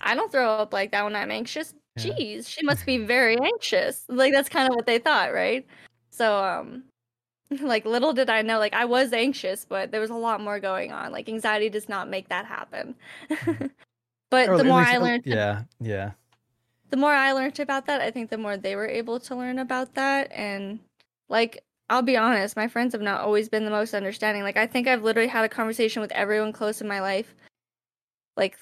I don't throw up like that when i'm anxious. Jeez she must be very anxious. Like that's kind of what they thought right? So um (laughs) like little did I know, like I was anxious, but there was a lot more going on. Like anxiety does not make that happen. (laughs) but Or the more least- I learned Yeah, yeah. the more I learned about that, I think the more they were able to learn about that. And like, I'll be honest, my friends have not always been the most understanding. Like, I think I've literally had a conversation with everyone close in my life, like,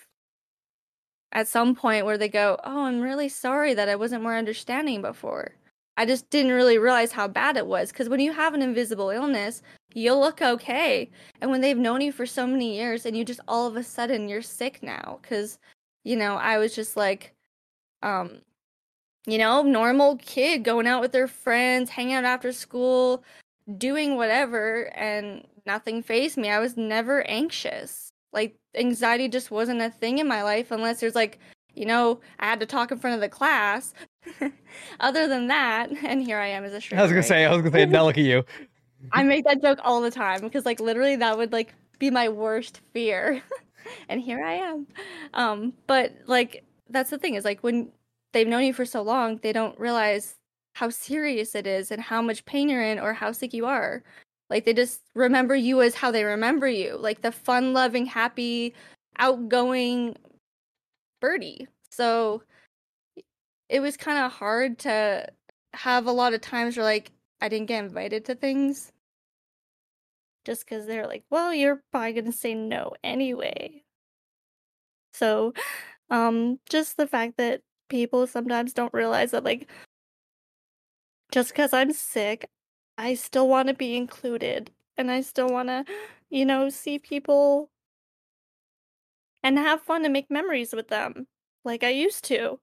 at some point where they go, Oh, I'm really sorry that I wasn't more understanding before. I just didn't really realize how bad it was. Because when you have an invisible illness, you look okay. And when they've known you for so many years and you just all of a sudden you're sick now, because, you know, I was just like, um you know normal kid going out with their friends hanging out after school doing whatever and nothing fazed me i was never anxious like anxiety just wasn't a thing in my life unless there's like you know i had to talk in front of the class (laughs) other than that (laughs) and here i am as a straight I was gonna say, I was gonna say, now look at you. (laughs) I make that joke all the time because like literally that would like be my worst fear. and here I am. Um but like that's the thing is like when they've known you for so long, they don't realize how serious it is and how much pain you're in or how sick you are. Like they just remember you as how they remember you, like the fun-loving, happy, outgoing Birdy. So it was kind of hard to have a lot of times where like I didn't get invited to things just because they're like, well, you're probably gonna say no anyway. So, um, just the fact that people sometimes don't realize that, like, just because I'm sick, I still want to be included and I still want to, you know, see people and have fun and make memories with them like I used to.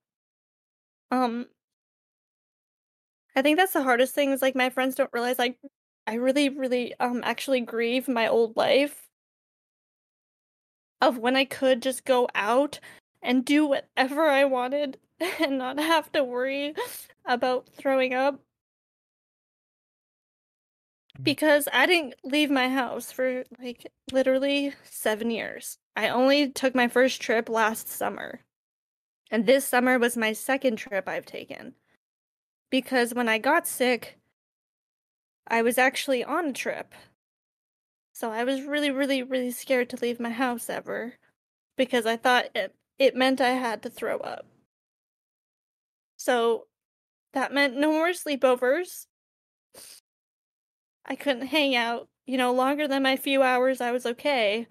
Um, I think that's the hardest thing is like my friends don't realize like I really, really um actually grieve my old life of when I could just go out and do whatever I wanted (laughs) and not have to worry about throwing up. Because I didn't leave my house for like literally seven years. I only took my first trip last summer. And this summer was my second trip I've taken. Because when I got sick, I was actually on a trip. So I was really, really, really scared to leave my house ever because I thought it, it meant I had to throw up. So that meant no more sleepovers. I couldn't hang out, you know, longer than my few hours I was okay.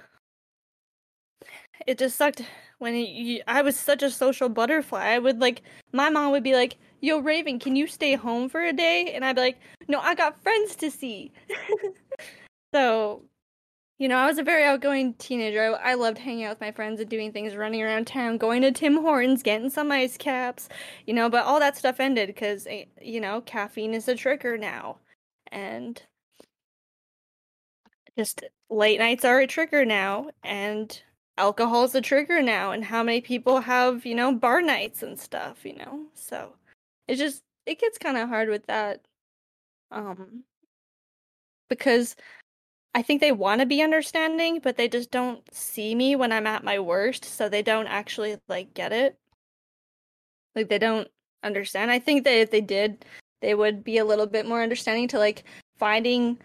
It just sucked when it, I was such a social butterfly. I would like, my mom would be like, Yo, Raven, can you stay home for a day? And I'd be like, No, I got friends to see. (laughs) so, you know, I was a very outgoing teenager. I, I loved hanging out with my friends and doing things, running around town, going to Tim Hortons, getting some ice caps, you know, but all that stuff ended because, eh, you know, caffeine is a trigger now. And just late nights are a trigger now. And alcohol's a trigger now. And how many people have, you know, bar nights and stuff, you know? So it just, it gets kind of hard with that. Um, because I think they want to be understanding, but they just don't see me when I'm at my worst, so they don't actually like get it. Like they don't understand. I think that if they did, they would be a little bit more understanding to like finding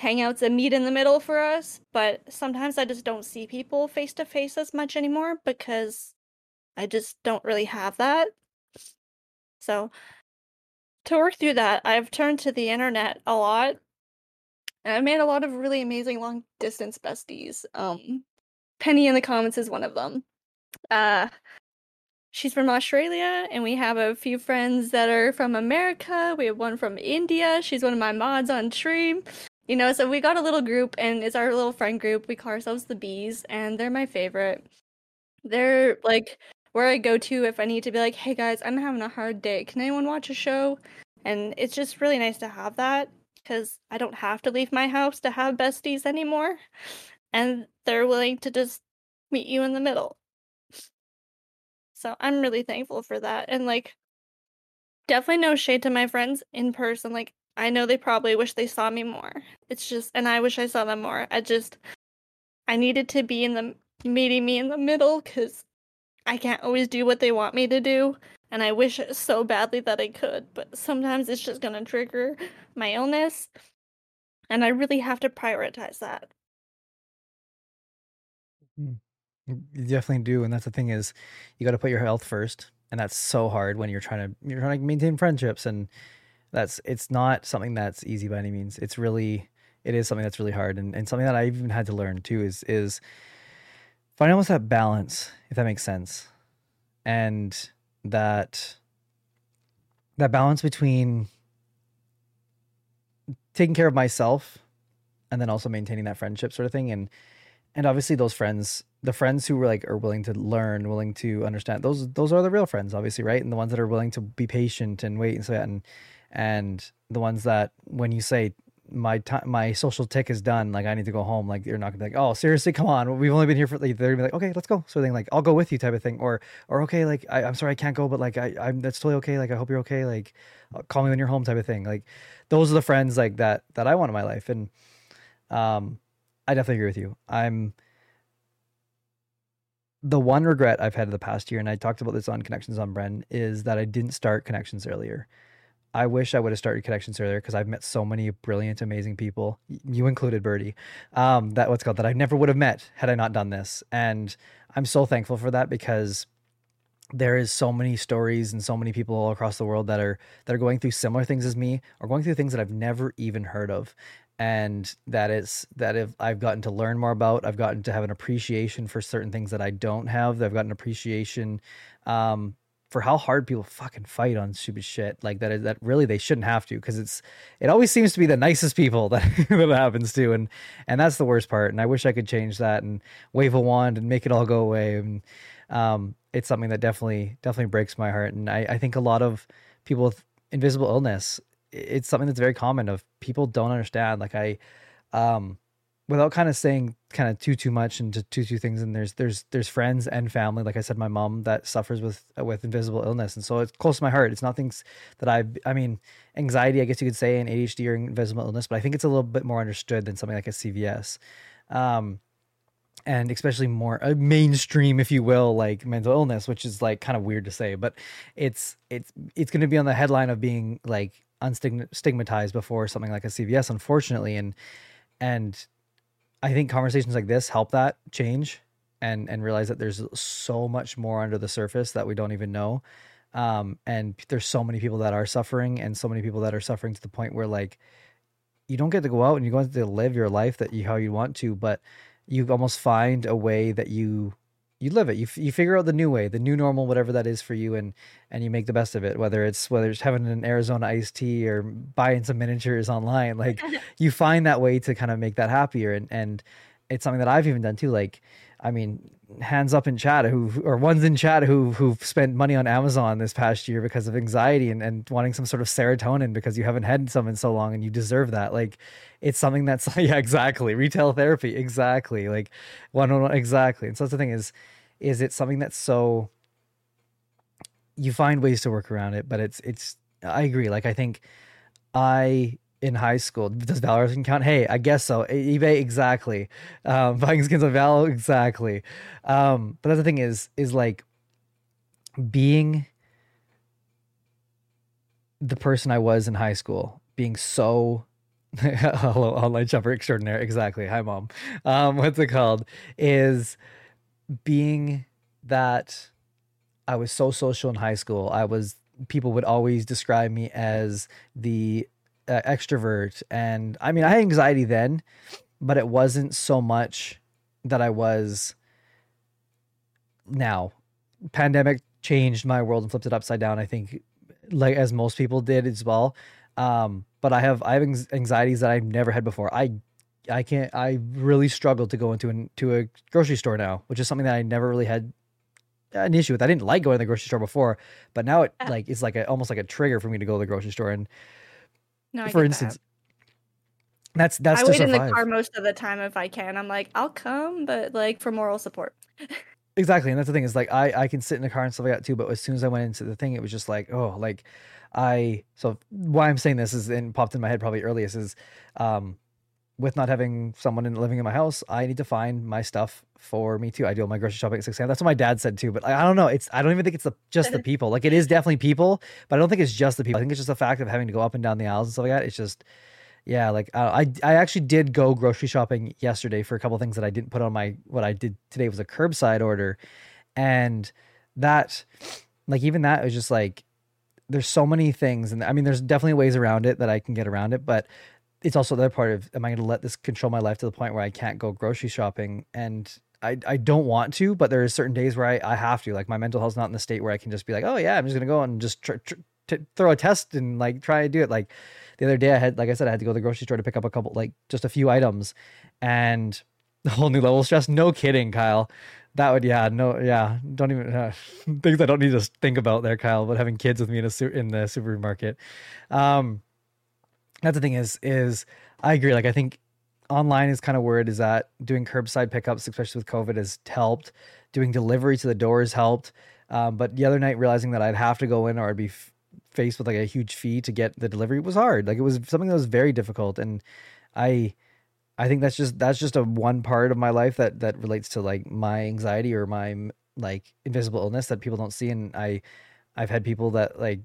hangouts and meet in the middle for us, but sometimes I just don't see people face to face as much anymore because I just don't really have that. So to work through that, I've turned to the internet a lot and I made a lot of really amazing long distance besties. Um, Penny in the comments is one of them. Uh, she's from Australia, and we have a few friends that are from America. We have one from India. She's one of my mods on stream. You know, so we got a little group, and it's our little friend group. We call ourselves the Bees, and they're my favorite. They're like where I go to if I need to be like, hey guys, I'm having a hard day. Can anyone watch a show? And it's just really nice to have that because I don't have to leave my house to have besties anymore. And they're willing to just meet you in the middle. So I'm really thankful for that. And like, definitely no shade to my friends in person. Like, I know they probably wish they saw me more. It's just, and I wish I saw them more. I just, I needed to be in the meeting me in the middle because I can't always do what they want me to do. And I wish so badly that I could, but sometimes it's just gonna trigger my illness. and I really have to prioritize that. Mm. You definitely do, and that's the thing is, you got to put your health first, and that's so hard when you're trying to you're trying to maintain friendships, and that's it's not something that's easy by any means. It's really it is something that's really hard, and, and something that I even had to learn too is is finding almost that balance, if that makes sense, and that that balance between taking care of myself and then also maintaining that friendship sort of thing. And and obviously those friends the friends who were like are willing to learn willing to understand those those are the real friends obviously right? And the ones that are willing to be patient and wait and so that. And and the ones that when you say my time my social tick is done like i need to go home like you're not gonna be like oh seriously? Come on. We've only been here for like they're gonna be like okay let's go. So thing like i'll go with you type of thing. Or or okay like I, i'm sorry i can't go but like i i'm that's totally okay. Like i hope you're okay. Like uh, call me when you're home type of thing. Like those are the friends like that that i want in my life. And um i definitely agree with you. I'm the one regret I've had in the past year, and I talked about this on Connections on Bren, is that I didn't start Connections earlier. I wish I would have started Connections earlier because I've met so many brilliant, amazing people, you included, Birdy. Um, that what's called that I never would have met had I not done this, and I'm so thankful for that because there is so many stories and so many people all across the world that are that are going through similar things as me or going through things that I've never even heard of and that is that if I've gotten to learn more about I've gotten to have an appreciation for certain things that I don't have That I've gotten appreciation um for how hard people fucking fight on stupid shit like that is that really they shouldn't have to because it's it always seems to be the nicest people (laughs) that that happens to and and that's the worst part and I wish I could change that and wave a wand and make it all go away and um it's something that definitely definitely breaks my heart and I I think a lot of people with invisible illness it's something that's very common of people don't understand like I um without kind of saying kind of too too much into too too things and there's there's there's friends and family like i said my mom that suffers with with invisible illness. And so it's close to my heart. It's not things that i i mean anxiety i guess you could say and adhd or invisible illness but i think it's a little bit more understood than something like a cvs um and especially more uh, mainstream if you will like mental illness which is like kind of weird to say but it's it's it's going to be on the headline of being like unstigmatized before something like a cvs unfortunately. And and I think conversations like this help that change and and realize that there's so much more under the surface that we don't even know. Um, and there's so many people that are suffering and so many people that are suffering to the point where like you don't get to go out and you don't get to live your life that you how you want to, but you almost find a way that you you live it. You f- you figure out the new way, the new normal, whatever that is for you, and and you make the best of it. Whether it's whether it's having an Arizona iced tea or buying some miniatures online, like (laughs) you find that way to kind of make that happier. And and it's something that I've even done too. Like, I mean, hands up in chat who or ones in chat who who've spent money on Amazon this past year because of anxiety and, and wanting some sort of serotonin because you haven't had some in so long and you deserve that. Like it's something that's (laughs) yeah, exactly. Retail therapy, exactly. Like one on one exactly. And so that's the thing is is it something that's so you find ways to work around it, but it's it's I agree. Like I think I in high school does Valorant count? Hey, I guess so. EBay exactly. Um, (laughs) buying skins on Val exactly. Um, but that's the thing is is like being the person I was in high school, being so (laughs) hello online shopper extraordinaire exactly hi mom um (laughs) what's it called is being that I was so social in high school. I was people would always describe me as the uh, extrovert, and I mean I had anxiety then, but it wasn't so much that I was now. Pandemic changed my world and flipped it upside down. I think, like as most people did as well. Um, but I have I have anxieties that I've never had before. I I can't. I really struggle to go into an to a grocery store now, which is something that I never really had an issue with. I didn't like going to the grocery store before, but now it like it's like a almost like a trigger for me to go to the grocery store. And No, I for instance, that. that's that's I wait in the car most of the time if I can. I'm like, I'll come, but like for moral support. (laughs) Exactly, and that's the thing is like I I can sit in the car and stuff like that too. But as soon as I went into the thing, it was just like oh like I so why I'm saying this is and popped in my head probably earliest is um with not having someone in, living in my house, I need to find my stuff for me too. I do all my grocery shopping at 6 a.m. That's what my dad said too. But I, I don't know. It's I don't even think it's the, just the people. Like it is definitely people, but I don't think it's just the people. I think it's just the fact of having to go up and down the aisles and stuff like that. It's just yeah, like I I actually did go grocery shopping yesterday for a couple things that I didn't put on my what I did today was a curbside order, and that like even that was just like there's so many things and I mean there's definitely ways around it that I can get around it, but it's also the other part of am I going to let this control my life to the point where I can't go grocery shopping and I, I don't want to, but there are certain days where I, I have to. Like my mental health's not in the state where I can just be like, oh yeah, I'm just gonna go and just tr- tr- t- throw a test and like try to do it. Like the other day, I had, like I said, I had to go to the grocery store to pick up a couple, like just a few items, and (laughs) the whole new level of stress. No kidding, Kyle. That would, yeah, no, yeah, don't even uh, (laughs) things I don't need to think about there, Kyle. But having kids with me in a su- in the supermarket, um, that's the thing is is I agree. Like I think online is kind of where it is at. Doing curbside pickups, especially with COVID, has helped. Doing delivery to the door has helped. Um, but the other night, realizing that I'd have to go in or I'd be f- faced with like a huge fee to get the delivery was hard. Like it was something that was very difficult, and I, I think that's just that's just a one part of my life that that relates to like my anxiety or my like invisible illness that people don't see. And I, I've had people that like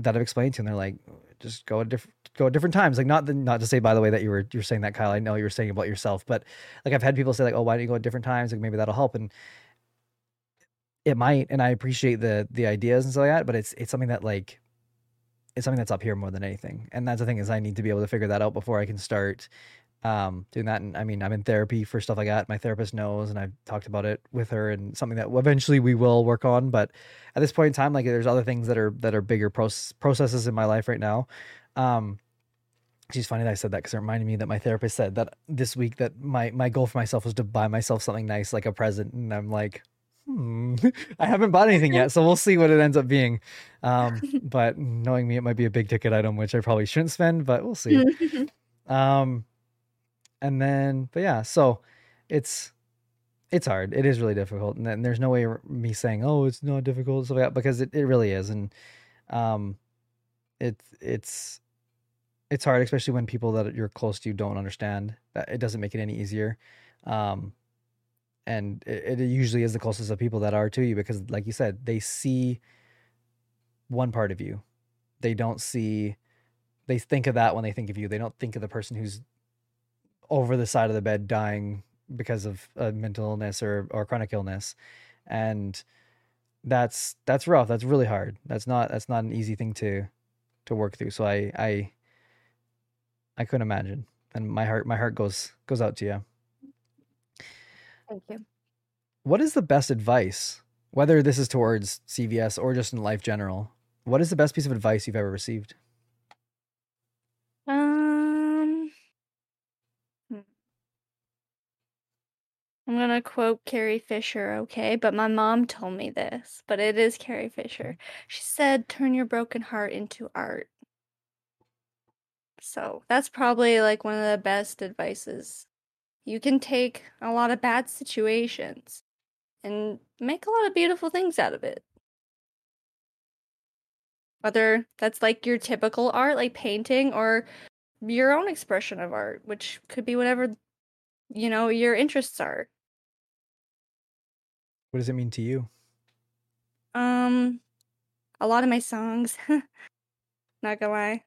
that I've explained to, and they're like, just go at different go at different times. Like not the, not to say by the way that you were you're saying that Kyle. I know you're saying about yourself, but like I've had people say like, oh, why don't you go at different times? Like maybe that'll help. And it might, and I appreciate the the ideas and stuff like that. But it's it's something that like it's something that's up here more than anything. And that's the thing is I need to be able to figure that out before I can start um doing that and i mean i'm in therapy for stuff like that. My therapist knows and i've talked about it with her and something that eventually we will work on but at this point in time like there's other things that are that are bigger process, processes in my life right now. Um she's funny that i said that because it reminded me that my therapist said that this week that my my goal for myself was to buy myself something nice like a present and i'm like hmm (laughs) i haven't bought anything yet so we'll see what it ends up being. Um but knowing me it might be a big ticket item which i probably shouldn't spend but we'll see. (laughs) Um and then but yeah so it's it's hard. It is really difficult. And then there's no way me saying oh it's not difficult stuff because it, it really is. And um it's it's it's hard especially when people that you're close to don't understand. That it doesn't make it any easier. Um and it, it usually is the closest of people that are to you because like you said they see one part of you. They don't see they think of that when they think of you. They don't think of the person who's over the side of the bed dying because of a mental illness or or chronic illness. And that's that's rough. That's really hard. That's not that's not an easy thing to to work through. So i i i couldn't imagine. And my heart my heart goes goes out to you. Thank you. what is the best advice whether this is towards cvs or just in life general what is the best piece of advice you've ever received I'm gonna quote Carrie Fisher, okay? But my mom told me this, but it is Carrie Fisher. Mm-hmm. She said, "Turn your broken heart into art." So that's probably like one of the best advices. You can take a lot of bad situations and make a lot of beautiful things out of it. Whether that's like your typical art, like painting, or your own expression of art, which could be whatever, you know, your interests are. What does it mean to you Um, a lot of my songs, (laughs) not gonna lie.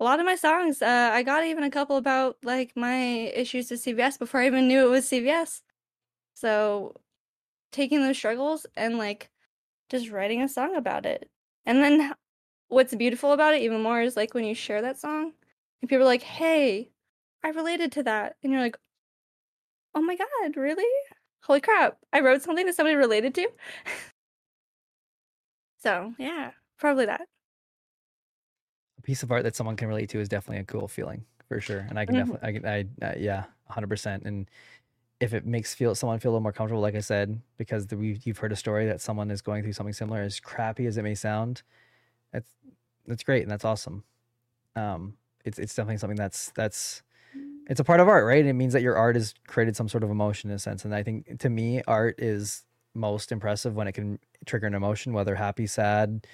A lot of my songs, uh, I got even a couple about like my issues with CVS before I even knew it was CVS. So, taking those struggles and like just writing a song about it. And then what's beautiful about it even more is like when you share that song and people are like, "Hey, I related to that." And you're like, "Oh my god, really? Holy crap. I wrote something that somebody related to?" so, yeah, probably that. a piece of art that someone can relate to is definitely a cool feeling for sure and i can Mhm. definitely i can i uh, yeah 100% and if it makes feel someone feel a little more comfortable like i said because the, we you've heard a story that someone is going through something similar as crappy as it may sound that's that's great and that's awesome um it's it's definitely something that's that's it's a part of art right? It means that your art has created some sort of emotion in a sense. And i think to me art is most impressive when it can trigger an emotion whether happy sad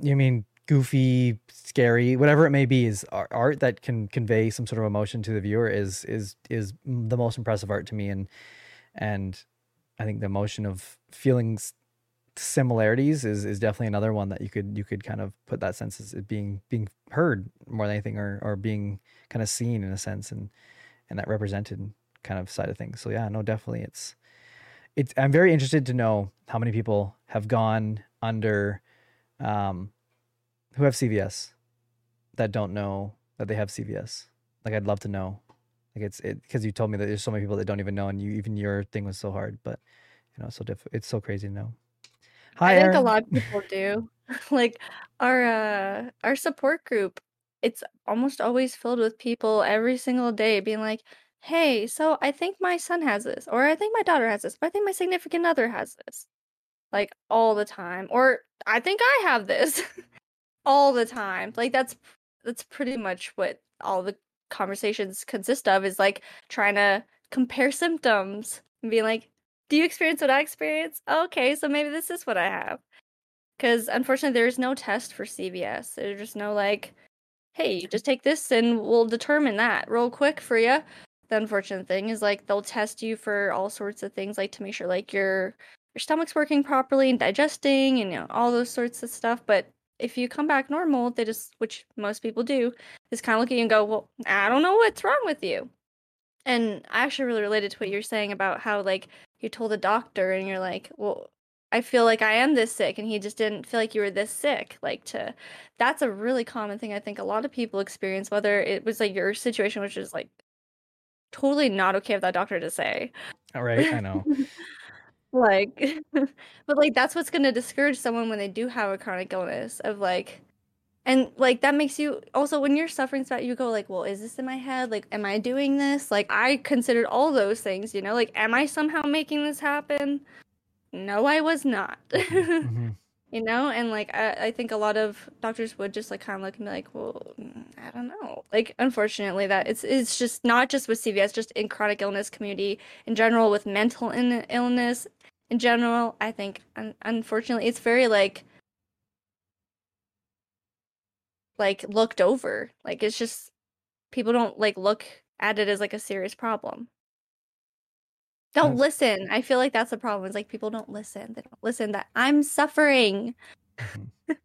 you mean goofy scary whatever it may be is art that can convey some sort of emotion to the viewer is is is the most impressive art to me. And and i think the emotion of feelings similarities is is definitely another one that you could you could kind of put that sense as being being heard more than anything or or being kind of seen in a sense and and that represented kind of side of things. So yeah, no, definitely it's it's I'm very interested to know how many people have gone under um who have CVS that don't know that they have CVS. Like I'd love to know. Like it's it because you told me that there's so many people that don't even know and you even your thing was so hard, but you know, so diff it's so crazy to know. I think a lot of people do. (laughs) like our uh our support group, it's almost always filled with people every single day being like, "Hey, so I think my son has this, or I think my daughter has this, or I think my significant other has this." Like all the time. Or I think I have this (laughs) all the time. Like that's that's pretty much what all the conversations consist of is like trying to compare symptoms and being like, "Do you experience what I experience? Okay, so maybe this is what I have." Because unfortunately, there's no test for CVS. There's just no like, "Hey, you just take this and we'll determine that real quick for you." The unfortunate thing is like they'll test you for all sorts of things, like to make sure like your your stomach's working properly and digesting and you know all those sorts of stuff. But if you come back normal, they just, which most people do, just kind of look at you and go, "Well, I don't know what's wrong with you." And I actually really related to what you're saying about how like you told a doctor and you're like, "Well, I feel like I am this sick," and he just didn't feel like you were this sick. Like to, that's a really common thing. I think a lot of people experience, whether it was like your situation, which is like totally not okay of that doctor to say. All right, I know. (laughs) like (laughs) but like that's what's going to discourage someone when they do have a chronic illness of like and like that makes you also when you're suffering so you go like well is this in my head? Like am i doing this? Like i considered all those things you know? Like am i somehow making this happen? No i was not. (laughs) You know? And like I, I think a lot of doctors would just like kind of look and be like well mm, i don't know. Like unfortunately that it's it's just not just with cvs just in chronic illness community in general with mental in- illness in general i think un- unfortunately it's very like like looked over. Like it's just people don't like look at it as like a serious problem. Don't That's- listen. I feel like that's the problem it's like people don't listen. They don't listen that i'm suffering (laughs) (laughs)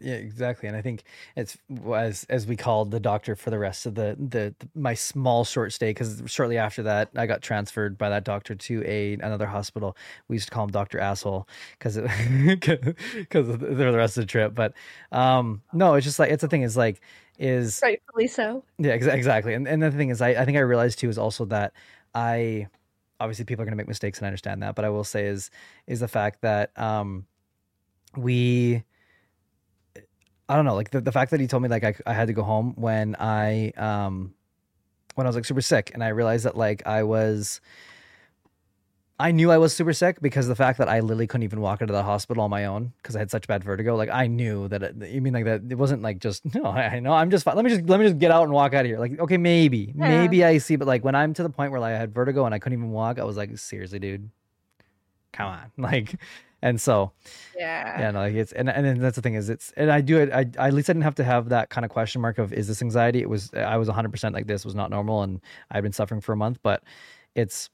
Yeah, exactly. And I think it's as as we called the doctor for the rest of the the, my small short stay because shortly after that I got transferred by that doctor to a another hospital. We used to call him Doctor Asshole because because (laughs) of the the rest of the trip. But um no, it's just like it's the thing is like is rightfully so yeah, exa- exactly. And and the thing is, I, I think I realized too is also that I obviously people are going to make mistakes and I understand that, but I will say is is the fact that um we I don't know, like the, the fact that he told me like I, I had to go home when I um when I was like super sick and I realized that like I was I knew I was super sick because the fact that I literally couldn't even walk into the hospital on my own because I had such bad vertigo. Like I knew that it, you mean like that. It wasn't like just (laughs) no. I, know I'm just fine. Let me just let me just get out and walk out of here. Like okay, maybe Yeah. maybe I see, but like when I'm to the point where like, I had vertigo and I couldn't even walk, I was like seriously, dude, come on, (laughs) like. And so, yeah yeah, no, like it's and and then that's the thing is it's and I do it. I, I at least I didn't have to have that kind of question mark of is this anxiety? It was I was 100 percent like this was not normal, and I've been suffering for a month. But it's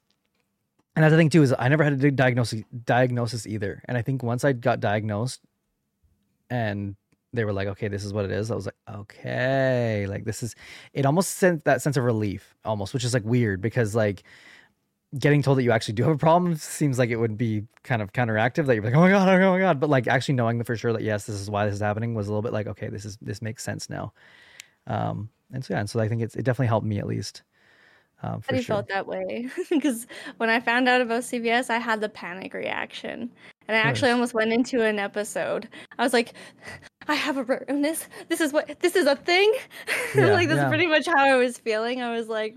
and that's the thing too is I never had a diagnosis diagnosis either. And I think once I got diagnosed, and they were like, okay, this is what it is. I was like, okay, like this is. It almost sent that sense of relief, almost, which is like weird because like getting told that you actually do have a problem seems like it would be kind of counteractive that you're like oh my god oh my god but like actually knowing for sure that yes this is why this is happening was a little bit like okay this is this makes sense now um and so yeah and so i think it's it definitely helped me at least um for I sure felt that way (laughs) because when I found out about CVS, I had the panic reaction, and I actually almost went into an episode. I was like, "I have a illness. This is what this is a thing." (laughs) Yeah, like that's yeah. pretty much how I was feeling. I was like,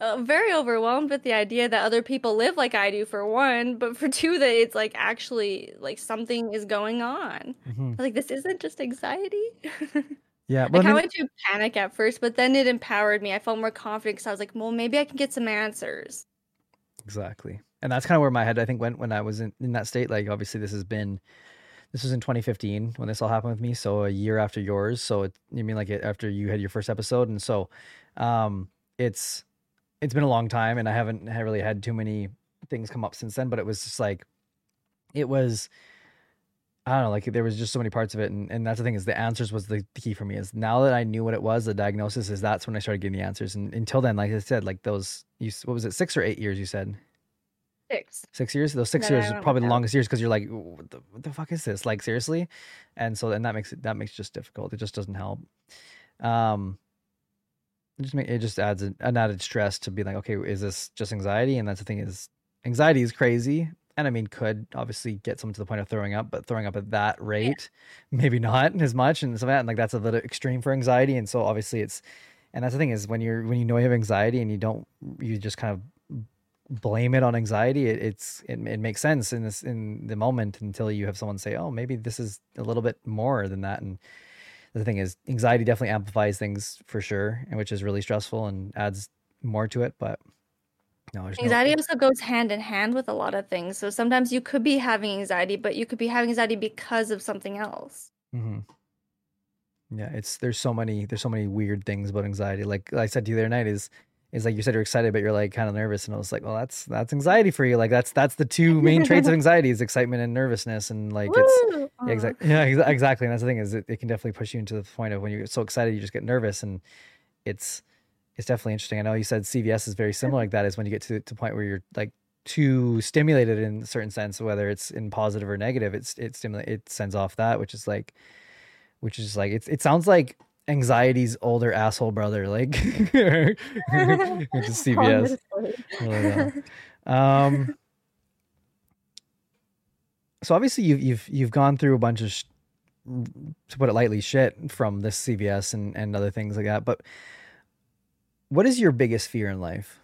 uh, very overwhelmed with the idea that other people live like I do for one, but for two that it's like actually like something is going on. Mhm. Like this isn't just anxiety. (laughs) yeah Like but I, I went to panic at first, but then it empowered me. I felt more confident because I was like, well, maybe I can get some answers. exactly and that's kind of where my head i think went when i was in, in that state like obviously this has been this was in 2015 when this all happened with me so a year after yours so it you mean like it, after you had your first episode and so um it's it's been a long time and i haven't really had too many things come up since then but it was just like it was I don't know, like there was just so many parts of it, and, and that's the thing is the answers was the key for me. Is now that I knew what it was, the diagnosis is that's when I started getting the answers. And until then, like I said, like those, you, what was it, six or eight years? You said Six. six years. Those six I years is probably the longest years because you're like, what the, what the fuck is this? Like seriously, and so and that makes it that makes it just difficult. It just doesn't help. Um, it just make, it just adds an, an added stress to be like, okay, is this just anxiety? And that's the thing is, anxiety is crazy, and I mean, could obviously get someone to the point of throwing up, but throwing up at that rate, maybe not as much, and so that. And like that's a little extreme for anxiety, and so obviously it's, and that's the thing is when you're when you know you have anxiety and you don't, you just kind of blame it on anxiety it, it's it, it makes sense in this in the moment until you have someone say oh maybe this is a little bit more than that. And the thing is anxiety definitely amplifies things for sure and which is really stressful and adds more to it but no Anxiety no also goes hand in hand with a lot of things. So sometimes you could be having anxiety, but you could be having anxiety because of something else. hmm yeah it's there's so many there's so many weird things about anxiety like i said to you the other night is is like you said you're excited but you're like kind of nervous and i was like well that's that's anxiety for you like that's that's the two main traits of (laughs) anxiety is excitement and nervousness and like it's Yeah, exactly. Yeah, exa- exactly. And that's the thing is, it, it can definitely push you into the point of when you get so excited, you just get nervous, and it's it's definitely interesting. I know you said CVS is very similar (laughs) like that. Is when you get to to the point where you're like too stimulated in a certain sense, whether it's in positive or negative. It's it stimulate it sends off that, which is like, which is like it's it sounds like anxiety's older asshole brother, like (laughs) is (laughs) CVS. Yeah. Um, so obviously you've you've you've gone through a bunch of, sh- to put it lightly, shit from this CVS and and other things like that. But what is your biggest fear in life?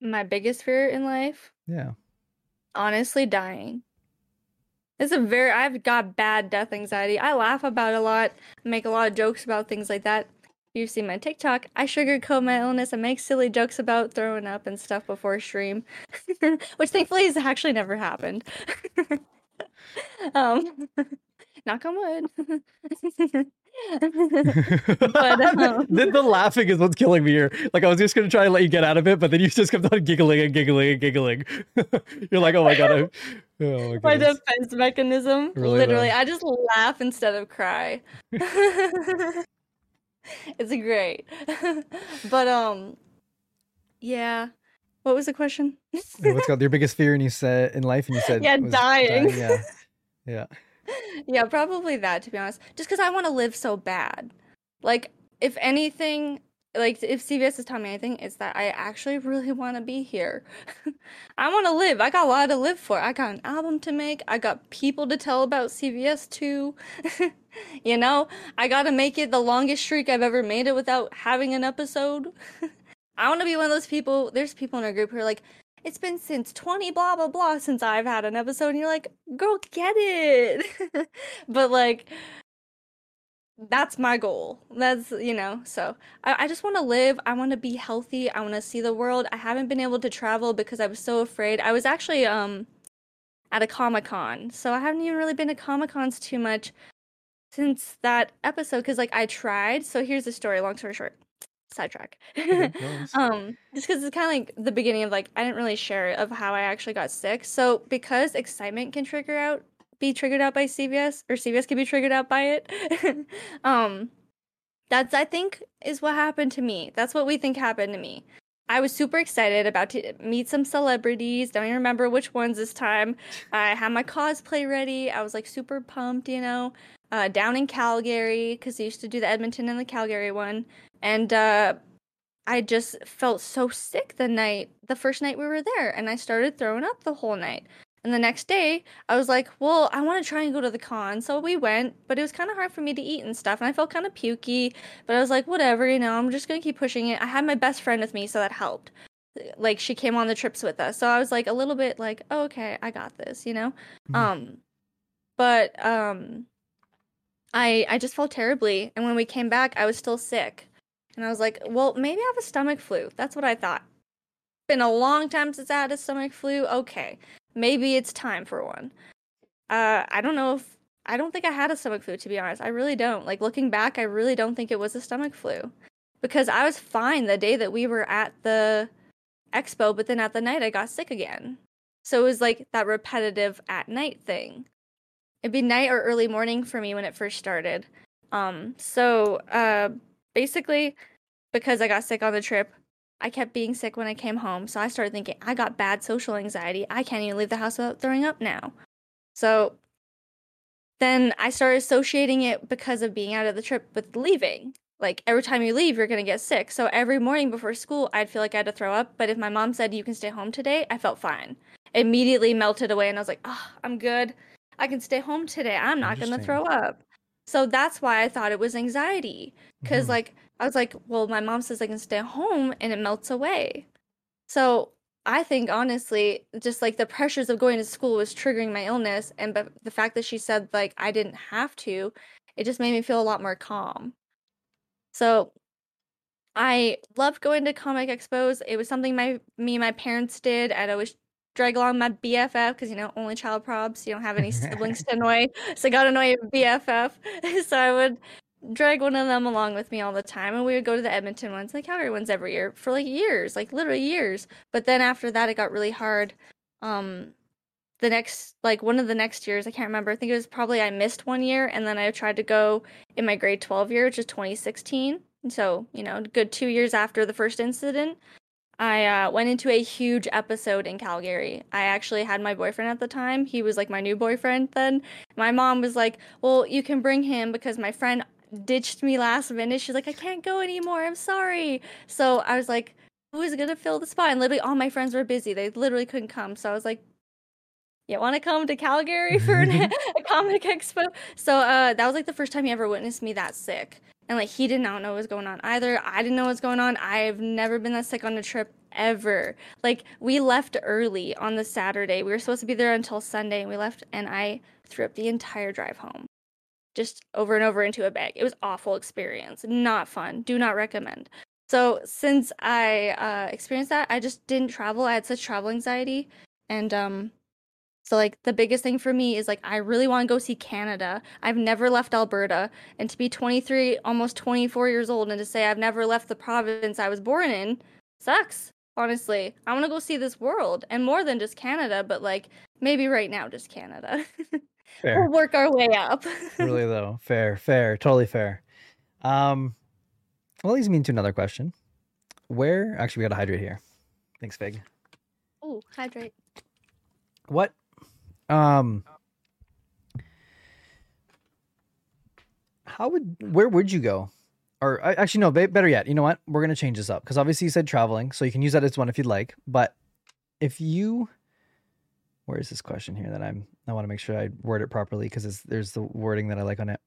My biggest fear in life, Yeah. honestly, dying. It's a very I've got bad death anxiety. I laugh about a lot, make a lot of jokes about things like that. You've seen my TikTok. I sugarcoat my illness and make silly jokes about throwing up and stuff before stream, (laughs) which thankfully has actually never happened. (laughs) um, (laughs) knock on wood. but um, the, the laughing is what's killing me here. Like I was just gonna try and let you get out of it, but then you just kept on giggling and giggling and giggling. You're like, oh my god, I, oh my (laughs) my defense mechanism. Really Literally, though. I just laugh instead of cry. (laughs) it's great. (laughs) but um yeah. What was the question? What's called your biggest fear? And you said in life, and you said Yeah, was dying. Yeah, yeah. yeah, probably that to be honest. Just because I want to live so bad. Like, if anything, like if CVS is telling me anything, it's that I actually really want to be here. (laughs) I want to live. I got a lot to live for. I got an album to make. I got people to tell about CVS too. (laughs) you know, I got to make it the longest streak I've ever made it without having an episode. (laughs) I want to be one of those people. There's people in our group who are like, it's been since 20 blah blah blah since I've had an episode. And you're like, girl, get it. but like, that's my goal. That's, you know, so I, I just want to live. I want to be healthy. I want to see the world. I haven't been able to travel because I was so afraid. I was actually, um, at a Comic Con. So I haven't even really been to Comic Cons too much since that episode because, like, I tried. So here's the story, long story short sidetrack. (laughs) um, just because it's kind of like the beginning of like I didn't really share of how I actually got sick. So because excitement can trigger out, be triggered out by CVS, or CVS can be triggered out by it. (laughs) um, that's I think is what happened to me. That's what we think happened to me. I was super excited about to meet some celebrities. Don't even remember which ones this time. I had my cosplay ready. I was like super pumped, you know. Uh, down in Calgary because I used to do the Edmonton and the Calgary one, and uh, I just felt so sick the night, the first night we were there, and I started throwing up the whole night. And the next day, I was like, well, I want to try and go to the con. So we went, but it was kind of hard for me to eat and stuff. And I felt kind of pukey, but I was like, whatever, you know, I'm just going to keep pushing it. I had my best friend with me, so that helped. Like, she came on the trips with us. So I was like, a little bit like, oh, okay, I got this, you know? Um, but, um, I, I just felt terribly. And when we came back, I was still sick. And I was like, well, maybe I have a stomach flu. That's what I thought. Been a long time since I had a stomach flu. Okay, maybe it's time for one. Uh, I don't know if I don't think I had a stomach flu to be honest. I really don't. Like looking back, I really don't think it was a stomach flu because I was fine the day that we were at the expo, but then at the night I got sick again. So it was like that repetitive at night thing. It'd be night or early morning for me when it first started. Um, so uh, basically, because I got sick on the trip, I kept being sick when I came home. So I started thinking, I got bad social anxiety. I can't even leave the house without throwing up now. So then I started associating it because of being out of the trip with leaving. Like every time you leave, you're going to get sick. So every morning before school, I'd feel like I had to throw up. But if my mom said, you can stay home today, I felt fine. Immediately melted away. And I was like, oh, I'm good. I can stay home today. I'm not going to throw up. So that's why I thought it was anxiety. because Mhm. like, I was like, well, my mom says I can stay home and it melts away. So I think honestly, just like the pressures of going to school was triggering my illness, and but the fact that she said like I didn't have to, it just made me feel a lot more calm. So I loved going to comic expos. It was something my me and my parents did. I'd always drag along my BFF because you know only child probs. You don't have any siblings to (laughs) annoy, so I got to annoy your BFF. so I would drag one of them along with me all the time, and we would go to the Edmonton ones, and the Calgary ones every year for like years, like literally years. But then after that, it got really hard. Um, the next like one of the next years, I can't remember. I think it was probably I missed one year, and then I tried to go in my grade twelve year, which is 2016. And So you know, good two years after the first incident. I uh, went into a huge episode in Calgary. I actually had my boyfriend at the time. He was like my new boyfriend then. My mom was like, Well, you can bring him because my friend ditched me last minute. She's like, I can't go anymore. I'm sorry. So I was like, Who's going to fill the spot? And literally all my friends were busy. They literally couldn't come. So I was like, you want to come to Calgary for an, (laughs) (laughs) a comic expo? So uh, that was like the first time he ever witnessed me that sick. And like he did not know what was going on either. I didn't know what was going on. I've never been that sick on a trip ever. Like we left early on the Saturday. We were supposed to be there until Sunday and we left and I threw up the entire drive home. Just over and over into a bag. It was awful experience. Not fun. Do not recommend. So since I uh, experienced that, I just didn't travel. I had such travel anxiety, and um, so like the biggest thing for me is like I really want to go see Canada. I've never left Alberta, and to be 23, almost 24 years old, and to say I've never left the province I was born in sucks. Honestly, I want to go see this world, and more than just Canada, but like maybe right now just Canada. (laughs) We'll work our way up. really (laughs) though, fair, fair, totally fair. Um, well, leads me into another question. Where actually we got to hydrate here. Thanks, Fig. Oh, hydrate. What? Um. How would where would you go? Or actually, no. Better yet, you know what? We're gonna change this up because obviously you said traveling, so you can use that as one if you'd like. But if you, where is this question here that I'm? I want to make sure I word it properly because there's the wording that I like on it.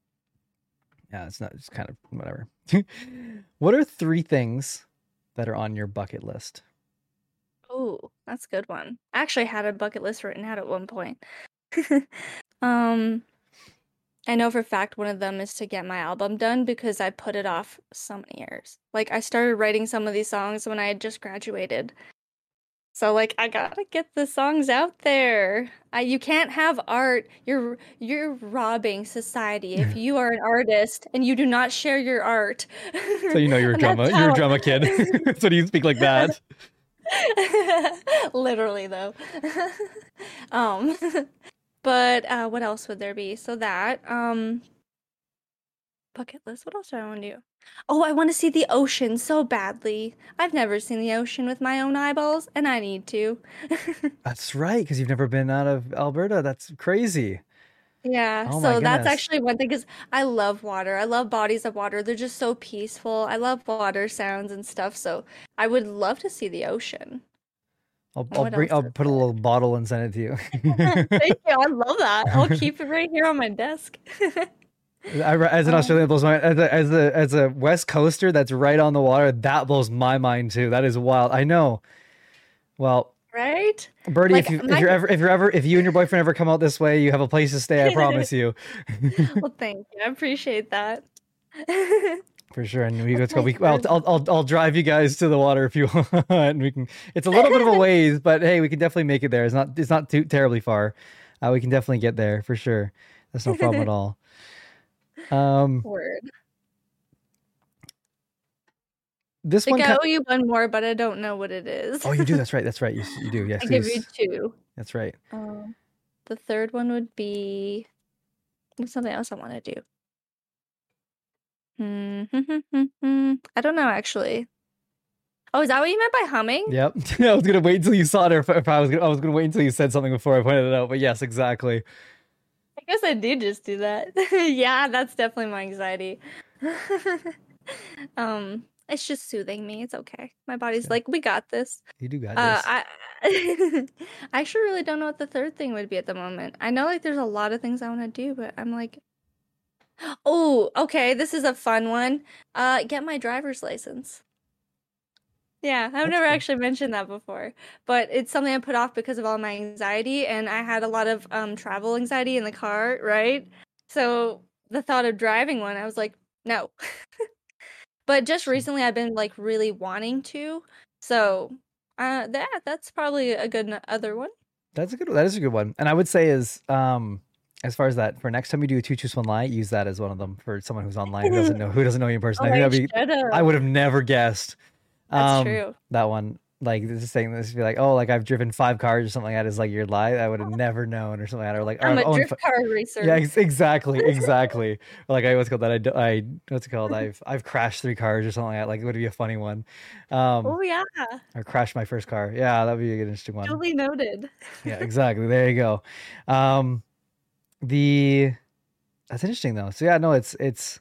Yeah, it's not. It's kind of whatever. (laughs) what are three things that are on your bucket list? Ooh, that's a good one. I actually had a bucket list written out at one point. (laughs) um, I know for fact one of them is to get my album done because I put it off so many years. Like I started writing some of these songs when I had just graduated. So like I gotta get the songs out there. I, you can't have art. You're you're robbing society if you are an artist and you do not share your art. So you know you're a (laughs) drama. that's You're a drama kid. (laughs) so do you speak like that? (laughs) Literally though. um but uh what else would there be? So that um bucket list. What else do I want to do? Oh, I want to see the ocean so badly. I've never seen the ocean with my own eyeballs and I need to. (laughs) That's right, because you've never been out of Alberta. That's crazy. Yeah, Oh my so that's goodness. actually one thing because I love water. I love bodies of water. They're just so peaceful. I love water sounds and stuff. So I would love to see the ocean. I'll, And I'll what bring. else I'll put a little bottle and send it to you. (laughs) Thank you. I love that. I'll (laughs) keep it right here on my desk. I, as an Um, Australian, blows my as a, as a as a West Coaster that's right on the water. That blows my mind too. That is wild. I know. Well, right? Birdy, Like, if you if you're ever if you're ever if you and your boyfriend ever come out this way, you have a place to stay. I (laughs) promise you, well, (laughs) thank you. I appreciate that. for sure. And we go to go. We, well. I'll, I'll I'll drive you guys to the water if you (laughs) want. And we can. It's a little bit of a ways, but hey, we can definitely make it there. It's not it's not too terribly far. Uh, we can definitely get there for sure. That's no problem at all. Um, Word. this like one. I owe you one more, but I don't know what it is. oh, you do. That's (laughs) right. That's right. You, you do. Yes. I give you two. That's right. Um, the third one would be something else I want to do. Hmm. (laughs) I don't know actually. Oh, is that what you meant by humming? Yep. (laughs) I was gonna wait until you saw it, or if, if I was gonna, I was gonna wait until you said something before I pointed it out. But yes, exactly. I guess I did just do that. (laughs) yeah, that's definitely my anxiety. (laughs) um, it's just soothing me. It's okay. My body's like, we got this. You do got Uh, this. I (laughs) I actually really don't know what the third thing would be at the moment. I know like there's a lot of things I want to do, but I'm like, (gasps) oh, okay, this is a fun one. Uh, get my driver's license. Yeah, I've never actually mentioned that before, but it's something I put off because of all my anxiety, and I had a lot of um travel anxiety in the car, right? So the thought of driving one, I was like, no. (laughs) but just recently, I've been like really wanting to, so uh, that that's probably a good other one. That's a good. That is a good one. And I would say is um as far as that for next time you do a two choose one lie, use that as one of them for someone who's online who doesn't (laughs) know who doesn't know you in person. Oh, I think I be. I would have never guessed. That's um, true. That one, like just saying this, be like, oh, like I've driven five cars or something like that is like your lie. I would have never known or something like that. Or like, I'm a drift car racer. Yeah, ex- exactly, (laughs) exactly. Like I what's called that I, what's it called? I've I've crashed three cars or something like that. Like it would be a funny one. Um, oh yeah, or crashed my first car. Yeah, that'd be a good interesting one. duly noted. Yeah, exactly. There you go. Um, the that's interesting though. So yeah, no, it's it's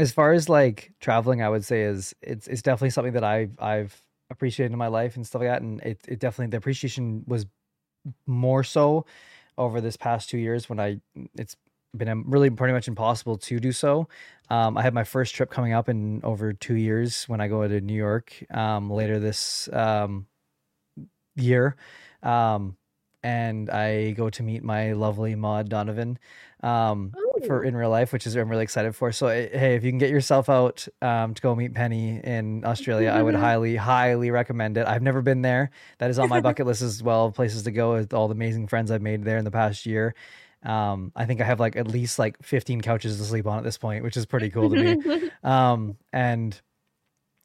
as far as like traveling, I would say is it's it's definitely something that I've I've appreciated in my life and stuff like that. And it it definitely the appreciation was more so over this past two years when I it's been um, really pretty much impossible to do so. Um, I have my first trip coming up in over two years when I go to New York um, later this um, year. Um, and I go to meet my lovely Maud Donovan um, for in real life, which is I'm really excited for. So eh, hey, if you can get yourself out um, to go meet Penny in Australia, I would (laughs) highly, highly recommend it. I've never been there. That is on my bucket list as well. Places to go with all the amazing friends I've made there in the past year. Um, I think I have like at least like 15 couches to sleep on at this point, which is pretty cool to me. (laughs) um, and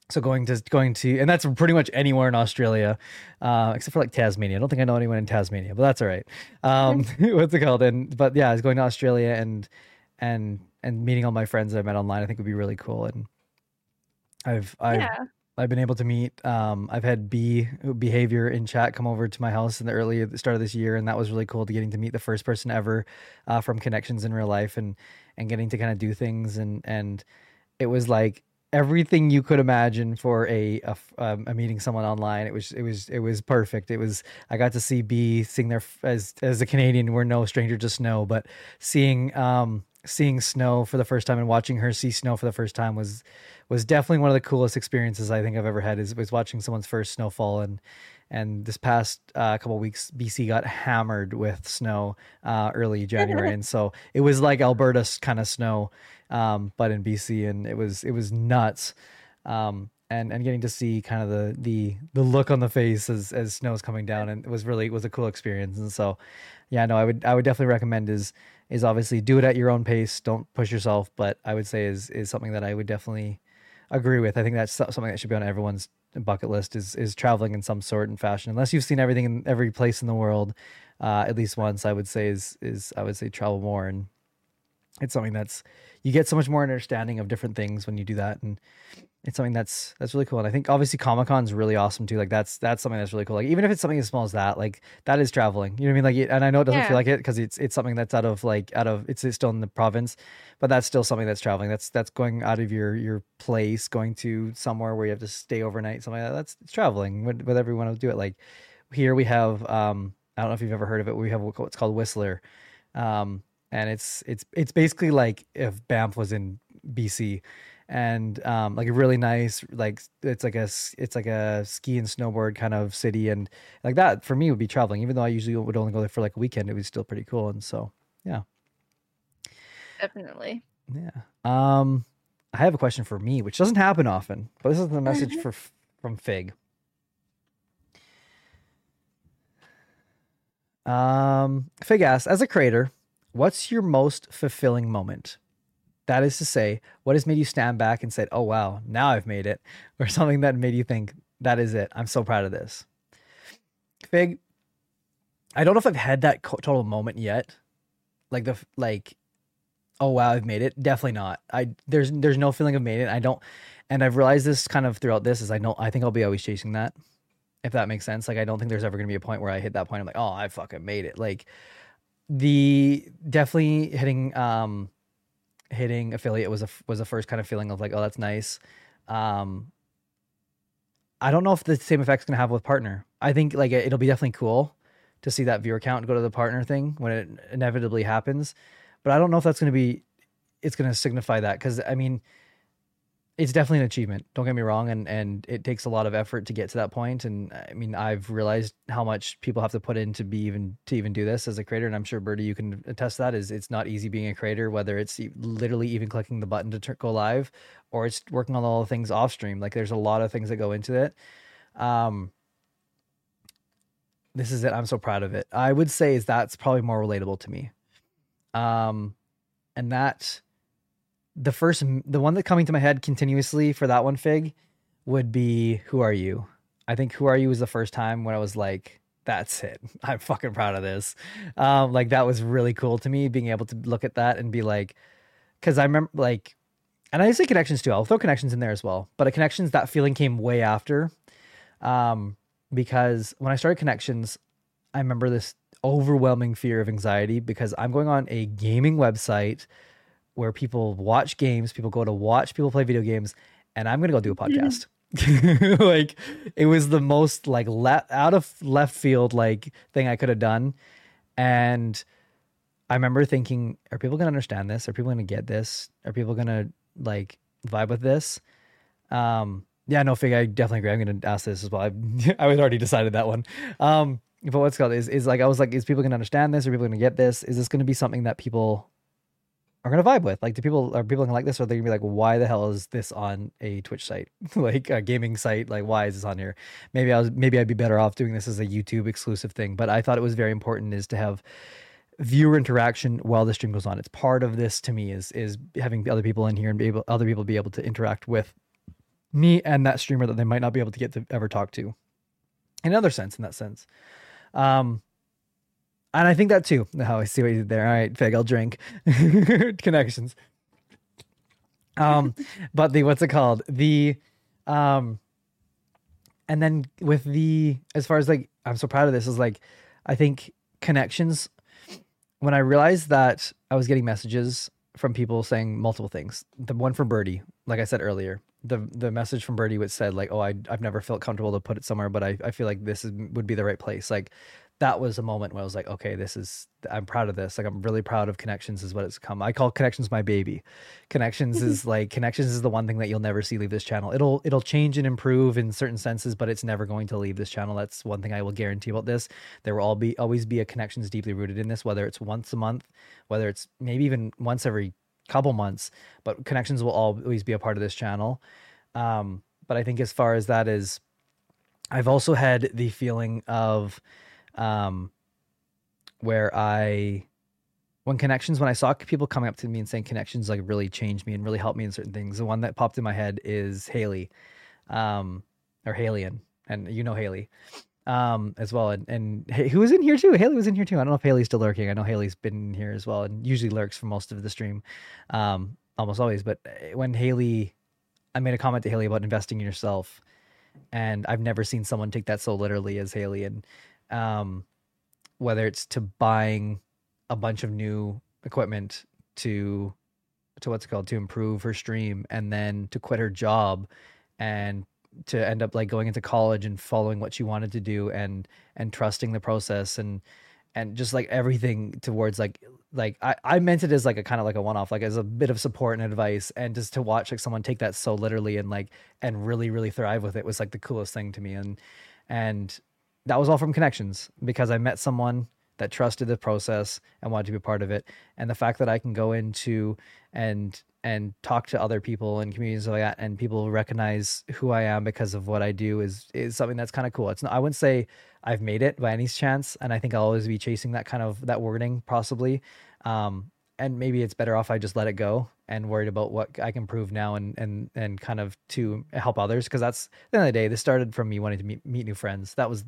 so going to going to and that's pretty much anywhere in Australia, uh, except for like Tasmania. I don't think I know anyone in Tasmania, but that's all right. Um, (laughs) (laughs) what's it called? And but yeah, I was going to Australia and and and meeting all my friends that I met online. I think would be really cool. And I've I've Yeah. I've been able to meet. Um, I've had B behavior in chat come over to my house in the early the start of this year, and that was really cool to getting to meet the first person ever uh, from connections in real life, and and getting to kind of do things, and and it was like everything you could imagine for a a, um, a meeting someone online. It was it was it was perfect. It was I got to see B sing there as as a Canadian. We're no stranger to snow, but seeing um seeing snow for the first time and watching her see snow for the first time was was definitely one of the coolest experiences I think I've ever had. Is was watching someone's first snowfall and. And this past uh, couple weeks, BC got hammered with snow uh, early (laughs) January, and so it was like Alberta kind of snow, um, but in BC, and it was it was nuts. Um, and and getting to see kind of the the the look on the face as as snow is coming down, and it was really it was a cool experience. And so, yeah, no, I would I would definitely recommend is is obviously do it at your own pace. Don't push yourself, but I would say is is something that I would definitely agree with. I think that's something that should be on everyone's bucket list is is traveling in some sort and fashion. Unless you've seen everything in every place in the world, uh, at least once, I would say is is I would say travel more and it's something that's you get so much more understanding of different things when you do that and it's something that's that's really cool. And i think obviously comic-con's really awesome too. Like that's that's something that's really cool. Like even if it's something as small as that like that is traveling. You know what i mean? Like and i know it doesn't Yeah. feel like it because it's it's something that's out of like out of it's, it's still in the province but that's still something that's traveling. That's that's going out of your your place going to somewhere where you have to stay overnight something like that. That's it's traveling with, with everyone to do it. Like here we have um i don't know if you've ever heard of it we have what's called whistler. Um and it's it's it's basically like if Banff was in BC, and um, like a really nice like it's like a it's like a ski and snowboard kind of city, and like that for me would be traveling. Even though I usually would only go there for like a weekend, it was still pretty cool. And so yeah, Definitely. yeah. Um, I have a question for me, which doesn't happen often, but this is the message for from Fig. Um, Fig asks, as a creator, what's your most fulfilling moment? That is to say, what has made you stand back and said, "Oh wow, now I've made it," (laughs) or something that made you think, "That is it. I'm so proud of this." Fig, I don't know if I've had that total moment yet, like the like, oh wow, I've made it. Definitely not. I there's there's no feeling of made it. I don't, and I've realized this kind of throughout this is I don't. I think I'll be always chasing that, if that makes sense. Like I don't think there's ever gonna be a point where I hit that point. I'm like, oh, I fucking made it. Like the definitely hitting um hitting affiliate was a was the first kind of feeling of like, oh, that's nice. Um, I don't know if the same effect's gonna have with partner. I think like it- it'll be definitely cool to see that viewer count go to the partner thing when it inevitably happens, but I don't know if that's gonna be it's gonna signify that because I mean it's definitely an achievement. Don't get me wrong, and and it takes a lot of effort to get to that point. And I mean, I've realized how much people have to put in to be even to even do this as a creator. And I'm sure Birdy, you can attest that. Is it's not easy being a creator, whether it's literally even clicking the button to tur- go live, or it's working on all the things off stream. Like there's a lot of things that go into it. Um, this is it. I'm so proud of it. I would say is that's probably more relatable to me. Um, and that the first the one that coming to my head continuously for that one fig would be who are you? I think who are you was the first time when i was like that's it. (laughs) I'm fucking proud of this. Um like that was really cool to me being able to look at that and be like because i remember like and i say connections too i'll throw connections in there as well but a connections that feeling came way after um because when i started connections i remember this overwhelming fear of anxiety because i'm going on a gaming website where people watch games, people go to watch people play video games, and I'm gonna go do a (laughs) podcast. (laughs) like it was the most like le- out of left field like thing I could have done, and I remember thinking, are people gonna understand this? Are people gonna get this? Are people gonna like vibe with this? Um, yeah, no, fig. I definitely agree. I'm gonna ask this as well. I (laughs) I was already decided that one. Um, but what's called is is like I was like, is people gonna understand this? Are people gonna get this? Is this gonna be something that people are gonna vibe with. Like, do people are people gonna like this, or are they gonna be like, why the hell is this on a Twitch site, (laughs) like a gaming site? Like, why is this on here? Maybe I was maybe I'd be better off doing this as a YouTube exclusive thing. But I thought it was very important is to have viewer interaction while the stream goes on. It's part of this to me is is having other people in here and be able other people be able to interact with me and that streamer that they might not be able to get to ever talk to. In another sense, in that sense. Um, and I think that too. Oh, I see what you did there. All right, Fig, I'll drink. (laughs) Connections. Um, (laughs) but the what's it called? The um and then with the as far as like I'm so proud of this is like I think connections when I realized that I was getting messages from people saying multiple things. The one from Birdy, like I said earlier, the the message from Birdy which said like, "Oh, I I've never felt comfortable to put it somewhere, but I I feel like this is, would be the right place." Like that was a moment where I was like, "Okay, this is I'm proud of this. Like I'm really proud of Connections is what it's come. I call Connections my baby. Connections is (laughs) like Connections is the one thing that you'll never see leave this channel. It'll it'll change and improve in certain senses, but it's never going to leave this channel. That's one thing I will guarantee about this. There will all be always be a Connections deeply rooted in this, whether it's once a month, whether it's maybe even once every couple months, but Connections will always be a part of this channel. Um, but I think as far as that is, I've also had the feeling of um, where I, when connections, when I saw people coming up to me and saying connections like really changed me and really helped me in certain things, the one that popped in my head is Haley, um, or Halian, and you know Haley, um, as well. And and who was in here too? Haley was in here too. I don't know if Haley's still lurking. I know Haley's been in here as well, and usually lurks for most of the stream, um, almost always. But uh, when Haley, I made a comment to Haley about investing in yourself, and I've never seen someone take that so literally as Haley. And um, whether it's to buying a bunch of new equipment to to what's it called to improve her stream and then to quit her job and to end up like going into college and following what she wanted to do and and trusting the process and and just like everything towards like like I, I meant it as like a kind of like a one-off like as a bit of support and advice and just to watch like someone take that so literally and like and really really thrive with it was like the coolest thing to me and and that was all from connections because I met someone that trusted the process and wanted to be a part of it. And the fact that I can go into and and talk to other people and communities like that, and people recognize who I am because of what I do is is something that's kind of cool. It's not, I wouldn't say I've made it by any chance, and I think I'll always be chasing that kind of that wording possibly. Um, and maybe it's better off I just let it go and worried about what I can prove now and and and kind of to help others because that's at the end of the day this started from me wanting to meet meet new friends that was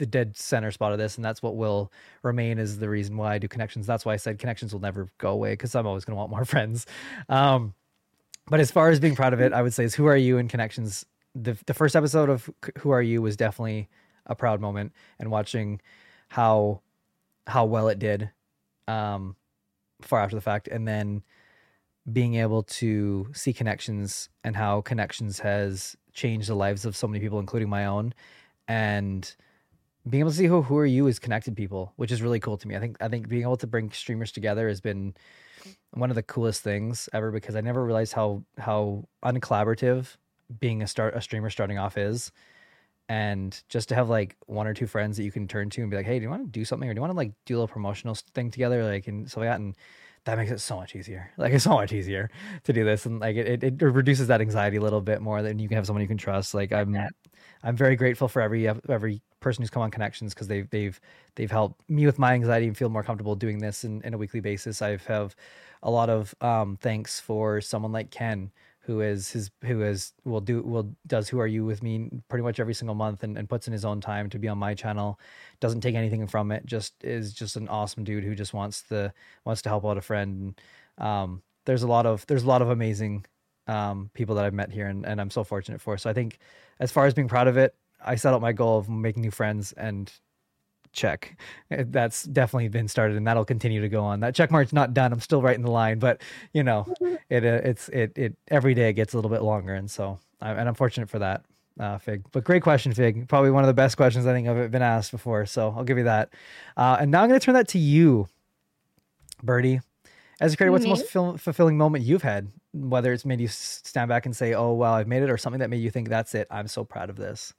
the dead center spot of this and that's what will remain is the reason why I do connections. That's why I said connections will never go away because I'm always going to want more (laughs) friends. Um but as far as being proud of it I would say is who are you in connections? The the first episode of who are you was definitely a proud moment and watching how how well it did um far after the fact and then being able to see connections and how connections has changed the lives of so many people including my own and being able to see who who are you as connected people which is really cool to me. I think i think being able to bring streamers together has been one of the coolest things ever because i never realized how how uncollaborative being a start a streamer starting off is. And just to have like one or two friends that you can turn to and be like, hey, do you want to do something or do you want to like do a little promotional thing together, like and so like that, and that makes it so much easier. Like it's so much easier to do this, and like it, it, it reduces that anxiety a little bit more. Than you can have someone you can trust. Like I'm, I'm very grateful for every every person who's come on connections because they've they've they've helped me with my anxiety and feel more comfortable doing this in, in a weekly basis. I've have a lot of um thanks for someone like Ken who is his who is will do will does who are you with me pretty much every single month and, and puts in his own time to be on my channel. Doesn't take anything from it just is just an awesome dude who just wants to wants to help out a friend. And um there's a lot of there's a lot of amazing um people that I've met here and, and I'm so fortunate for. So I think as far as being proud of it I set out my goal of making new friends and check. Uh, that's definitely been started and that'll continue to go on. That check mark's not done. I'm still writing the line but you know (laughs) it uh, it's it it every day it gets a little bit longer and so I, and i'm fortunate for that uh fig. But great question fig. Probably one of the best questions i think i've been asked before so i'll give you that. Uh and now i'm going to turn that to you Birdy. As a creator what's the most ful- fulfilling moment you've had? Whether it's made you stand back and say oh wow i've made it or something that made you think that's it. I'm so proud of this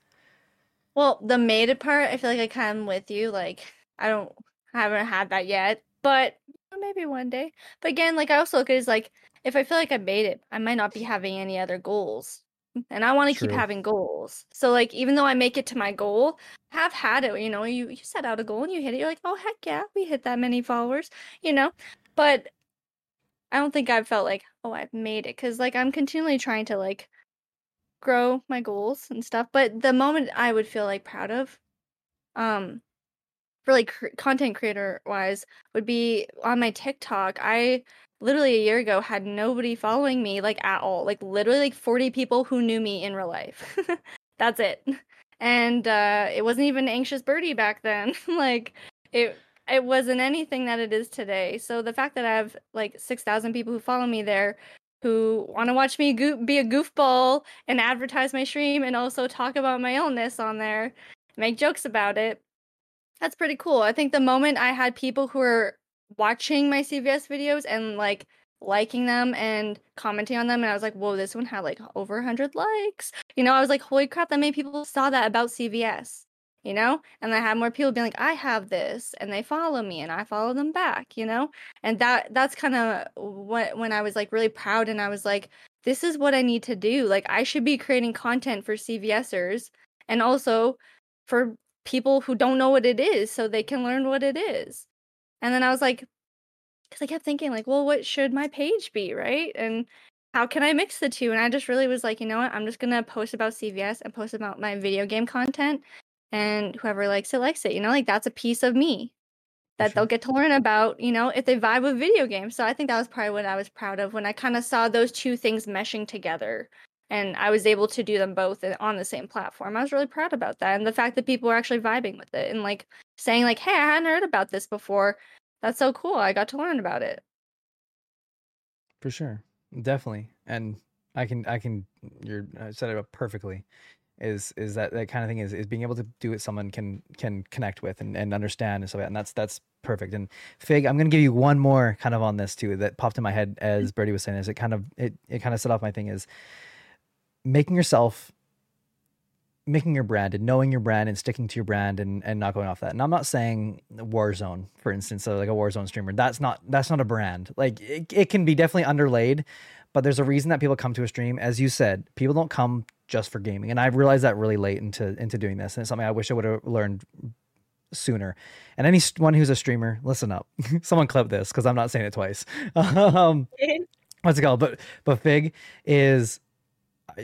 Well, the made it part, I feel like I kind of with you. Like I don't I haven't had that yet, but maybe one day. But again, like I also look at it as like if I feel like I made it, I might not be having any other goals. And I want to keep having goals. So like even though I make it to my goal, I have had it, you know, you you set out a goal and you hit it, you're like, "Oh heck yeah, we hit that many followers," you know? But I don't think I've felt like, "Oh, I've made it" cuz like I'm continually trying to like grow my goals and stuff. But the moment I would feel like proud of, um, like cr- content creator wise, would be on my TikTok. I literally a year ago had nobody following me like at all. Like literally like 40 people who knew me in real life. (laughs) That's it. And uh it wasn't even AnxiousBirdy back then. (laughs) like it it wasn't anything that it is today. So the fact that I have like 6,000 people who follow me there who want to watch me goo- be a goofball and advertise my stream and also talk about my illness on there, make jokes about it. That's pretty cool. I think the moment I had people who were watching my CVS videos and like liking them and commenting on them, and I was like, whoa, this one had like over 100 likes. You know, I was like, holy crap, that many people saw that about CVS, you know? And I had more people being like, I have this, and they follow me, and I follow them back, you know? And that that's kind of what when I was like really proud, and I was like, this is what I need to do. Like, I should be creating content for CVSers and also for people who don't know what it is so they can learn what it is. And then I was like, because I kept thinking, like, well, what should my page be, right? And how can I mix the two? And I just really was like, you know what? I'm just gonna post about CVS and post about my video game content, and whoever likes it likes it. You know, like that's a piece of me that they'll get to learn about. You know, if they vibe with video games. So I think that was probably what I was proud of when I kind of saw those two things meshing together. And I was able to do them both on the same platform. I was really proud about that, and the fact that people were actually vibing with it and like saying like, "Hey, I hadn't heard about this before. That's so cool. I got to learn about it." for sure definitely and i can i can you're uh, set it up perfectly is is that that kind of thing is is being able to do what someone can can connect with and, and understand and so and that's that's perfect and fig i'm gonna give you one more kind of on this too that popped in my head as mm-hmm. Birdy was saying is it kind of it it kind of set off my thing is making yourself making your brand and knowing your brand and sticking to your brand and, and not going off that. And I'm not saying Warzone, for instance, so like a Warzone streamer. That's not that's not a brand. Like it, it can be definitely underlaid, but there's a reason that people come to a stream. As you said, people don't come just for gaming. And I realized that really late into into doing this. And it's something I wish I would have learned sooner. And anyone who's a streamer, listen up. (laughs) Someone clip this because I'm not saying it twice. (laughs) um, what's it called? But but Fig is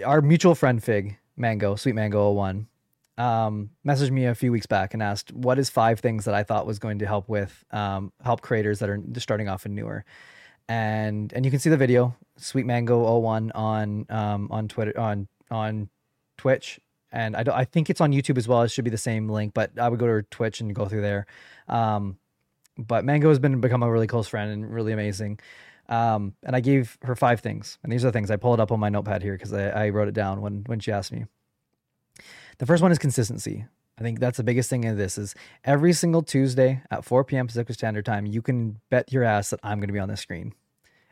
our mutual friend Fig Mango Sweet Mango 01 um, messaged me a few weeks back and asked what is five things that I thought was going to help with um, help creators that are starting off and newer. And and you can see the video Sweet Mango 01 on um, on Twitter on on Twitch and I I think it's on YouTube as well. It should be the same link, but I would go to her Twitch and go through there. Um, but Mango has been become a really close friend and really amazing. Um, and I gave her five things, and these are the things I pulled up on my notepad here because I, I wrote it down when when she asked me. The first one is consistency. I think that's the biggest thing in this is every single Tuesday at 4 p.m. Pacific Standard Time, you can bet your ass that I'm going to be on the screen.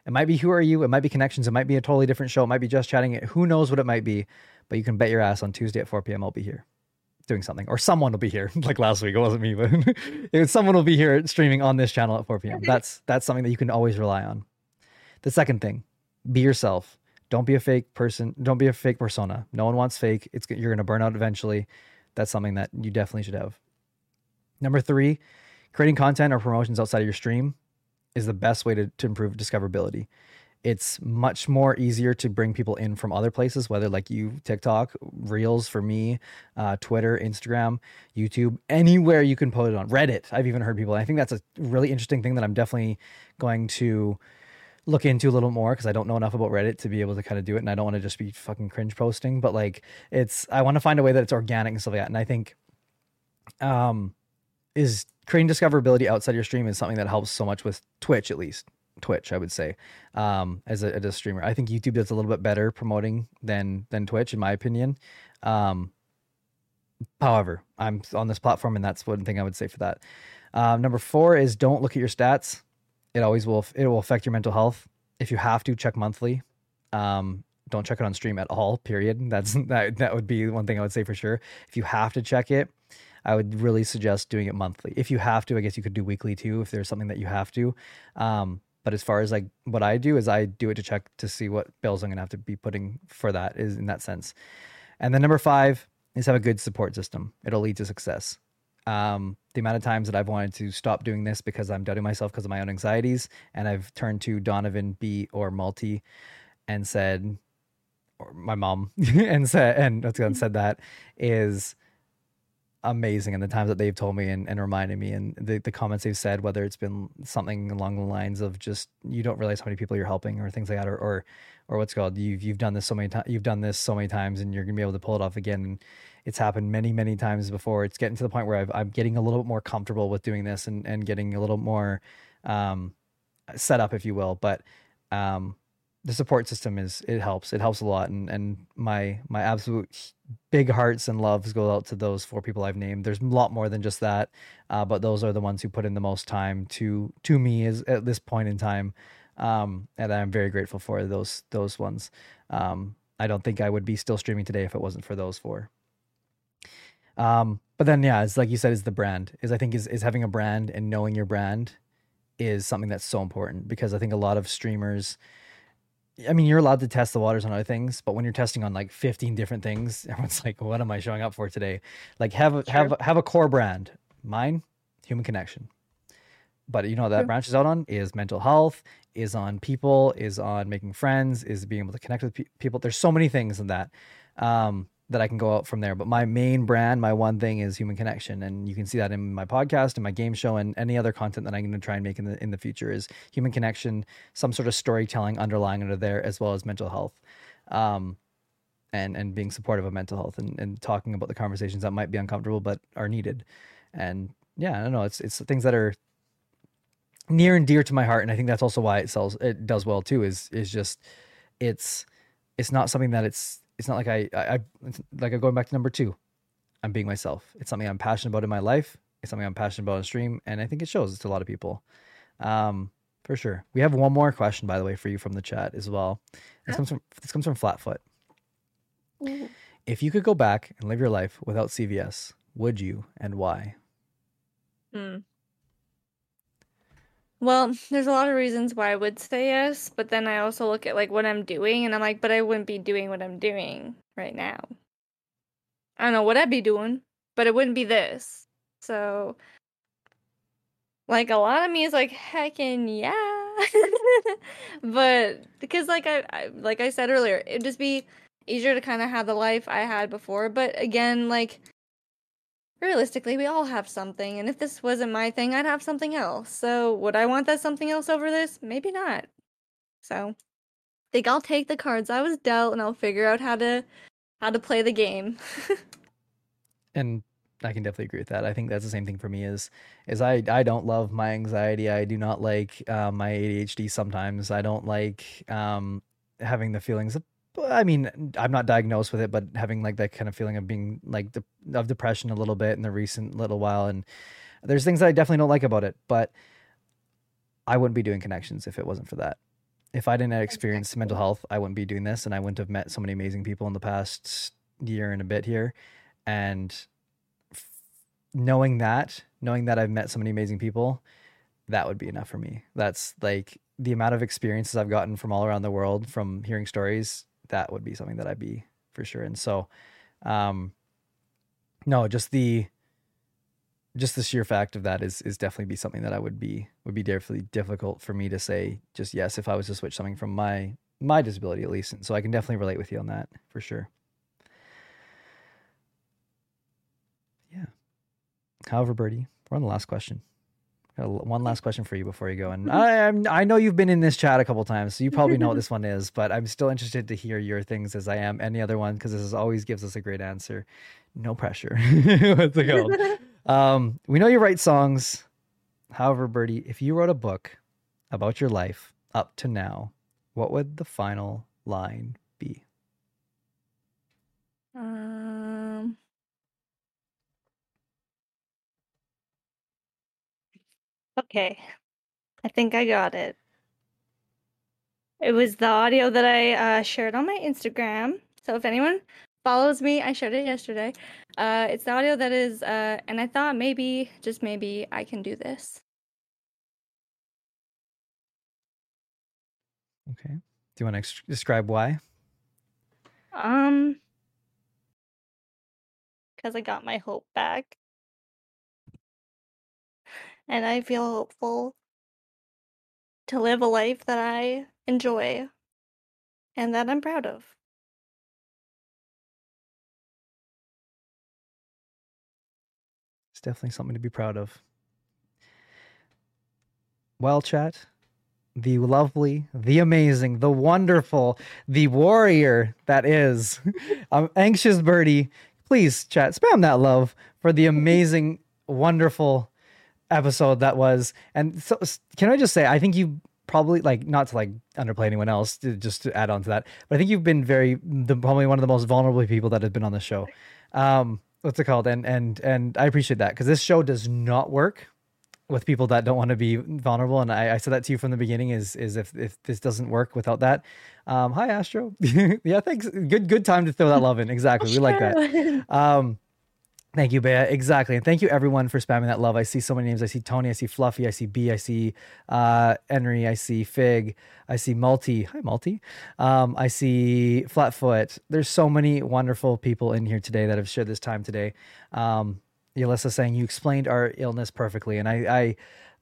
It might be Who Are You? It might be Connections. It might be a totally different show. It might be Just Chatting. It. Who knows what it might be? But you can bet your ass on Tuesday at 4 p.m. I'll be here doing something, or someone will be here. (laughs) like last week, it wasn't me, but (laughs) it, someone will be here streaming on this channel at 4 p.m. (laughs) That's that's something that you can always rely on. The second thing, be yourself. Don't be a fake person. Don't be a fake persona. No one wants fake. It's you're going to burn out eventually. That's something that you definitely should have. Number three, creating content or promotions outside of your stream is the best way to, to improve discoverability. It's much more easier to bring people in from other places, whether like you, TikTok, Reels for me, uh, Twitter, Instagram, YouTube, anywhere you can post it on. Reddit, I've even heard people. I think that's a really interesting thing that I'm definitely going to look into a little more because I don't know enough about Reddit to be able to kind of do it, and I don't want to just be fucking cringe posting. But like, it's I want to find a way that it's organic and stuff like that. And I think, um, is creating discoverability outside your stream is something that helps so much with Twitch, at least Twitch, I would say, um, as a, as a streamer. I think YouTube does a little bit better promoting than than Twitch, in my opinion. Um, however, I'm on this platform, and that's one thing I would say for that. Um, number four is don't look at your stats. It always will. It will affect your mental health. If you have to check monthly, um, don't check it on stream at all. Period. That's (laughs) that. That would be one thing I would say for sure. If you have to check it, I would really suggest doing it monthly. If you have to, I guess you could do weekly too. If there's something that you have to. Um, but as far as like what I do is I do it to check to see what bills I'm gonna have to be putting for that is in that sense. And then number five is have a good support system. It'll lead to success. Um, the amount of times that I've wanted to stop doing this because I'm doubting myself because of my own anxieties, and I've turned to Donovan B or Multi and said, or my mom (laughs) and said, and that's and said that is amazing and the times that they've told me and, and reminded me and the, the comments they've said whether it's been something along the lines of just you don't realize how many people you're helping or things like that or or, or what's called you've you've done this so many times you've done this so many times and you're gonna be able to pull it off again. And it's happened many many times before. It's getting to the point where i am getting a little bit more comfortable with doing this and and getting a little more um set up if you will. But um the support system is it helps. It helps a lot and and my my absolute big hearts and loves go out to those four people i've named. There's a lot more than just that uh, but those are the ones who put in the most time to to me is at this point in time um, and i'm very grateful for those those ones. Um, i don't think i would be still streaming today if it wasn't for those four. Um, but then yeah it's like you said is the brand is i think is, is having a brand and knowing your brand is something that's so important because i think a lot of streamers I mean, you're allowed to test the waters on other things, but when you're testing on like 15 different things, (laughs) everyone's like, "What am I showing up for today?" Like, have a have have a core brand. Mine, human connection. But you know that branches out on is mental health, is on people, is on making friends, is being able to connect with pe- people. There's so many things in that. Um, that I can go out from there. But my main brand, my one thing is human connection, and you can see that in my podcast and my game show and any other content that I'm going to try and make in the in the future is human connection, some sort of storytelling underlying under there, as well as mental health, um, and and being supportive of mental health and and talking about the conversations that might be uncomfortable but are needed, and yeah, I don't know, it's it's things that are near and dear to my heart, and I think that's also why it sells it does well too. Is is just it's it's not something that it's it's not like I, I, I like I'm going back to number two. I'm being myself. It's something I'm passionate about in my life. It's something I'm passionate about on stream, and I think it shows to a lot of people. Um, for sure. We have one more question, by the way, for you from the chat as well. This comes from this comes from Flatfoot. If you could go back and live your life without CVS, would you, and why? Hmm. Well, there's a lot of reasons why I would say yes, but then I also look at like what I'm doing and I'm like, but I wouldn't be doing what I'm doing right now. I don't know what I'd be doing, but it wouldn't be this. So, like, a lot of me is like, heckin' yeah. (laughs) but because, like I, I like I said earlier, it'd just be easier to kind of have the life I had before. But again, like realistically, we all have something, and if this wasn't my thing, I'd have something else. So, would I want that something else over this? Maybe not. So, I think I'll take the cards I was dealt, and I'll figure out how to how to play the game. (laughs) and I can definitely agree with that. I think that's the same thing for me. Is is I I don't love my anxiety. I do not like uh, my ADHD. Sometimes I don't like um, having the feelings. Of, I mean, I'm not diagnosed with it, but having like that kind of feeling of being like de- of depression a little bit in the recent little while, and there's things that I definitely don't like about it. But I wouldn't be doing connections if it wasn't for that. If I didn't experience mental health, I wouldn't be doing this, and I wouldn't have met so many amazing people in the past year and a bit here. And knowing that, knowing that I've met so many amazing people, that would be enough for me. That's like the amount of experiences I've gotten from all around the world from hearing stories. That would be something that I'd be for sure. And so, um, no, just the just the sheer fact of that is is definitely be something that I would be would be definitely difficult for me to say just yes if I was to switch something from my my disability at least. And so I can definitely relate with you on that for sure. Yeah. However, Birdy, we're on the last question. Got one last question for you before you go. And I I'm, I know you've been in this chat a couple times, so you probably know what (laughs) this one is. But I'm still interested to hear your things as I am any other one because this is always gives us a great answer. No pressure. (laughs) What's it called? (laughs) um, we know you write songs. However, Birdy, if you wrote a book about your life up to now, what would the final line be? Um. Okay. I think I got it. It was the audio that I uh, shared on my Instagram. So if anyone follows me, I shared it yesterday. Uh, it's the audio that is, uh, and I thought maybe, just maybe, I can do this. Okay. Do you want to ex- describe why? Um, because I got my hope back. And I feel hopeful to live a life that I enjoy and that I'm proud of. It's definitely something to be proud of. Well, chat, the lovely, the amazing, the wonderful, the warrior that is (laughs) um, AnxiousBirdy. Please, chat, spam that love for the (laughs) amazing, wonderful episode that was. And so, can I just say, I think you probably like not to like underplay anyone else, to, just to add on to that, but I think you've been very the probably one of the most vulnerable people that have been on the show. Um, what's it called? And and and I appreciate that because this show does not work with people that don't want to be vulnerable. And I, I said that to you from the beginning is is if if this doesn't work without that. Um, hi Astro. (laughs) yeah, thanks. Good good time to throw that love in. Exactly. We like that. (laughs) Um, Thank you, Bea. Exactly. And thank you everyone for spamming that love. I see so many names. I see Tony, I see Fluffy, I see B, I see uh Henry, I see Fig, I see Multi. Hi, Multi. Um, I see Flatfoot. There's so many wonderful people in here today that have shared this time today. Um, Yelissa saying you explained our illness perfectly. And I I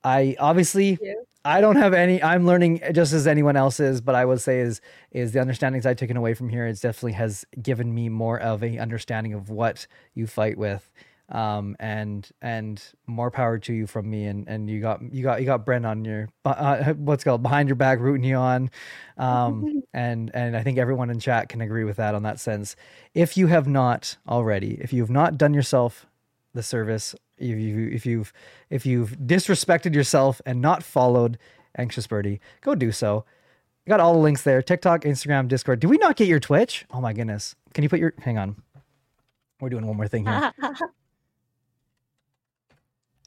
I obviously I don't have any. I'm learning just as anyone else is, but I would say is is the understandings I've taken away from here. It's definitely has given me more of a understanding of what you fight with, um, and and more power to you from me. And and you got you got you got Bren on your uh, what's it called behind your back, rooting you on, um, (laughs) and and I think everyone in chat can agree with that on that sense. If you have not already, if you have not done yourself the service if you if you've if you've disrespected yourself and not followed AnxiousBirdy go do so. Got all the links there. Tiktok instagram discord. Do we not get your twitch? Oh my goodness. Can you put your hang on. We're doing one more thing here. (laughs)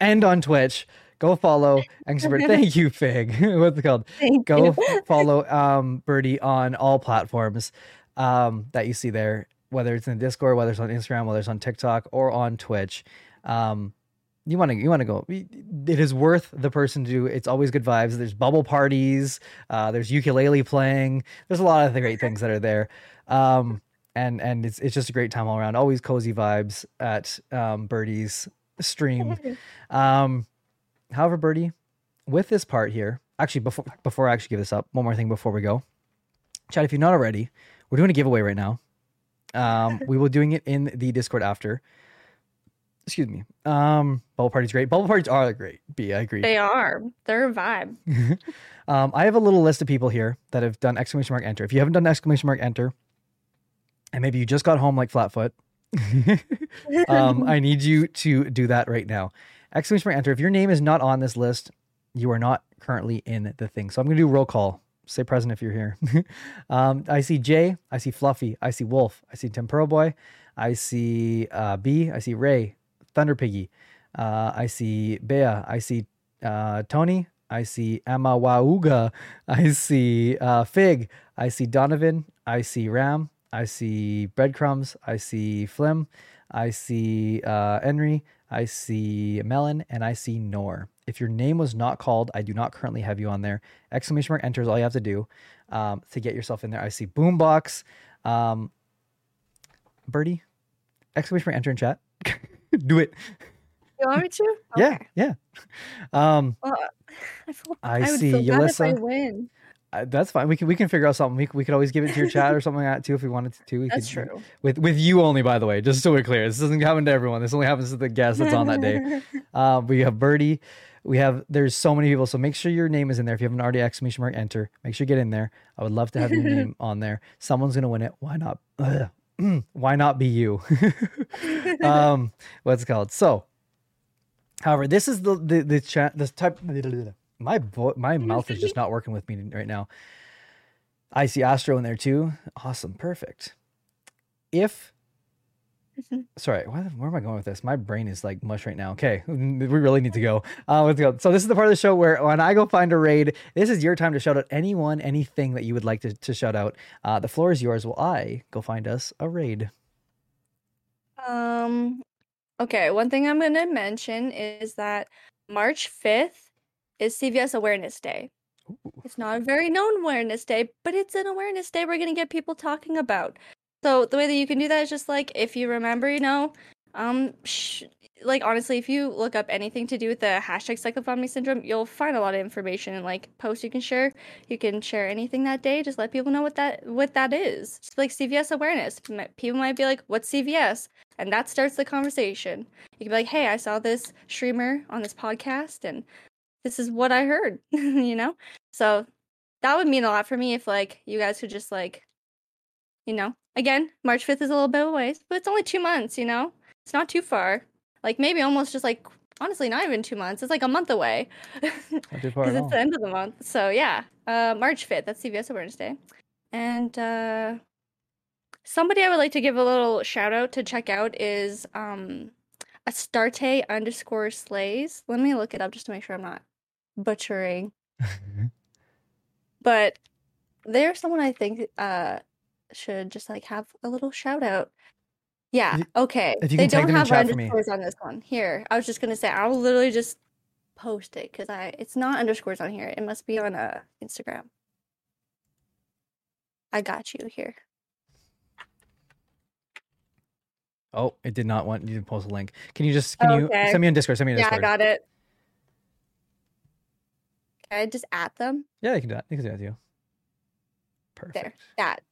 And on twitch. Go follow AnxiousBirdy. Thank you fig. (laughs) What's it called? Thank go follow um Birdy on all platforms um that you see there whether it's in discord whether it's on instagram whether it's on tiktok or on twitch. Um you want to you want to go it is worth the person to do it's always good vibes. There's bubble parties uh there's ukulele playing. There's a lot of the great things that are there. Um and and it's it's just a great time all around. Always cozy vibes at um Birdy's stream. Um, however, Birdy, with this part here, actually, before before I actually give this up, one more thing before we go, Chad, if you're not already, we're doing a giveaway right now. Um, we will doing it in the Discord after. Excuse me. Um, bubble parties great. Bubble parties are great. B, I agree. They are. They're a vibe. (laughs) um, I have a little list of people here that have done exclamation mark enter. If you haven't done exclamation mark enter, and maybe you just got home like Flatfoot, (laughs) um, I need you to do that right now. Exclamation mark enter. If your name is not on this list, you are not currently in the thing. So I'm going to do roll call. Say present if you're here. (laughs) um, I see Jay. I see Fluffy. I see Wolf. I see Tempura Boy. I see uh, B. I see Ray. Thunder Piggy. Uh, I see Bea. I see uh, Tony. I see Emma Wauga. (laughs) I see uh, Fig. I see Donovan. I see Ram. I see Breadcrumbs. I see Flim. I see uh, Henry. I see Melon. And I see Nor. If your name was not called, I do not currently have you on there. Exclamation mark enter is all you have to do um, to get yourself in there. I see Boombox. Um, Birdy, exclamation mark enter in chat. (laughs) (laughs) do it. You want me to? (laughs) Yeah, yeah. Um, Well, I, feel, I I see feel bad if I win. uh, that's fine. We can we can figure out something. We, we could always give it to your chat or something like that too if we wanted to. We That's could, true. With with you only, by the way, just so we're clear. This doesn't happen to everyone. This only happens to the guest that's on that day. Um, (laughs) we have Birdy. We have there's so many people. So make sure your name is in there. If you haven't already, exclamation mark enter. Make sure you get in there. I would love to have your name on there. Someone's gonna win it. Why not? Ugh. (clears throat) Why not be you? (laughs) um, what's it called? So, however, this is the the the chat. This type. My vo- my mouth is just not working with me right now. I see Astro in there too. Awesome, perfect. If (laughs) sorry, why, the- where am I going with this? My brain is like mush right now. Okay, we really need to go. Uh, let's go. So this is the part of the show where when I go find a raid, this is your time to shout out anyone, anything that you would like to, to shout out. Uh, the floor is yours. While I go find us a raid. Um, okay, one thing I'm going to mention is that March 5th is CVS Awareness Day. It's not a very known awareness day, but it's an awareness day we're going to get people talking about. So the way that you can do that is just like if you remember, you know, um, sh- like honestly, if you look up anything to do with the hashtag cyclic vomiting syndrome, you'll find a lot of information and like posts you can share. You can share anything that day. Just let people know what that what that is. Just like CVS awareness. People might be like, "What's CVS?" and that starts the conversation. You can be like, "Hey, I saw this streamer on this podcast, and this is what I heard." (laughs) you know, so that would mean a lot for me if like you guys could just like you know, again, March 5th is a little bit of a ways, but it's only two months, you know? It's not too far. Like maybe almost just like, honestly, not even two months. It's like a month away. (laughs) Not too far Because it's the end of the month. So yeah, uh, March 5th, that's CVS Awareness Day. And uh, somebody I would like to give a little shout out to check out is um, Astarte underscore slays. Let me look it up just to make sure I'm not butchering. (laughs) but they're someone I think uh, should just like have a little shout out. Yeah, okay. if you they don't have underscores on this one. Here, I was just gonna say I'll literally just post it because I it's not underscores on here. It must be on uh Instagram. I got you here. Oh, it did not want you to post a link. Can you just can you send me on Discord? Send me on Yeah, Discord. I got it. Can I just add them? Yeah, you can do that. You can do that too. Perfect. There, that.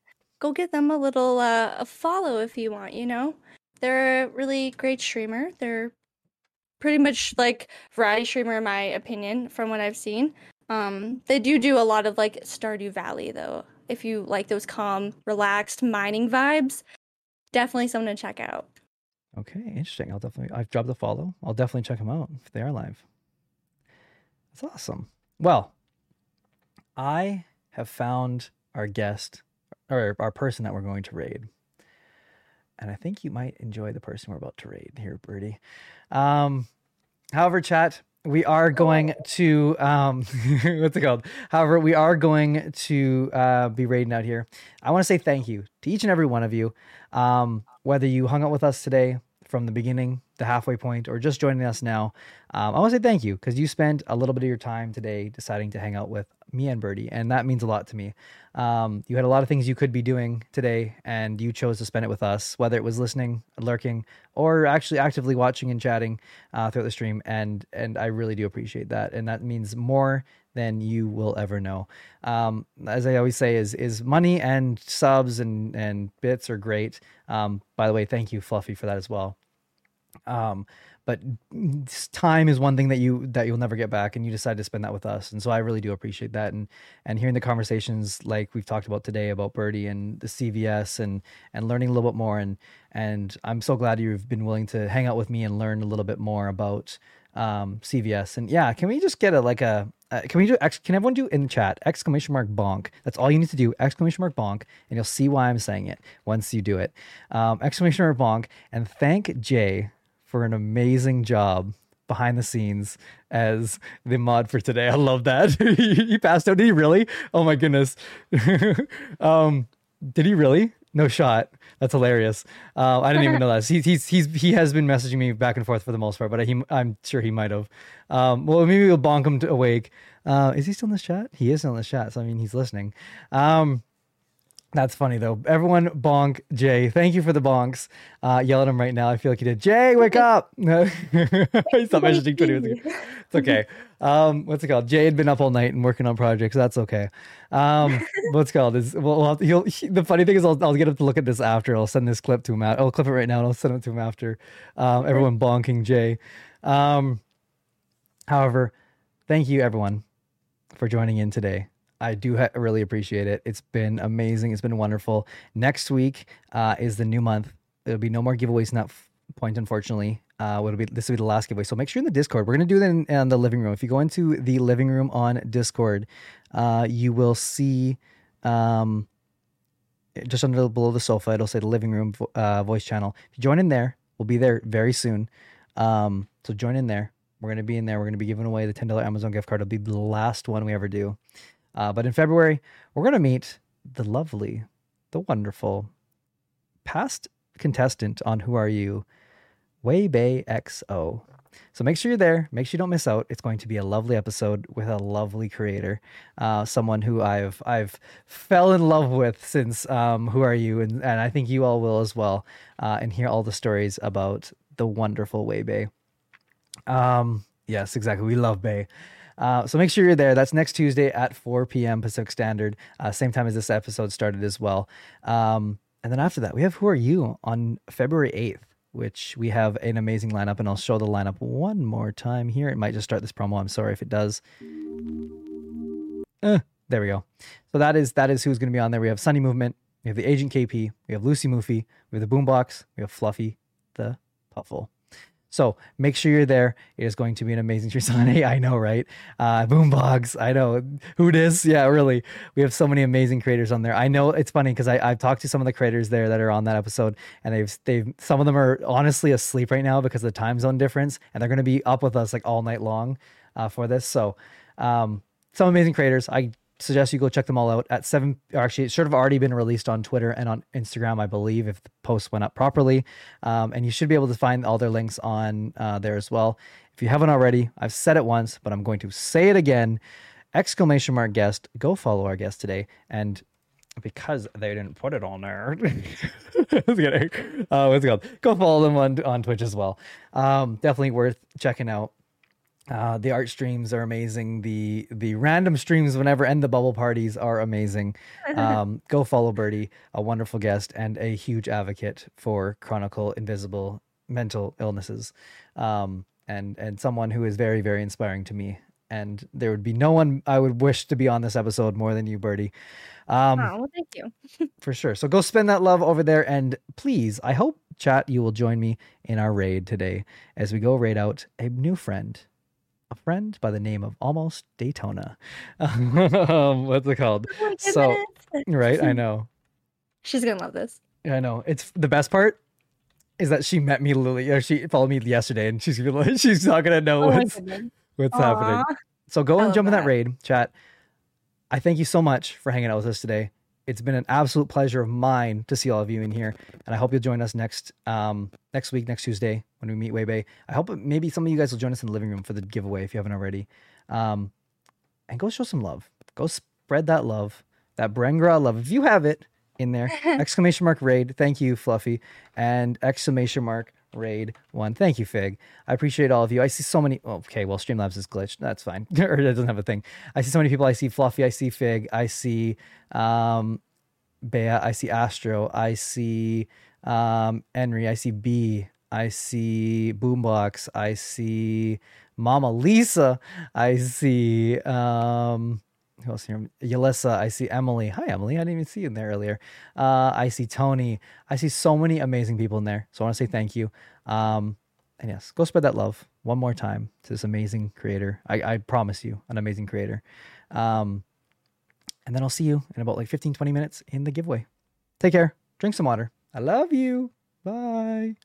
Go give them a little uh, a follow if you want. You know, they're a really great streamer. They're pretty much like variety streamer in my opinion, from what I've seen. Um, they do do a lot of like Stardew Valley though. If you like those calm, relaxed mining vibes, definitely someone to check out. Okay, interesting. I'll definitely. I've dropped the follow. I'll definitely check them out if they are live. That's awesome. Well, I have found our guest or our person that we're going to raid, and I think you might enjoy the person we're about to raid here, Birdy. Um, however, chat. We are going to um, (laughs) what's it called? However, we are going to uh, be raiding out here. I want to say thank you to each and every one of you. Um, whether you hung out with us today from the beginning, the halfway point, or just joining us now, um, I want to say thank you because you spent a little bit of your time today deciding to hang out with me and Birdy, and that means a lot to me. Um, you had a lot of things you could be doing today, and you chose to spend it with us, whether it was listening, lurking, or actually actively watching and chatting uh, throughout the stream. And and I really do appreciate that, and that means more than you will ever know. Um, as I always say, is is money and subs and and bits are great. Um, by the way, thank you, Fluffy, for that as well. Um, but time is one thing that you that you'll never get back, and you decide to spend that with us, and so I really do appreciate that. And and hearing the conversations like we've talked about today about Birdy and the CVS and and learning a little bit more, and and I'm so glad you've been willing to hang out with me and learn a little bit more about um, CVS. And yeah, can we just get a like a uh, can we do ex- can everyone do in the chat exclamation mark bonk? That's all you need to do exclamation mark bonk, and you'll see why I'm saying it once you do it. Um, exclamation mark bonk, and thank Jay for an amazing job behind the scenes as the mod for today. I love that. he (laughs) he passed out. Did he really? Oh my goodness. (laughs) um, did he really? No shot. That's hilarious. Uh, I didn't even know that. He's, he's he's he has been messaging me back and forth for the most part, but he, I'm sure he might have. Um, well, maybe we'll bonk him to awake. Uh, is he still in this chat? He is still in this chat, so I mean he's listening. Um, that's funny though. Everyone bonk Jay. Thank you for the bonks. Uh, yell at him right now. I feel like he did. Jay, wake (laughs) up. (laughs) he stopped messaging 20 minutes ago. It's okay. Um, what's it called? Jay had been up all night and working on projects. That's okay. Um, (laughs) what's it called is well, well he'll, he, the funny thing is I'll, I'll get him to look at this after. I'll send this clip to him. Out. I'll clip it right now and I'll send it to him after. Um, everyone bonking Jay. Um, however, thank you everyone for joining in today. I do ha- really appreciate it. It's been amazing. It's been wonderful. Next week uh, is the new month. There'll be no more giveaways in that f- point, unfortunately. Uh, it'll be this will be the last giveaway. So make sure in the Discord. We're gonna do that in, in the living room. If you go into the living room on Discord, uh, you will see um, just under below the sofa. It'll say the living room uh, voice channel. If you join in there, we'll be there very soon. Um, so join in there. We're gonna be in there. We're gonna be giving away the ten dollar Amazon gift card. It'll be the last one we ever do. Uh, but in February, we're going to meet the lovely, the wonderful past contestant on Who Are You, Waybay XO. So make sure you're there. Make sure you don't miss out. It's going to be a lovely episode with a lovely creator, uh, someone who I've I've fell in love with since um, Who Are You, and, and I think you all will as well, uh, and hear all the stories about the wonderful Waybay. Um, yes, exactly. We love Bay. Uh, so make sure you're there. That's next Tuesday at 4 p.m. Pacific Standard, uh, same time as this episode started as well. Um, and then after that, we have Who Are You on February 8th, which we have an amazing lineup. And I'll show the lineup one more time here. It might just start this promo. I'm sorry if it does. Uh, there we go. So that is that is who's going to be on there. We have Sunny Movement, we have the Agent KP, we have Lucy Moofy, we have the Boombox, we have Fluffy, the Puffle. So make sure you're there. It is going to be an amazing. (laughs) Hey, I know, right? Uh, Boombox, I know. Who it is? Yeah, really. We have so many amazing creators on there. I know it's funny because I've talked to some of the creators there that are on that episode, and they've they've some of them are honestly asleep right now because of the time zone difference, and they're going to be up with us like all night long uh, for this. So um, some amazing creators. I suggest you go check them all out at seven. Or actually, it should have already been released on Twitter and on Instagram, I believe, if the post went up properly. Um, and you should be able to find all their links on uh, there as well. If you haven't already, I've said it once, but I'm going to say it again. Exclamation mark guest. Go follow our guest today. And because they didn't put it on there, (laughs) uh, what's it called? Go follow them on on Twitch as well. Um, definitely worth checking out. Uh, the art streams are amazing. The the random streams whenever and the bubble parties are amazing. (laughs) Um, go follow Birdy, a wonderful guest and a huge advocate for chronicle invisible mental illnesses, um, and and someone who is very very inspiring to me. And there would be no one I would wish to be on this episode more than you, Birdy. Um, oh, well, thank you. (laughs) for sure. So go spend that love over there. And please, I hope, chat, you will join me in our raid today as we go raid out a new friend, a friend by the name of Almost Daytona. um, (laughs) what's it called? Oh so, right, I know. (laughs) She's gonna love this. I know. It's the best part is that she met me Lily or she followed me yesterday, and she's gonna, like- (laughs) she's not gonna know Oh what's what's Aw. happening. So go and love jump in that that. raid chat. I thank you so much for hanging out with us today. It's been an absolute pleasure of mine to see all of you in here, and I hope you'll join us next um next week, next Tuesday when we meet Waybay. I hope maybe some of you guys will join us in the living room for the giveaway if you haven't already. Um, and go show some love. Go spread that love, that Brengra love. If you have it in there, (laughs) exclamation mark raid. Thank you, Fluffy. And exclamation mark raid one. Thank you, Fig. I appreciate all of you. I see so many. oh, okay, well, Streamlabs is glitched. That's fine. (laughs) or it doesn't have a thing. I see so many people. I see Fluffy. I see Fig. I see um, Bea. I see Astro. I see um, Henry. I see B. I see Boombox. I see Mama Lisa. I see um, who else here? Yelissa. I see Emily. Hi, Emily. I didn't even see you in there earlier. Uh, I see Tony. I see so many amazing people in there. So I want to say thank you. Um, and yes, go spread that love one more time to this amazing creator. I, I promise you, an amazing creator. Um, and then I'll see you in about like 15, 20 minutes in the giveaway. Take care. Drink some water. I love you. Bye.